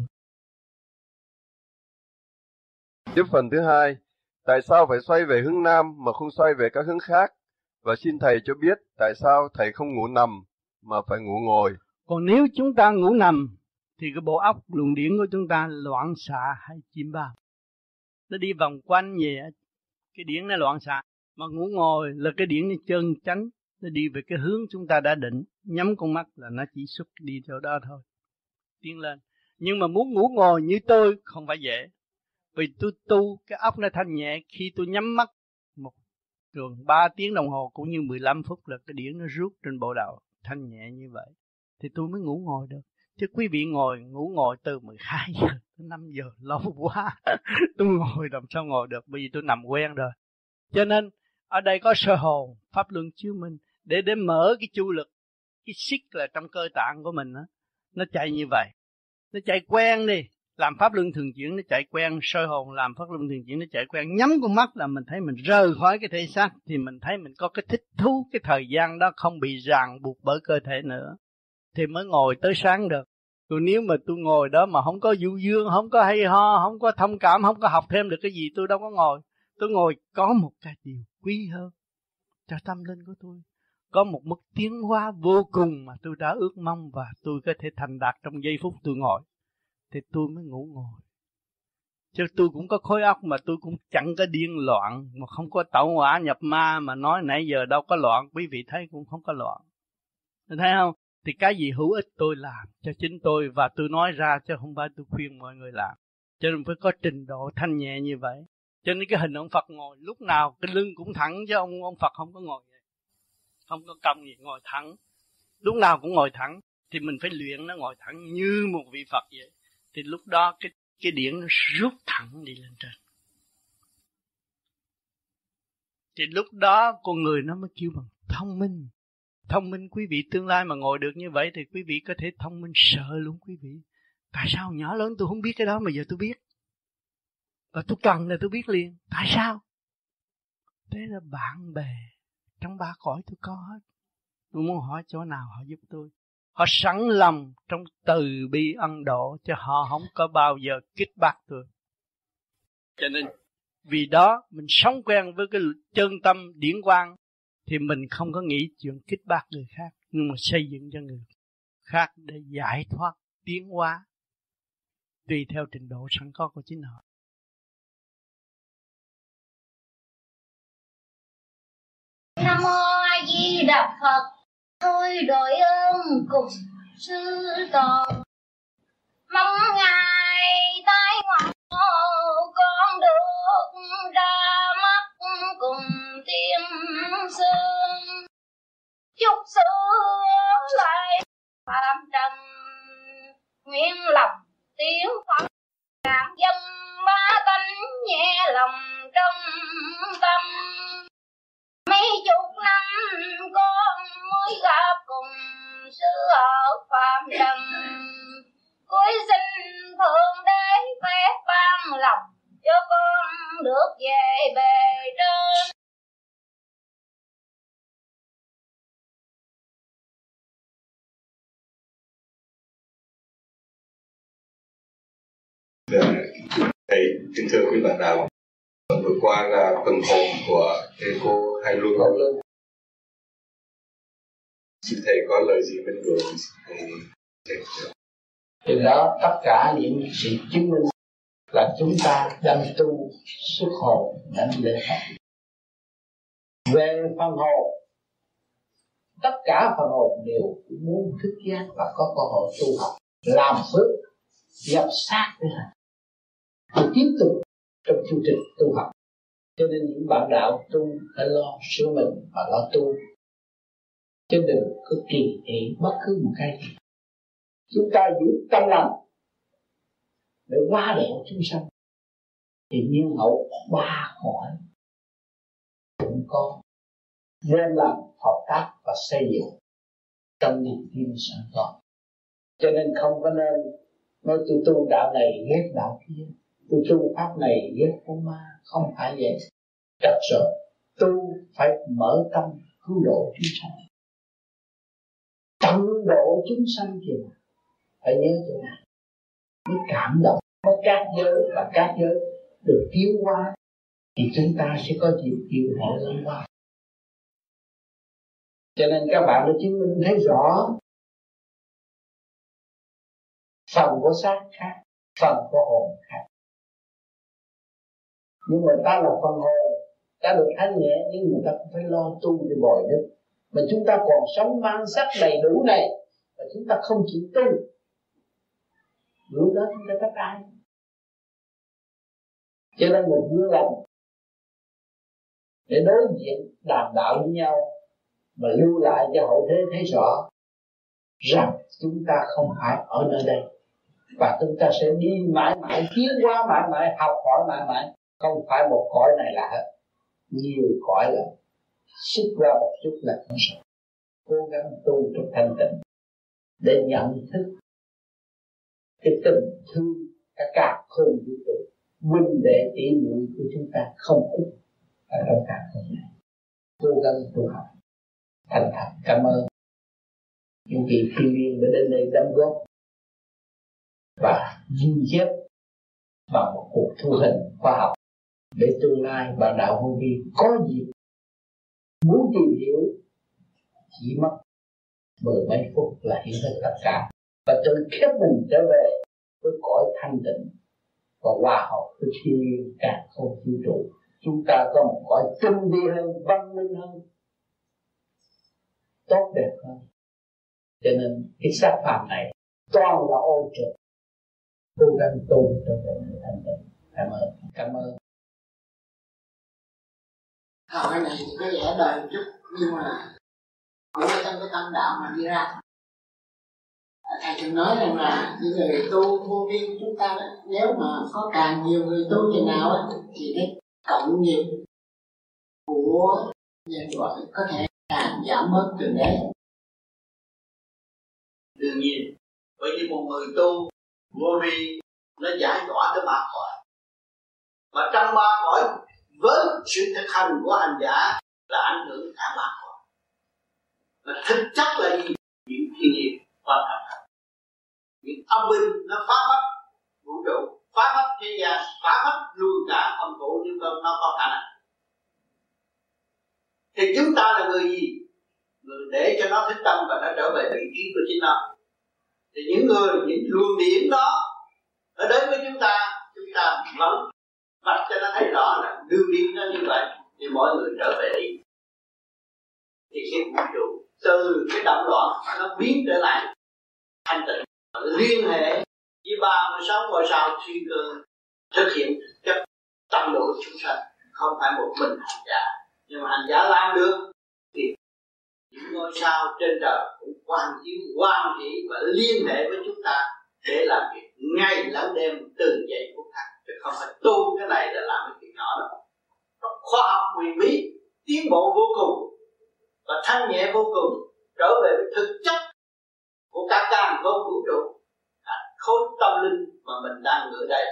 Tiếp phần thứ hai, tại sao phải xoay về hướng nam mà không xoay về các hướng khác? Và xin thầy cho biết tại sao thầy không ngủ nằm mà phải ngủ ngồi. Còn nếu chúng ta ngủ nằm, thì cái bộ óc luồng điển của chúng ta loạn xạ hay chim bao nó đi vòng quanh về cái điển nó loạn xạ. Mà ngủ ngồi là cái điển nó chân chánh, nó đi về cái hướng chúng ta đã định. Nhắm con mắt là nó chỉ xuất đi theo đó thôi. Tiến lên. Nhưng mà muốn ngủ ngồi như tôi không phải dễ. Vì tôi tu, cái óc nó thanh nhẹ khi tôi nhắm mắt trường 3 tiếng đồng hồ cũng như 15 phút là cái điển nó rút trên bộ đầu thanh nhẹ như vậy. Thì tôi mới ngủ ngồi được. Chứ quý vị ngồi ngủ ngồi từ 12 giờ tới 5 giờ lâu quá. Tôi ngồi làm sao ngồi được? Bởi vì tôi nằm quen rồi. Cho nên ở đây có sơ hồn pháp luân chiếu minh. Để để mở cái chu lực cái xích là trong cơ tạng của mình đó, nó chạy như vậy. Nó chạy quen đi làm pháp luân thường chuyển nó chạy quen soi hồn làm pháp luân thường chuyển nó chạy quen. Nhắm con mắt là mình thấy mình rời khỏi cái thể xác, thì mình thấy mình có cái thích thú, cái thời gian đó không bị ràng buộc bởi cơ thể nữa. Thì mới ngồi tới sáng được. Còn nếu mà tôi ngồi đó mà không có du dương, không có hay ho, không có thông cảm, không có học thêm được cái gì tôi đâu có ngồi. Tôi ngồi có một cái điều quý hơn cho tâm linh của tôi có một mức tiến hóa vô cùng mà tôi đã ước mong và tôi có thể thành đạt trong giây phút tôi ngồi thì tôi mới ngủ ngồi. Chứ tôi cũng có khối óc mà tôi cũng chẳng có điên loạn, mà không có tẩu hỏa nhập ma mà nói nãy giờ đâu có loạn, quý vị thấy cũng không có loạn. Thấy không? Thì cái gì hữu ích tôi làm cho chính tôi và tôi nói ra chứ không phải tôi khuyên mọi người làm. Cho nên phải có trình độ thanh nhẹ như vậy. Cho nên cái hình ông Phật ngồi, lúc nào cái lưng cũng thẳng chứ ông ông Phật không có ngồi vậy. Không có cong gì ngồi thẳng. Lúc nào cũng ngồi thẳng, thì mình phải luyện nó ngồi thẳng như một vị Phật vậy thì lúc đó cái cái điển nó rút thẳng đi lên trên. Thì lúc đó con người nó mới kêu bằng, thông minh. Thông minh quý vị, tương lai mà ngồi được như vậy thì quý vị có thể thông minh sợ luôn quý vị. Tại sao nhỏ lớn tôi không biết cái đó mà giờ tôi biết? Và tôi cần là tôi biết liền. Tại sao? Thế là bạn bè trong ba cõi tôi có hết. Tôi muốn hỏi chỗ nào họ giúp tôi? Họ sẵn lòng trong từ bi ân độ cho họ không có bao giờ kích bác tôi cho nên vì đó mình sống quen với cái chân tâm điển quang thì mình không có nghĩ chuyện kích bác người khác nhưng mà xây dựng cho người khác để giải thoát tiến hóa. Tùy theo trình độ sẵn có của chính họ. Nam mô A Di Đà Phật. Tôi đội ơn cục sư tổ. Mong ngài tái ngộ, con được ra mắt cùng tiên sương. Chúc sư lại phạm trần, nguyên lập tiếng Phật cảm dân ba tánh nhẹ lòng trong tâm chục năm, con mới gặp cùng sư ở phạm trần. Cuối xin thượng đế phép ban lòng cho con được về bề trên. Thầy kính thưa quý bạn đạo vừa qua là phần hồn của thầy cô hai luân. Xin thầy có lời gì bên người từ đó, tất cả những sự chứng minh là chúng ta đang tu xuất hồn đánh lễ Phật. Về phần hồn, tất cả phần hồn đều muốn thức giác và có cơ hội tu học, làm phước dập sát với hành tiếp tục trong chương trình tu học. Cho nên những bạn đạo tu phải lo sửa mình và lo tu. Chứ đừng có kỳ thị bất cứ một cái. Gì chúng ta giữ tâm lành để qua độ chúng sanh. Thì nhiên hậu ba khỏi cũng có. Nên làm hợp tác và xây dựng trong niềm tin sẵn có. Cho nên không có nên nói tôi tu đạo này ghét đạo kia tôi tu pháp này ghét con ma không phải vậy. Thật sự, tu phải mở tâm cứu độ chúng sanh. Tận độ chúng sanh thì phải nhớ chỗ này mới cảm động có các giới và các giới được tiến qua thì chúng ta sẽ có dịp chịu họ lên qua cho nên các bạn đã chứng minh thấy rõ phần của xác khác, phần của hồn khác nhưng mà ta là phần hồn, ta được thanh nhẹ, nhưng người ta cũng phải lo tu để bồi đức. Mà chúng ta còn sống mang sắc đầy đủ này, và chúng ta không chịu tu lúc đó chúng ta trách ai cho nên một gương lòng để đối diện, đàm đạo với nhau, mà lưu lại cho hậu thế thấy rõ rằng chúng ta không phải ở nơi đây. Và chúng ta sẽ đi mãi mãi, tiến qua mãi mãi, học hỏi mãi mãi không phải một cõi này là hết. Nhiều cõi lắm. Xích ra một chút là không sợ. Cố gắng tu trong thanh tịnh để nhận thức cái tình thương cả cả không vũ trụ huynh đệ tỷ muội của chúng ta không ít ở trong cả không này. Cố gắng tu học. Thành thật, cảm ơn. Những vị thiên viên đã đến đây đóng góp và ghi chép bằng một cuộc thu hình khoa học để tương lai bạn đạo vô vi có dịp muốn tìm hiểu, chỉ mất mười mấy phút là hiểu hết tất cả. Và tự khép mình trở về với cõi thanh tịnh và hòa hợp với thiên nhiên càng không vũ trụ. Chúng ta có một cõi tinh vi hơn, văn minh hơn, tốt đẹp hơn. Cho nên cái xác phàm này toàn là ô trực cố gắng tu trở về thanh tịnh. Cảm ơn. Cảm ơn hỏi này thì có vẻ đời một chút nhưng mà ở trong cái tâm đạo mà đi ra. Thầy thường nói rằng là những người tu vô vi chúng ta đó, nếu mà có càng nhiều người tu chừng nào đó, thì cái cộng nghiệp của nhân loại có thể càng giảm bớt từng đấy. Đương nhiên bởi vì một người tu vô vi nó giải tỏa tới ba cõi. Mà trong ba cõi với sự thực hành của hành giả là ảnh hưởng cả ba rồi, và thực chất là gì? Những thiên nhiên quan trọng những âm binh nó phá mất vũ trụ phá mất thế gian phá mất luôn cả âm phủ nhưng không nó có khả năng. Thì chúng ta là người gì? Người để cho nó thích tâm và nó trở về vị trí của chính nó. Thì những người những luồng điển đó nó đến với chúng ta chúng ta vẫn bắt cho nó thấy rõ là đường đi nó như vậy, thì mọi người trở về đi. Thì cái vũ trụ từ cái động loạn nó biến trở lại thanh tịnh, liên hệ với ba mươi sáu ngôi sao thiên cơ, thực hiện chấp tâm độ chúng sanh, không phải một mình hành giả. Nhưng mà hành giả làm được, thì những ngôi sao trên trời cũng quan chiếu quan chỉ và liên hệ với chúng ta để làm việc ngay lẫn đêm, từng giây phút khác chứ không phải tu cái này là làm cái chuyện nhỏ đâu. Nó khoa học quyền bí tiến bộ vô cùng và thanh nhẹ vô cùng trở về với thực chất của cả càng vô vũ trụ. À, khối tâm linh mà mình đang ngự đây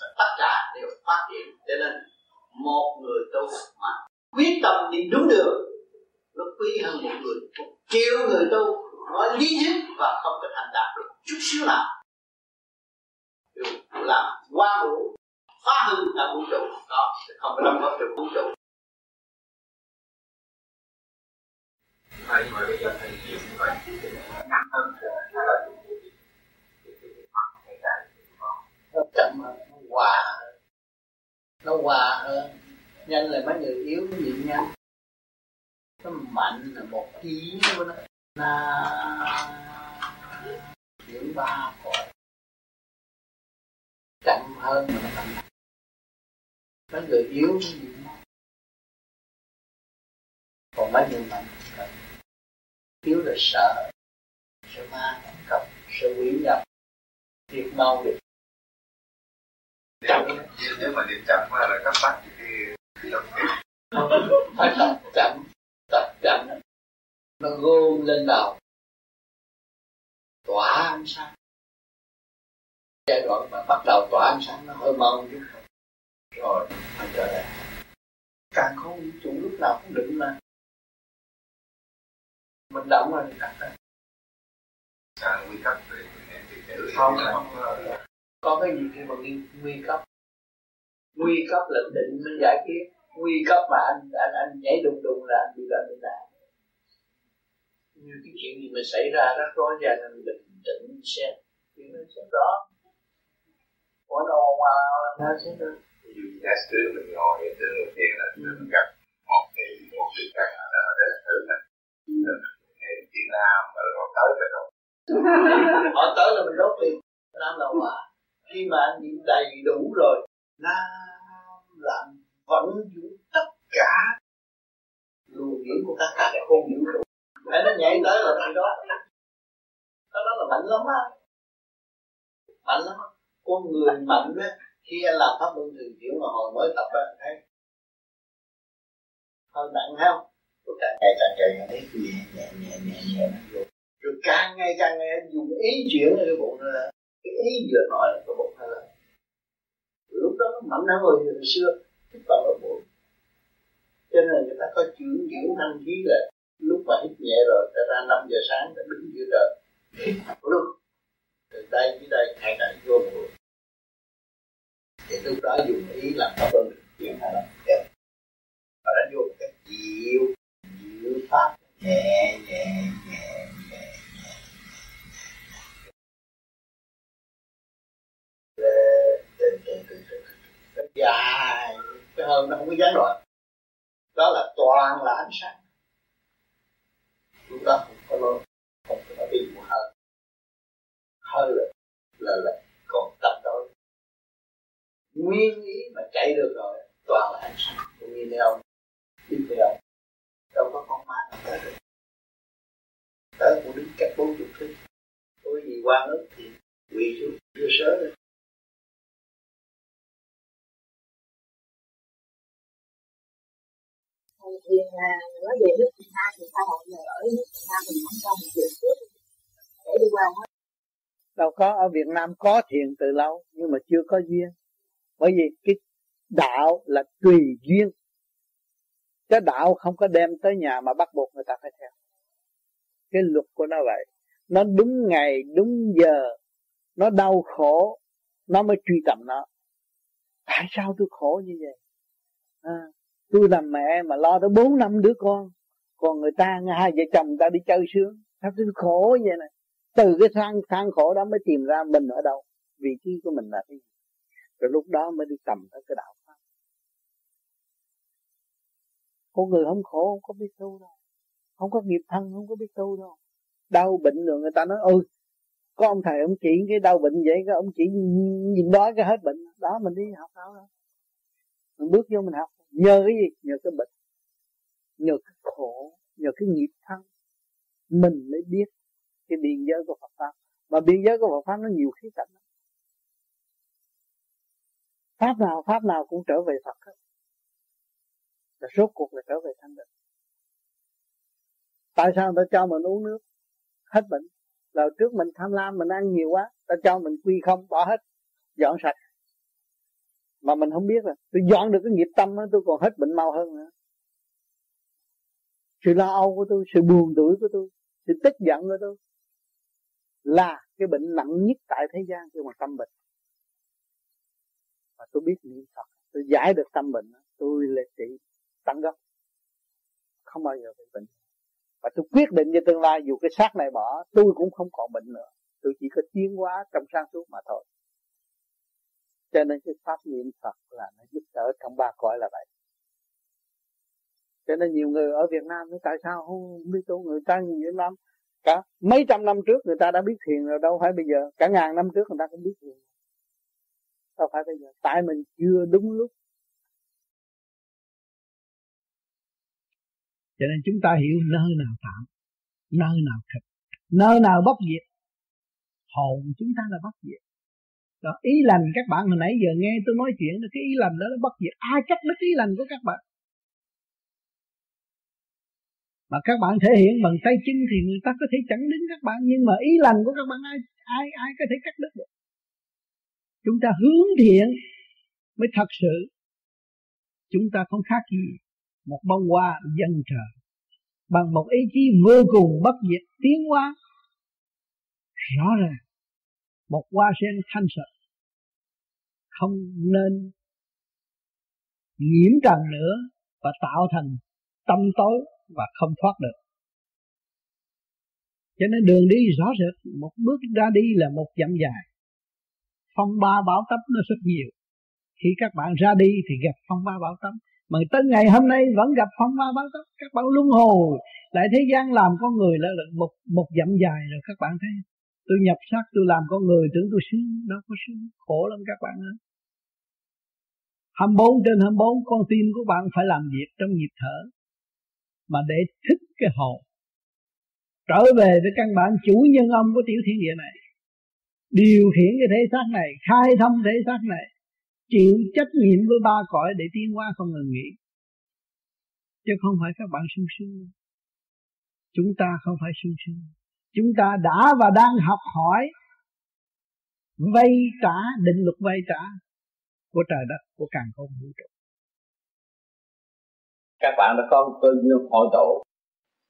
và tất cả đều phát triển cho nên một người tu mà quyết tâm đi đúng đường. Nó quý hơn một người một triệu người tu nói lý thuyết và không có thành đạt được chút xíu nào trụ làm qua vũ phá hư cả vũ trụ. Đó không có đóng góp được vũ trụ. Thầy mà bây giờ thầy chịu như vậy nặng hơn là là nó chậm nó hòa nó hòa hơn. Nhanh là mấy người yếu nó nhịn nhanh. Nó mạnh là một khí của nó. Là điểm ba chậm hơn mà nó mạnh. Nó người yếu gì còn mấy người mạnh yếu là sợ sợ ma cộng sợ quỷ nhập việc mau được. Chậm. Nếu mà niệm chậm quá là các bác thì phải tập chậm tập chậm. Nó gom lên đầu. Tỏa ánh sáng giai đoạn mà bắt đầu tỏa ánh sáng nó hơi mau chút. Rồi nó trở lại. Càng không vũ trụ lúc nào cũng định mà mình động là mình đặt ra càng nguy cấp thì không có cái gì khi mà nguy, nguy cấp? Nguy cấp là định mới giải quyết. Nguy cấp mà anh anh anh nhảy đùng đùng là anh bị bệnh bị nạn như cái chuyện gì mà xảy ra rắc rối ra anh bình tĩnh xem. Chuyện nó sẽ rõ có nó mà nó sẽ được giả sử mình ngồi ở trên một thiền là mình gặp một cái một cái căn là ở đây thử mình Việt Nam mà rồi tới rồi đâu. Họ tới là mình đốt liền. Nam là quả. Khi mà anh niệm đầy đủ rồi nam làm vận dụng tất cả luồng điển của tất cả các không vũ trụ để nó nhảy tới là tại đó. Đó đó là mạnh lắm á. Mạnh lắm á của người mạnh á khi anh làm pháp luân thường chuyển mà hồi mới tập á thấy hơi nặng không? Rồi càng ngày càng ngày thấy nhẹ nhẹ nhẹ nhẹ nhẹ rồi rồi càng ngày càng ngày dùng ý chuyển cái bụng nó cái ý vừa nói là cái bụng nó lên lúc đó nó mạnh hơn hồi, hồi xưa cái toàn ở bụng. Cho nên người ta có chuyển chuyển thanh khí là lúc mà hít nhẹ rồi ta ra 5 giờ sáng ta đứng giữa trời hít luôn từ đây tới đây hai đại vô bụng thì lúc đó dùng ý làm pháp luân chuyển thành động đẹp và nó vô một cách dịu dịu pháp nhẹ nhẹ nhẹ nhẹ nhẹ. Ờ, dài cái hơn nó không có gián đoạn. Đó là toàn là ánh sáng. Lúc đó không có lo không có đi một hơi. Hơi là là, là còn tập nguyên ý mà chạy được rồi toàn là ánh sáng cũng như ông đi theo ông đâu có con ma nào tới được. Tới cũng đứng cách bốn chục thước. Có gì qua nước thì quỳ xuống đưa sớ lên. Thì nói về nước Việt Nam thì sao mọi người ở nước Việt Nam mình không cho một chuyện trước để đi qua hết. Đâu có ở Việt Nam có thiền từ lâu nhưng mà chưa có duyên bởi vì cái đạo là tùy duyên. Cái đạo không có đem tới nhà mà bắt buộc người ta phải theo. Cái luật của nó vậy. Nó đúng ngày đúng giờ. Nó đau khổ. Nó mới truy tầm nó. Tại sao tôi khổ như vậy? À, tôi làm mẹ mà lo tới bốn năm đứa con. Còn người ta hai vợ chồng người ta đi chơi sướng. Sao tôi khổ vậy này? Từ cái thang thang khổ đó mới tìm ra mình ở đâu. Vị trí của mình là cái gì? Rồi lúc đó mới đi tầm tới cái đạo pháp. Con người không khổ, không có biết tu đâu. Không có nghiệp thân, không có biết tu đâu. Đau bệnh rồi người ta nói ôi có ông thầy ông chỉ cái đau bệnh vậy, cái ông chỉ nhìn đói cái hết bệnh. Đó, mình đi học đâu đó. mình bước vô mình học, nhờ cái gì? Nhờ cái bệnh. Nhờ cái khổ, nhờ cái nghiệp thân. Mình mới biết cái biên giới của Phật pháp. Mà biên giới của Phật pháp nó nhiều khía cạnh pháp nào pháp nào cũng trở về Phật hết. Là rốt cuộc là trở về thanh định tại sao người ta cho mình uống nước? Hết bệnh. Là trước mình tham lam mình ăn nhiều quá ta cho mình quy không bỏ hết dọn sạch. Mà mình không biết là tôi dọn được cái nghiệp tâm đó, tôi còn hết bệnh mau hơn nữa. Sự lo âu của tôi sự buồn tuổi của tôi sự tức giận của tôi là cái bệnh nặng nhất tại thế gian kêu mà tâm bệnh và tôi biết niệm Phật, tôi giải được tâm bệnh tôi là trị tăng gốc. Không bao giờ bị bệnh. Và tôi quyết định cho tương lai, dù cái xác này bỏ, tôi cũng không còn bệnh nữa. Tôi chỉ có tiến hóa trong sáng suốt mà thôi. Cho nên cái pháp niệm Phật là nó giúp đỡ trong ba cõi là vậy. Cho nên nhiều người ở Việt Nam nói, tại sao không biết tu người ta nhiều Việt Nam cả mấy trăm năm trước người ta đã biết thiền rồi, đâu phải bây giờ. Cả ngàn năm trước người ta cũng biết thiền đâu phải bây giờ? Tại mình chưa đúng lúc. Cho nên chúng ta hiểu nơi nào tạm nơi nào thật, nơi nào bất diệt. Hồn chúng ta là bất diệt. Đó, ý lành các bạn, hồi nãy giờ nghe tôi nói chuyện, cái ý lành đó nó bất diệt. Ai cắt đứt ý lành của các bạn? Mà các bạn thể hiện bằng tay chân thì người ta có thể chẳng đứng các bạn, nhưng mà ý lành của các bạn, ai ai ai có thể cắt đứt được? Chúng ta hướng thiện mới thật sự. Chúng ta không khác gì một bông hoa dân trời. Bằng một ý chí vô cùng bất diệt, tiến hóa. Rõ ràng, một hoa sen thanh sạch không nên nhiễm trần nữa và tạo thành tâm tối và không thoát được. Cho nên đường đi rõ rệt, một bước ra đi là một dặm dài phong ba bão táp nó rất nhiều. Khi các bạn ra đi thì gặp phong ba bão táp mà tới ngày hôm nay vẫn gặp phong ba bão táp các bạn luân hồi. Lại thế gian làm con người là một một dặm dài rồi các bạn thấy. Tôi nhập xác, tôi làm con người, tưởng tôi sướng. Đâu có sướng. Khổ lắm các bạn ơi. 24 trên 24 con tim của bạn phải làm việc trong nhịp thở. Mà để thích cái hồn. Trở về với căn bản chủ nhân âm của tiểu thiên địa này điều khiển cái thể xác này, khai thông thể xác này, chịu trách nhiệm với ba cõi để tiến qua không ngừng nghỉ chứ không phải các bạn sung sướng. Chúng ta không phải sung sướng. Chúng ta đã và đang học hỏi vay trả, định luật vay trả của trời đất, của càng không vũ trụ. Các bạn đã có cơ duyên hội tụ.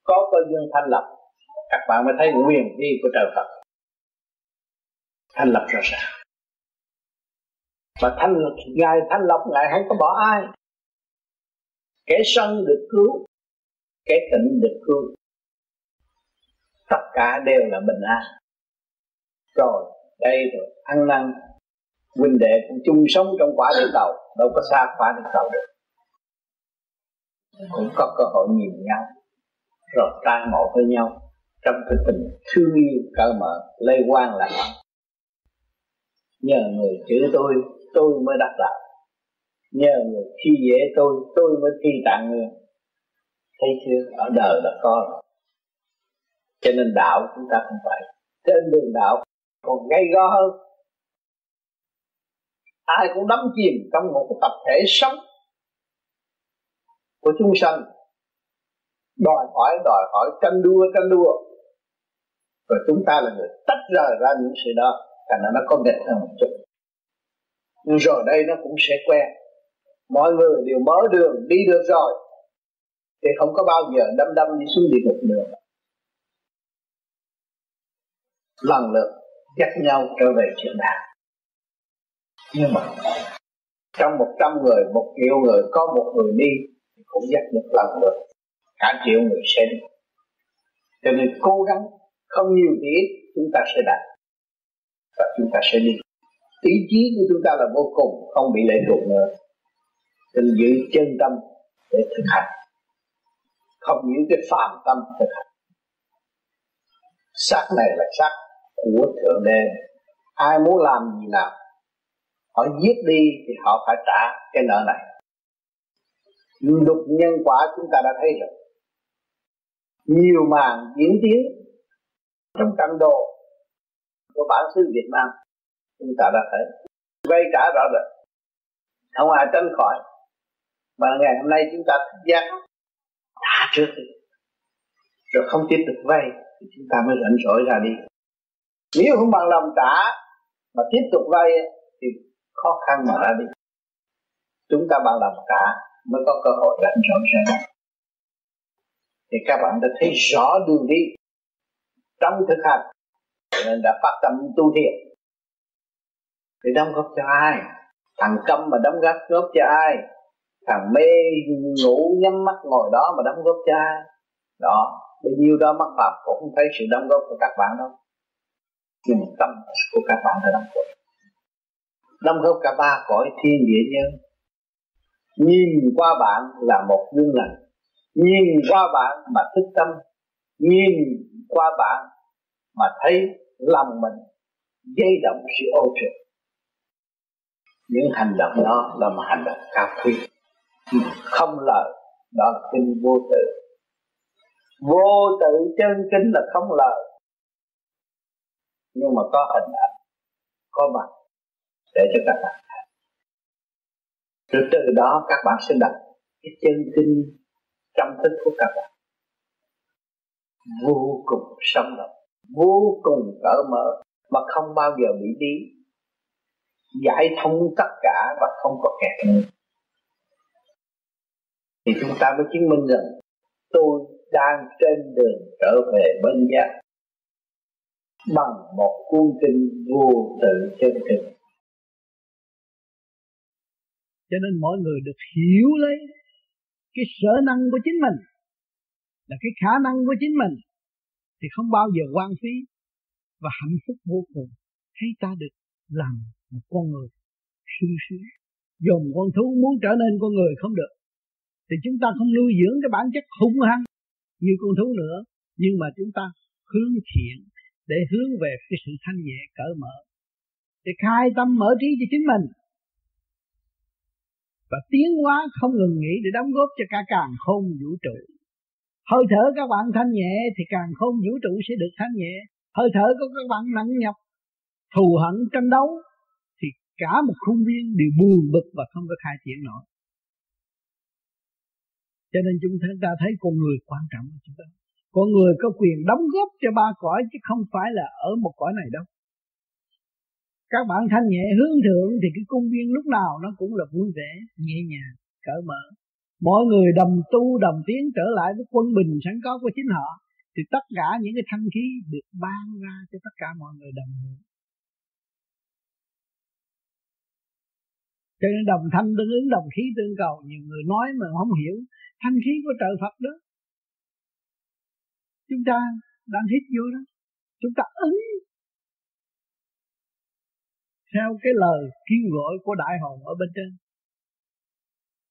Có cơ duyên thanh lập, các bạn mới thấy quyền vi của trời Phật thanh lập rõ ràng và thanh lập, ngài thanh lập ngài không có bỏ ai. Kẻ sân được cứu, kẻ tỉnh được cứu. Tất cả đều là bình an. Rồi, đây rồi, ăn năn. Huynh đệ cũng chung sống trong quả địa cầu, đâu có xa quả địa cầu được. Cũng có cơ hội nhìn nhau, rồi trai ngộ với nhau. Trong cái tình thương yêu cởi mở, lây quan lại nhờ người chữ tôi tôi mới đắc đạo. Nhờ người khi dễ tôi tôi mới thi tạng người. Thấy chưa? Ở đời là có cho nên đạo chúng ta không phải. Trên đường đạo còn gây go hơn. Ai cũng đắm chìm trong một tập thể sống của chúng sanh. Đòi hỏi đòi hỏi tranh đua tranh đua. Rồi chúng ta là người tách rời ra những sự đó thành ra nó có nghịch hơn một chút. Nhưng rồi đây nó cũng sẽ quen. Mọi người đều mở đường, đi được rồi. Thì không có bao giờ đâm đâm đi xuống địa ngục nữa. Lần lượt dắt nhau trở về chuyện đạo nhưng mà trong một trăm người, một triệu người, có một người đi thì cũng dắt được lần lượt. Cả triệu người sẽ đi. Cho nên cố gắng, không nhiều thì ít, chúng ta sẽ đạt và chúng ta sẽ đi. Ý chí của chúng ta là vô cùng, không bị lệ thuộc nữa. Nên giữ chân tâm để thực hành. Không những cái phàm tâm thực hành. Sắc này là sắc của thượng đế. Ai muốn làm gì nào họ giết đi thì họ phải trả cái nợ này. Lục nhân quả chúng ta đã thấy rồi. Nhiều màn diễn tiến trong căn đồ của bản xứ Việt Nam. Chúng ta đã thấy. Vay trả rõ rệt. Không ai tránh khỏi. Mà ngày hôm nay chúng ta thức giác. Trả trước đi rồi không tiếp tục vay, thì chúng ta mới rảnh rỗi ra đi. Nếu không bằng lòng trả, mà tiếp tục vay, thì khó khăn mà ra đi. Chúng ta bằng lòng trả, mới có cơ hội rảnh rỗi ra đi. Thì các bạn đã thấy rõ đường đi. Trong thực hành nên đã phát tâm tu thiện. Để đóng góp cho ai? Thằng câm mà đóng góp góp cho ai? Thằng mê ngủ nhắm mắt ngồi đó mà đóng góp cho ai? Đó bao nhiêu đó mắc phạm cũng không thấy sự đóng góp của các bạn đâu. Nhưng mà tâm của các bạn đã đóng góp. Đóng góp cả ba cõi thiên địa nhân. Nhìn qua bạn là một gương lành. Nhìn qua bạn mà thức tâm. Nhìn qua bạn mà thấy lòng mình dây động sự ô trực những hành động đó là một hành động cao quý. Không lời, đó là kinh vô tự. Vô tự chân kinh là không lời. Nhưng mà có hình ảnh, có mặt để cho các bạn thấy. Rồi từ đó các bạn sẽ đặt cái chân kinh trong thức của các bạn. Vô cùng sống động vô cùng cởi mở mà không bao giờ bị đi giải thông tất cả và không có kẹt nữa. Thì chúng ta mới chứng minh rằng tôi đang trên đường trở về bên giác bằng một cuốn kinh vô tự chân thực. Cho nên mọi người được hiểu lấy cái sở năng của chính mình là cái khả năng của chính mình thì không bao giờ quan phí và hạnh phúc vô cùng. Thấy ta được làm một con người sung sướng. Dùng con thú muốn trở nên con người không được. Thì chúng ta không nuôi dưỡng cái bản chất hung hăng như con thú nữa. Nhưng mà chúng ta hướng thiện để hướng về cái sự thanh nhẹ cởi mở. Để khai tâm mở trí cho chính mình. Và tiến hóa không ngừng nghỉ để đóng góp cho cả càng không vũ trụ hơi thở các bạn thanh nhẹ thì càng không vũ trụ sẽ được thanh nhẹ. Hơi thở của các bạn nặng nhọc, thù hận, tranh đấu thì cả một khuôn viên đều buồn bực và không có khai triển nổi. Cho nên chúng ta thấy con người quan trọng chúng ta con người có quyền đóng góp cho ba cõi chứ không phải là ở một cõi này đâu. Các bạn thanh nhẹ hướng thượng thì cái công viên lúc nào nó cũng là vui vẻ, nhẹ nhàng, cởi mở mọi người đồng tu đồng tiến trở lại với quân bình sẵn có của chính họ, thì tất cả những cái thanh khí được ban ra cho tất cả mọi người đồng hưởng. Cho nên đồng thanh tương ứng, đồng khí tương cầu, nhiều người nói mà không hiểu, thanh khí của trời Phật đó, chúng ta đang hít vô đó, chúng ta ứng theo cái lời kêu gọi của đại hồn ở bên trên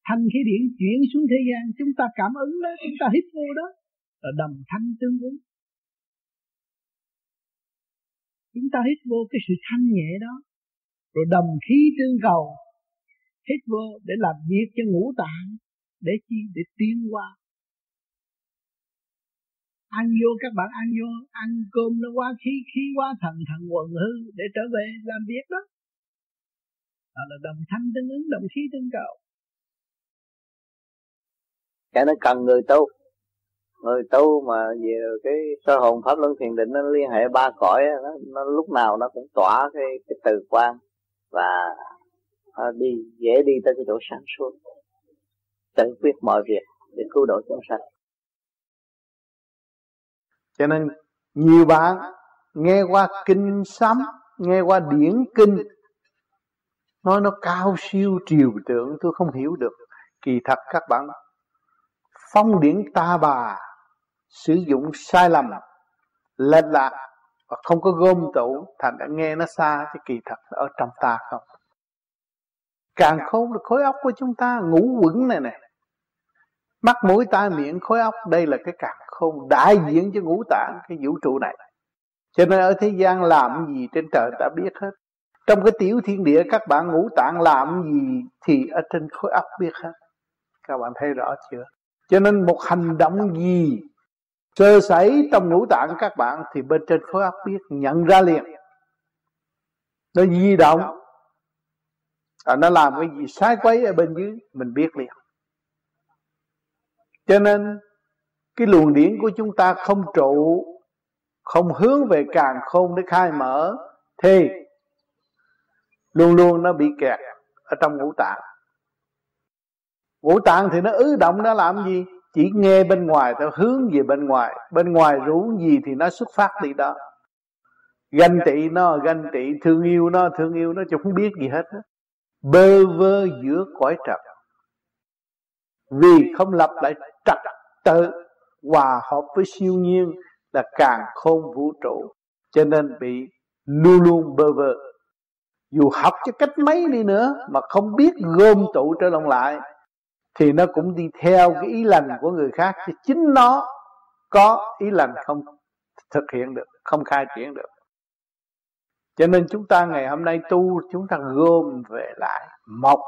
thanh khí điển chuyển xuống thế gian, chúng ta cảm ứng đó, chúng ta hít vô đó, là đồng thanh tương ứng. Chúng ta hít vô cái sự thanh nhẹ đó, rồi đồng khí tương cầu, hít vô để làm việc cho ngũ tạng, để chi? Để tiến qua ăn vô, các bạn ăn vô, ăn cơm nó quá khí khí quá thần thần quần hư, để trở về làm việc đó. Đó là đồng thanh tương ứng đồng khí tương cầu cái nó cần người tu. Người tu mà về cái sơ hồn pháp luân thiền định nó liên hệ ba cõi nó, nó lúc nào nó cũng tỏa cái cái từ quan và nó đi dễ đi tới cái chỗ sáng suốt. Tự quyết mọi việc để cứu độ chúng sanh. Cho nên nhiều bạn nghe qua kinh sấm nghe qua điển kinh nói nó cao siêu triều tượng tôi không hiểu được. Kỳ thật các bạn phong điển ta bà, sử dụng sai lầm, lệch lạc và không có gom tụ thành đã nghe nó xa, chứ kỳ thật ở trong ta không. Càng khôn là khối óc của chúng ta ngủ quẩn này nè. Mắt mũi tai miệng, khối óc, đây là cái càng khôn đại diện cho ngũ tạng, cái vũ trụ này. Cho nên ở thế gian làm gì trên trời ta biết hết. Trong cái tiểu thiên địa, các bạn ngũ tạng làm gì thì ở trên khối óc biết hết. Các bạn thấy rõ chưa? Cho nên một hành động gì sơ sẩy trong ngũ tạng các bạn thì bên trên khối óc biết nhận ra liền. Nó di động. À, nó làm cái gì sai quấy ở bên dưới mình biết liền. Cho nên cái luồng điển của chúng ta không trụ không hướng về càng khôn để khai mở thì luôn luôn nó bị kẹt ở trong ngũ tạng ngũ tạng thì nó ứ động, nó làm gì? Chỉ nghe bên ngoài theo hướng về bên ngoài. Bên ngoài rủ gì thì nó xuất phát đi đó. Ganh tị nó, ganh tị. Thương yêu nó, thương yêu nó chứ không biết gì hết bơ vơ giữa cõi trần. Vì không lập lại trật tự, hòa hợp với siêu nhiên là càng khôn vũ trụ, cho nên bị luôn luôn bơ vơ. Dù học cho cách mấy đi nữa mà không biết gom tụ trở lòng lại thì nó cũng đi theo cái ý lành của người khác thì chính nó có ý lành không thực hiện được, không khai triển được. Cho nên chúng ta ngày hôm nay tu, chúng ta gom về lại mộc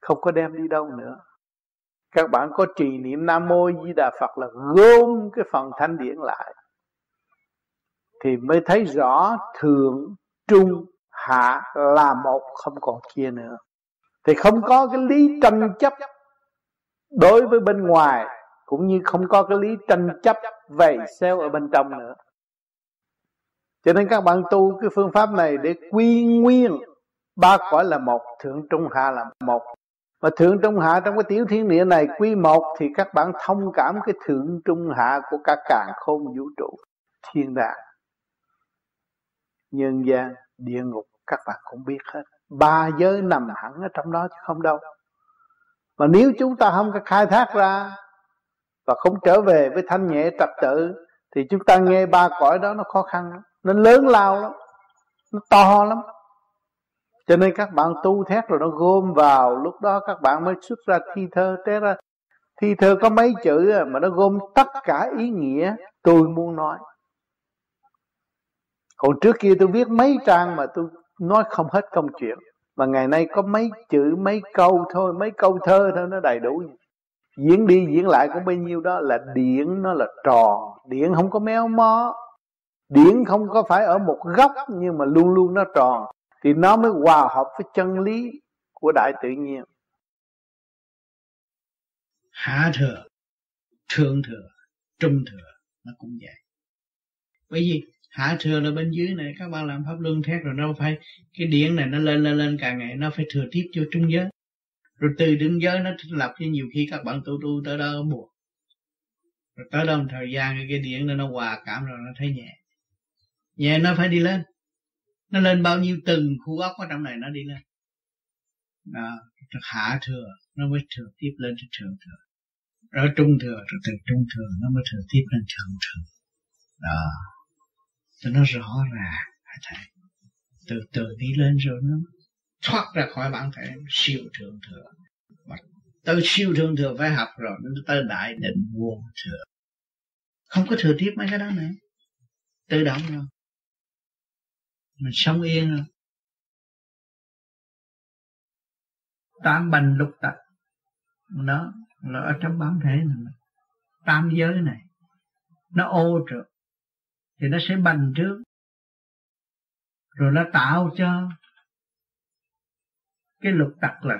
không có đem đi đâu nữa. Các bạn có trì niệm nam mô di đà phật là gom cái phần thanh điển lại, thì mới thấy rõ thượng, trung, hạ là một, không còn chia nữa. Thì không có cái lý tranh chấp đối với bên ngoài, cũng như không có cái lý tranh chấp vầy xeo ở bên trong nữa. Cho nên các bạn tu cái phương pháp này để quy nguyên. Ba cõi là một, thượng trung hạ là một. Và thượng trung hạ trong cái tiểu thiên địa này quy một thì các bạn thông cảm cái thượng trung hạ của cả càng khôn vũ trụ, thiên đàng, nhân gian, địa ngục. Các bạn cũng biết hết. Ba giới nằm hẳn ở trong đó chứ không đâu mà nếu chúng ta không có khai thác ra và không trở về với thanh nhẹ trật tự, thì chúng ta nghe ba cõi đó nó khó khăn lắm, nó lớn lao lắm, nó to lắm. Cho nên các bạn tu thét rồi nó gom vào, lúc đó các bạn mới xuất ra thi thơ, té ra. Thi thơ có mấy chữ à, mà nó gom tất cả ý nghĩa tôi muốn nói. Còn trước kia tôi viết mấy trang mà tôi nói không hết công chuyện mà ngày nay có mấy chữ, mấy câu thôi, mấy câu thơ thôi, nó đầy đủ. Diễn đi diễn lại cũng bao nhiêu đó, là điển nó là tròn. Điển không có méo mó. Điển không có phải ở một góc, nhưng mà luôn luôn nó tròn. Thì nó mới hòa hợp với chân lý của đại tự nhiên. Hạ thừa thượng thừa, trung thừa, nó cũng vậy. Bởi vì hạ thừa là bên dưới này các bạn làm pháp luân thét rồi nó phải cái điển này nó lên lên lên càng ngày nó phải thừa tiếp cho trung giới. Rồi từ trung giới nó thích lập cho nhiều khi các bạn tu tu tới đó buồn rồi tới đó một thời gian cái điển này nó hòa cảm rồi nó thấy nhẹ. Nhẹ nó phải đi lên. Nó lên bao nhiêu từng khu ốc ở trong này nó đi lên. Đó, hạ thừa nó mới thừa tiếp lên cho thượng thừa. Rồi trung thừa rồi từ trung thừa nó mới thừa tiếp lên thượng thừa. Đó cho nó rõ ràng hả thầy từ từ đi lên rồi nó thoát ra khỏi bản thể siêu thượng thừa. Mà tới siêu thượng thừa phải học rồi, nó tới đại định vô thừa không có thừa tiếp mấy cái đó nữa. Tự động rồi. Mình sống yên rồi. Tam bành lục tật nó là ở trong bản thể này. Tam giới này. Nó ô trượt thì nó sẽ bành trước rồi nó tạo cho cái lục tặc là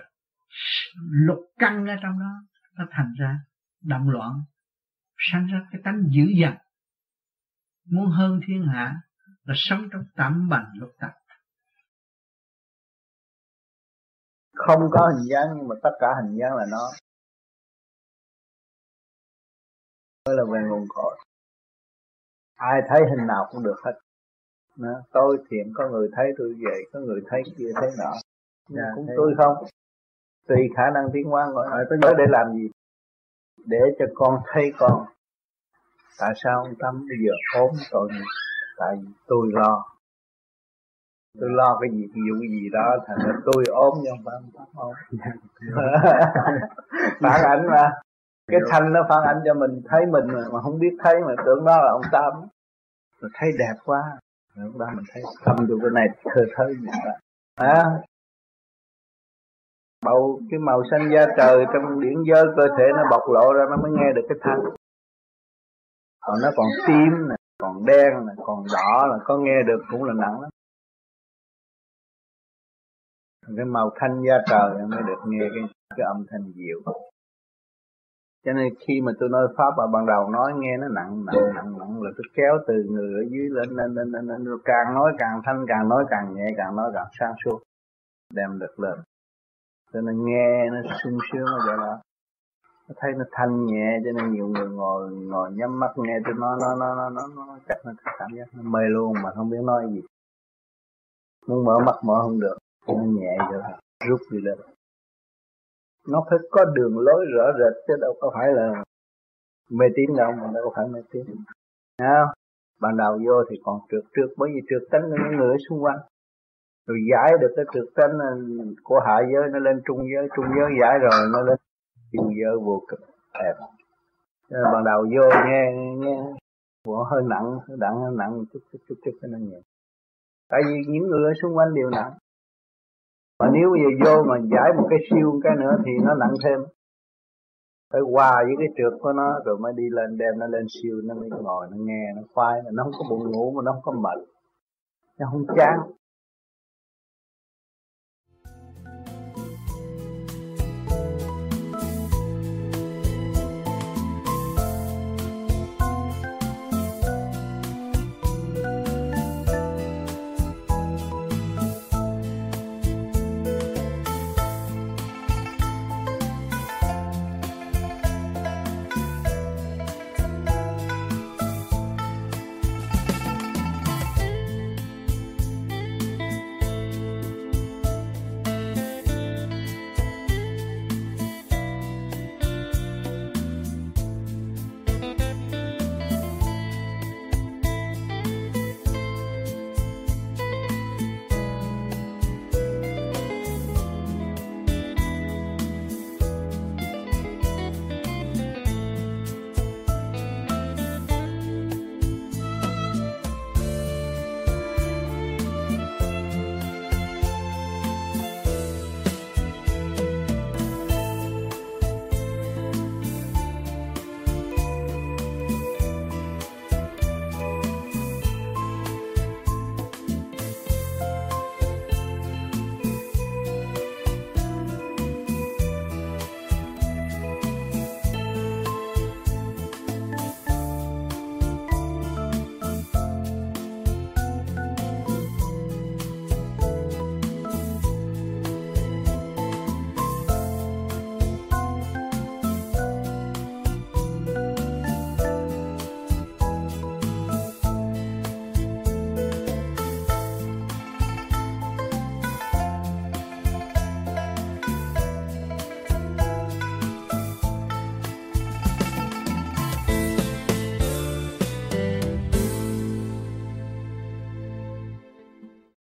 lục căng ở trong đó, nó thành ra động loạn sanh ra cái tánh dữ dằn. Muốn hơn thiên hạ là sống trong tạm bằng lục tặc. Không có hình dáng, nhưng mà tất cả hình dáng là nó. Mới là về nguồn cội ai thấy hình nào cũng được hết. Đó. tôi thiện có người thấy tôi vậy có người thấy kia thấy nọ. Nhưng dạ, cũng tôi không? Tùy khả năng tiến hóa gọi hỏi tới để làm gì? Để cho con thấy con. Tại sao ông tâm bây giờ ốm tội nghiệp? Tại vì tôi lo. Tôi lo cái gì ví dụ gì đó thành ra tôi ốm nhưng không phải ông tâm ốm. Phản ảnh mà cái thanh nó phản ảnh cho mình thấy mình mà, mà không biết thấy mà tưởng đó là ông tâm rồi thấy đẹp quá. Lúc đó mình thấy tâm được cái này thơ thơ như vậy. À, bầu cái màu xanh da trời trong điển dơ cơ thể nó bộc lộ ra nó mới nghe được cái thanh. Còn nó còn tím nè còn đen nè còn đỏ là có nghe được cũng là nặng lắm. Cái màu thanh da trời mới được nghe cái cái âm thanh dịu cho nên khi mà tôi nói pháp ở ban đầu nói nghe nó nặng nặng nặng nặng là tôi kéo từ người ở dưới lên lên lên lên, lên. Rồi càng nói càng thanh càng nói càng nhẹ càng nói càng sáng suốt đem được lên. Cho nên nghe nó sung sướng nó gọi là nó thấy nó thanh nhẹ cho nên nhiều người ngồi ngồi nhắm mắt nghe tôi nói nó nó nó nó nó chắc nó cảm giác nó mê luôn mà không biết nói gì. Muốn mở mắt mở không được nó nhẹ rồi rút đi lên nó phải có đường lối rõ rệt chứ đâu có phải là mê tín đâu mà đâu có phải mê tín. Nào, ban đầu vô thì còn trượt trượt bởi vì trượt tánh những người ở xung quanh. Rồi giải được cái trượt tánh ờ, của hạ giới nó lên trung giới trung giới giải rồi nó lên siêu giới vô cực. Đẹp. Nên ban đầu vô nghe nghe của hơi nặng hơi nặng hơi nặng chút chút chút chút cái nó nhẹ. Tại vì những người ở xung quanh đều nặng mà nếu bây giờ vô mà giải một cái siêu cái nữa thì nó nặng thêm. Phải qua với cái trượt của nó, rồi mới đi lên đem nó lên siêu, nó mới ngồi, nó nghe, nó khoai nó không có buồn ngủ mà nó không có mệt. Nó không chán.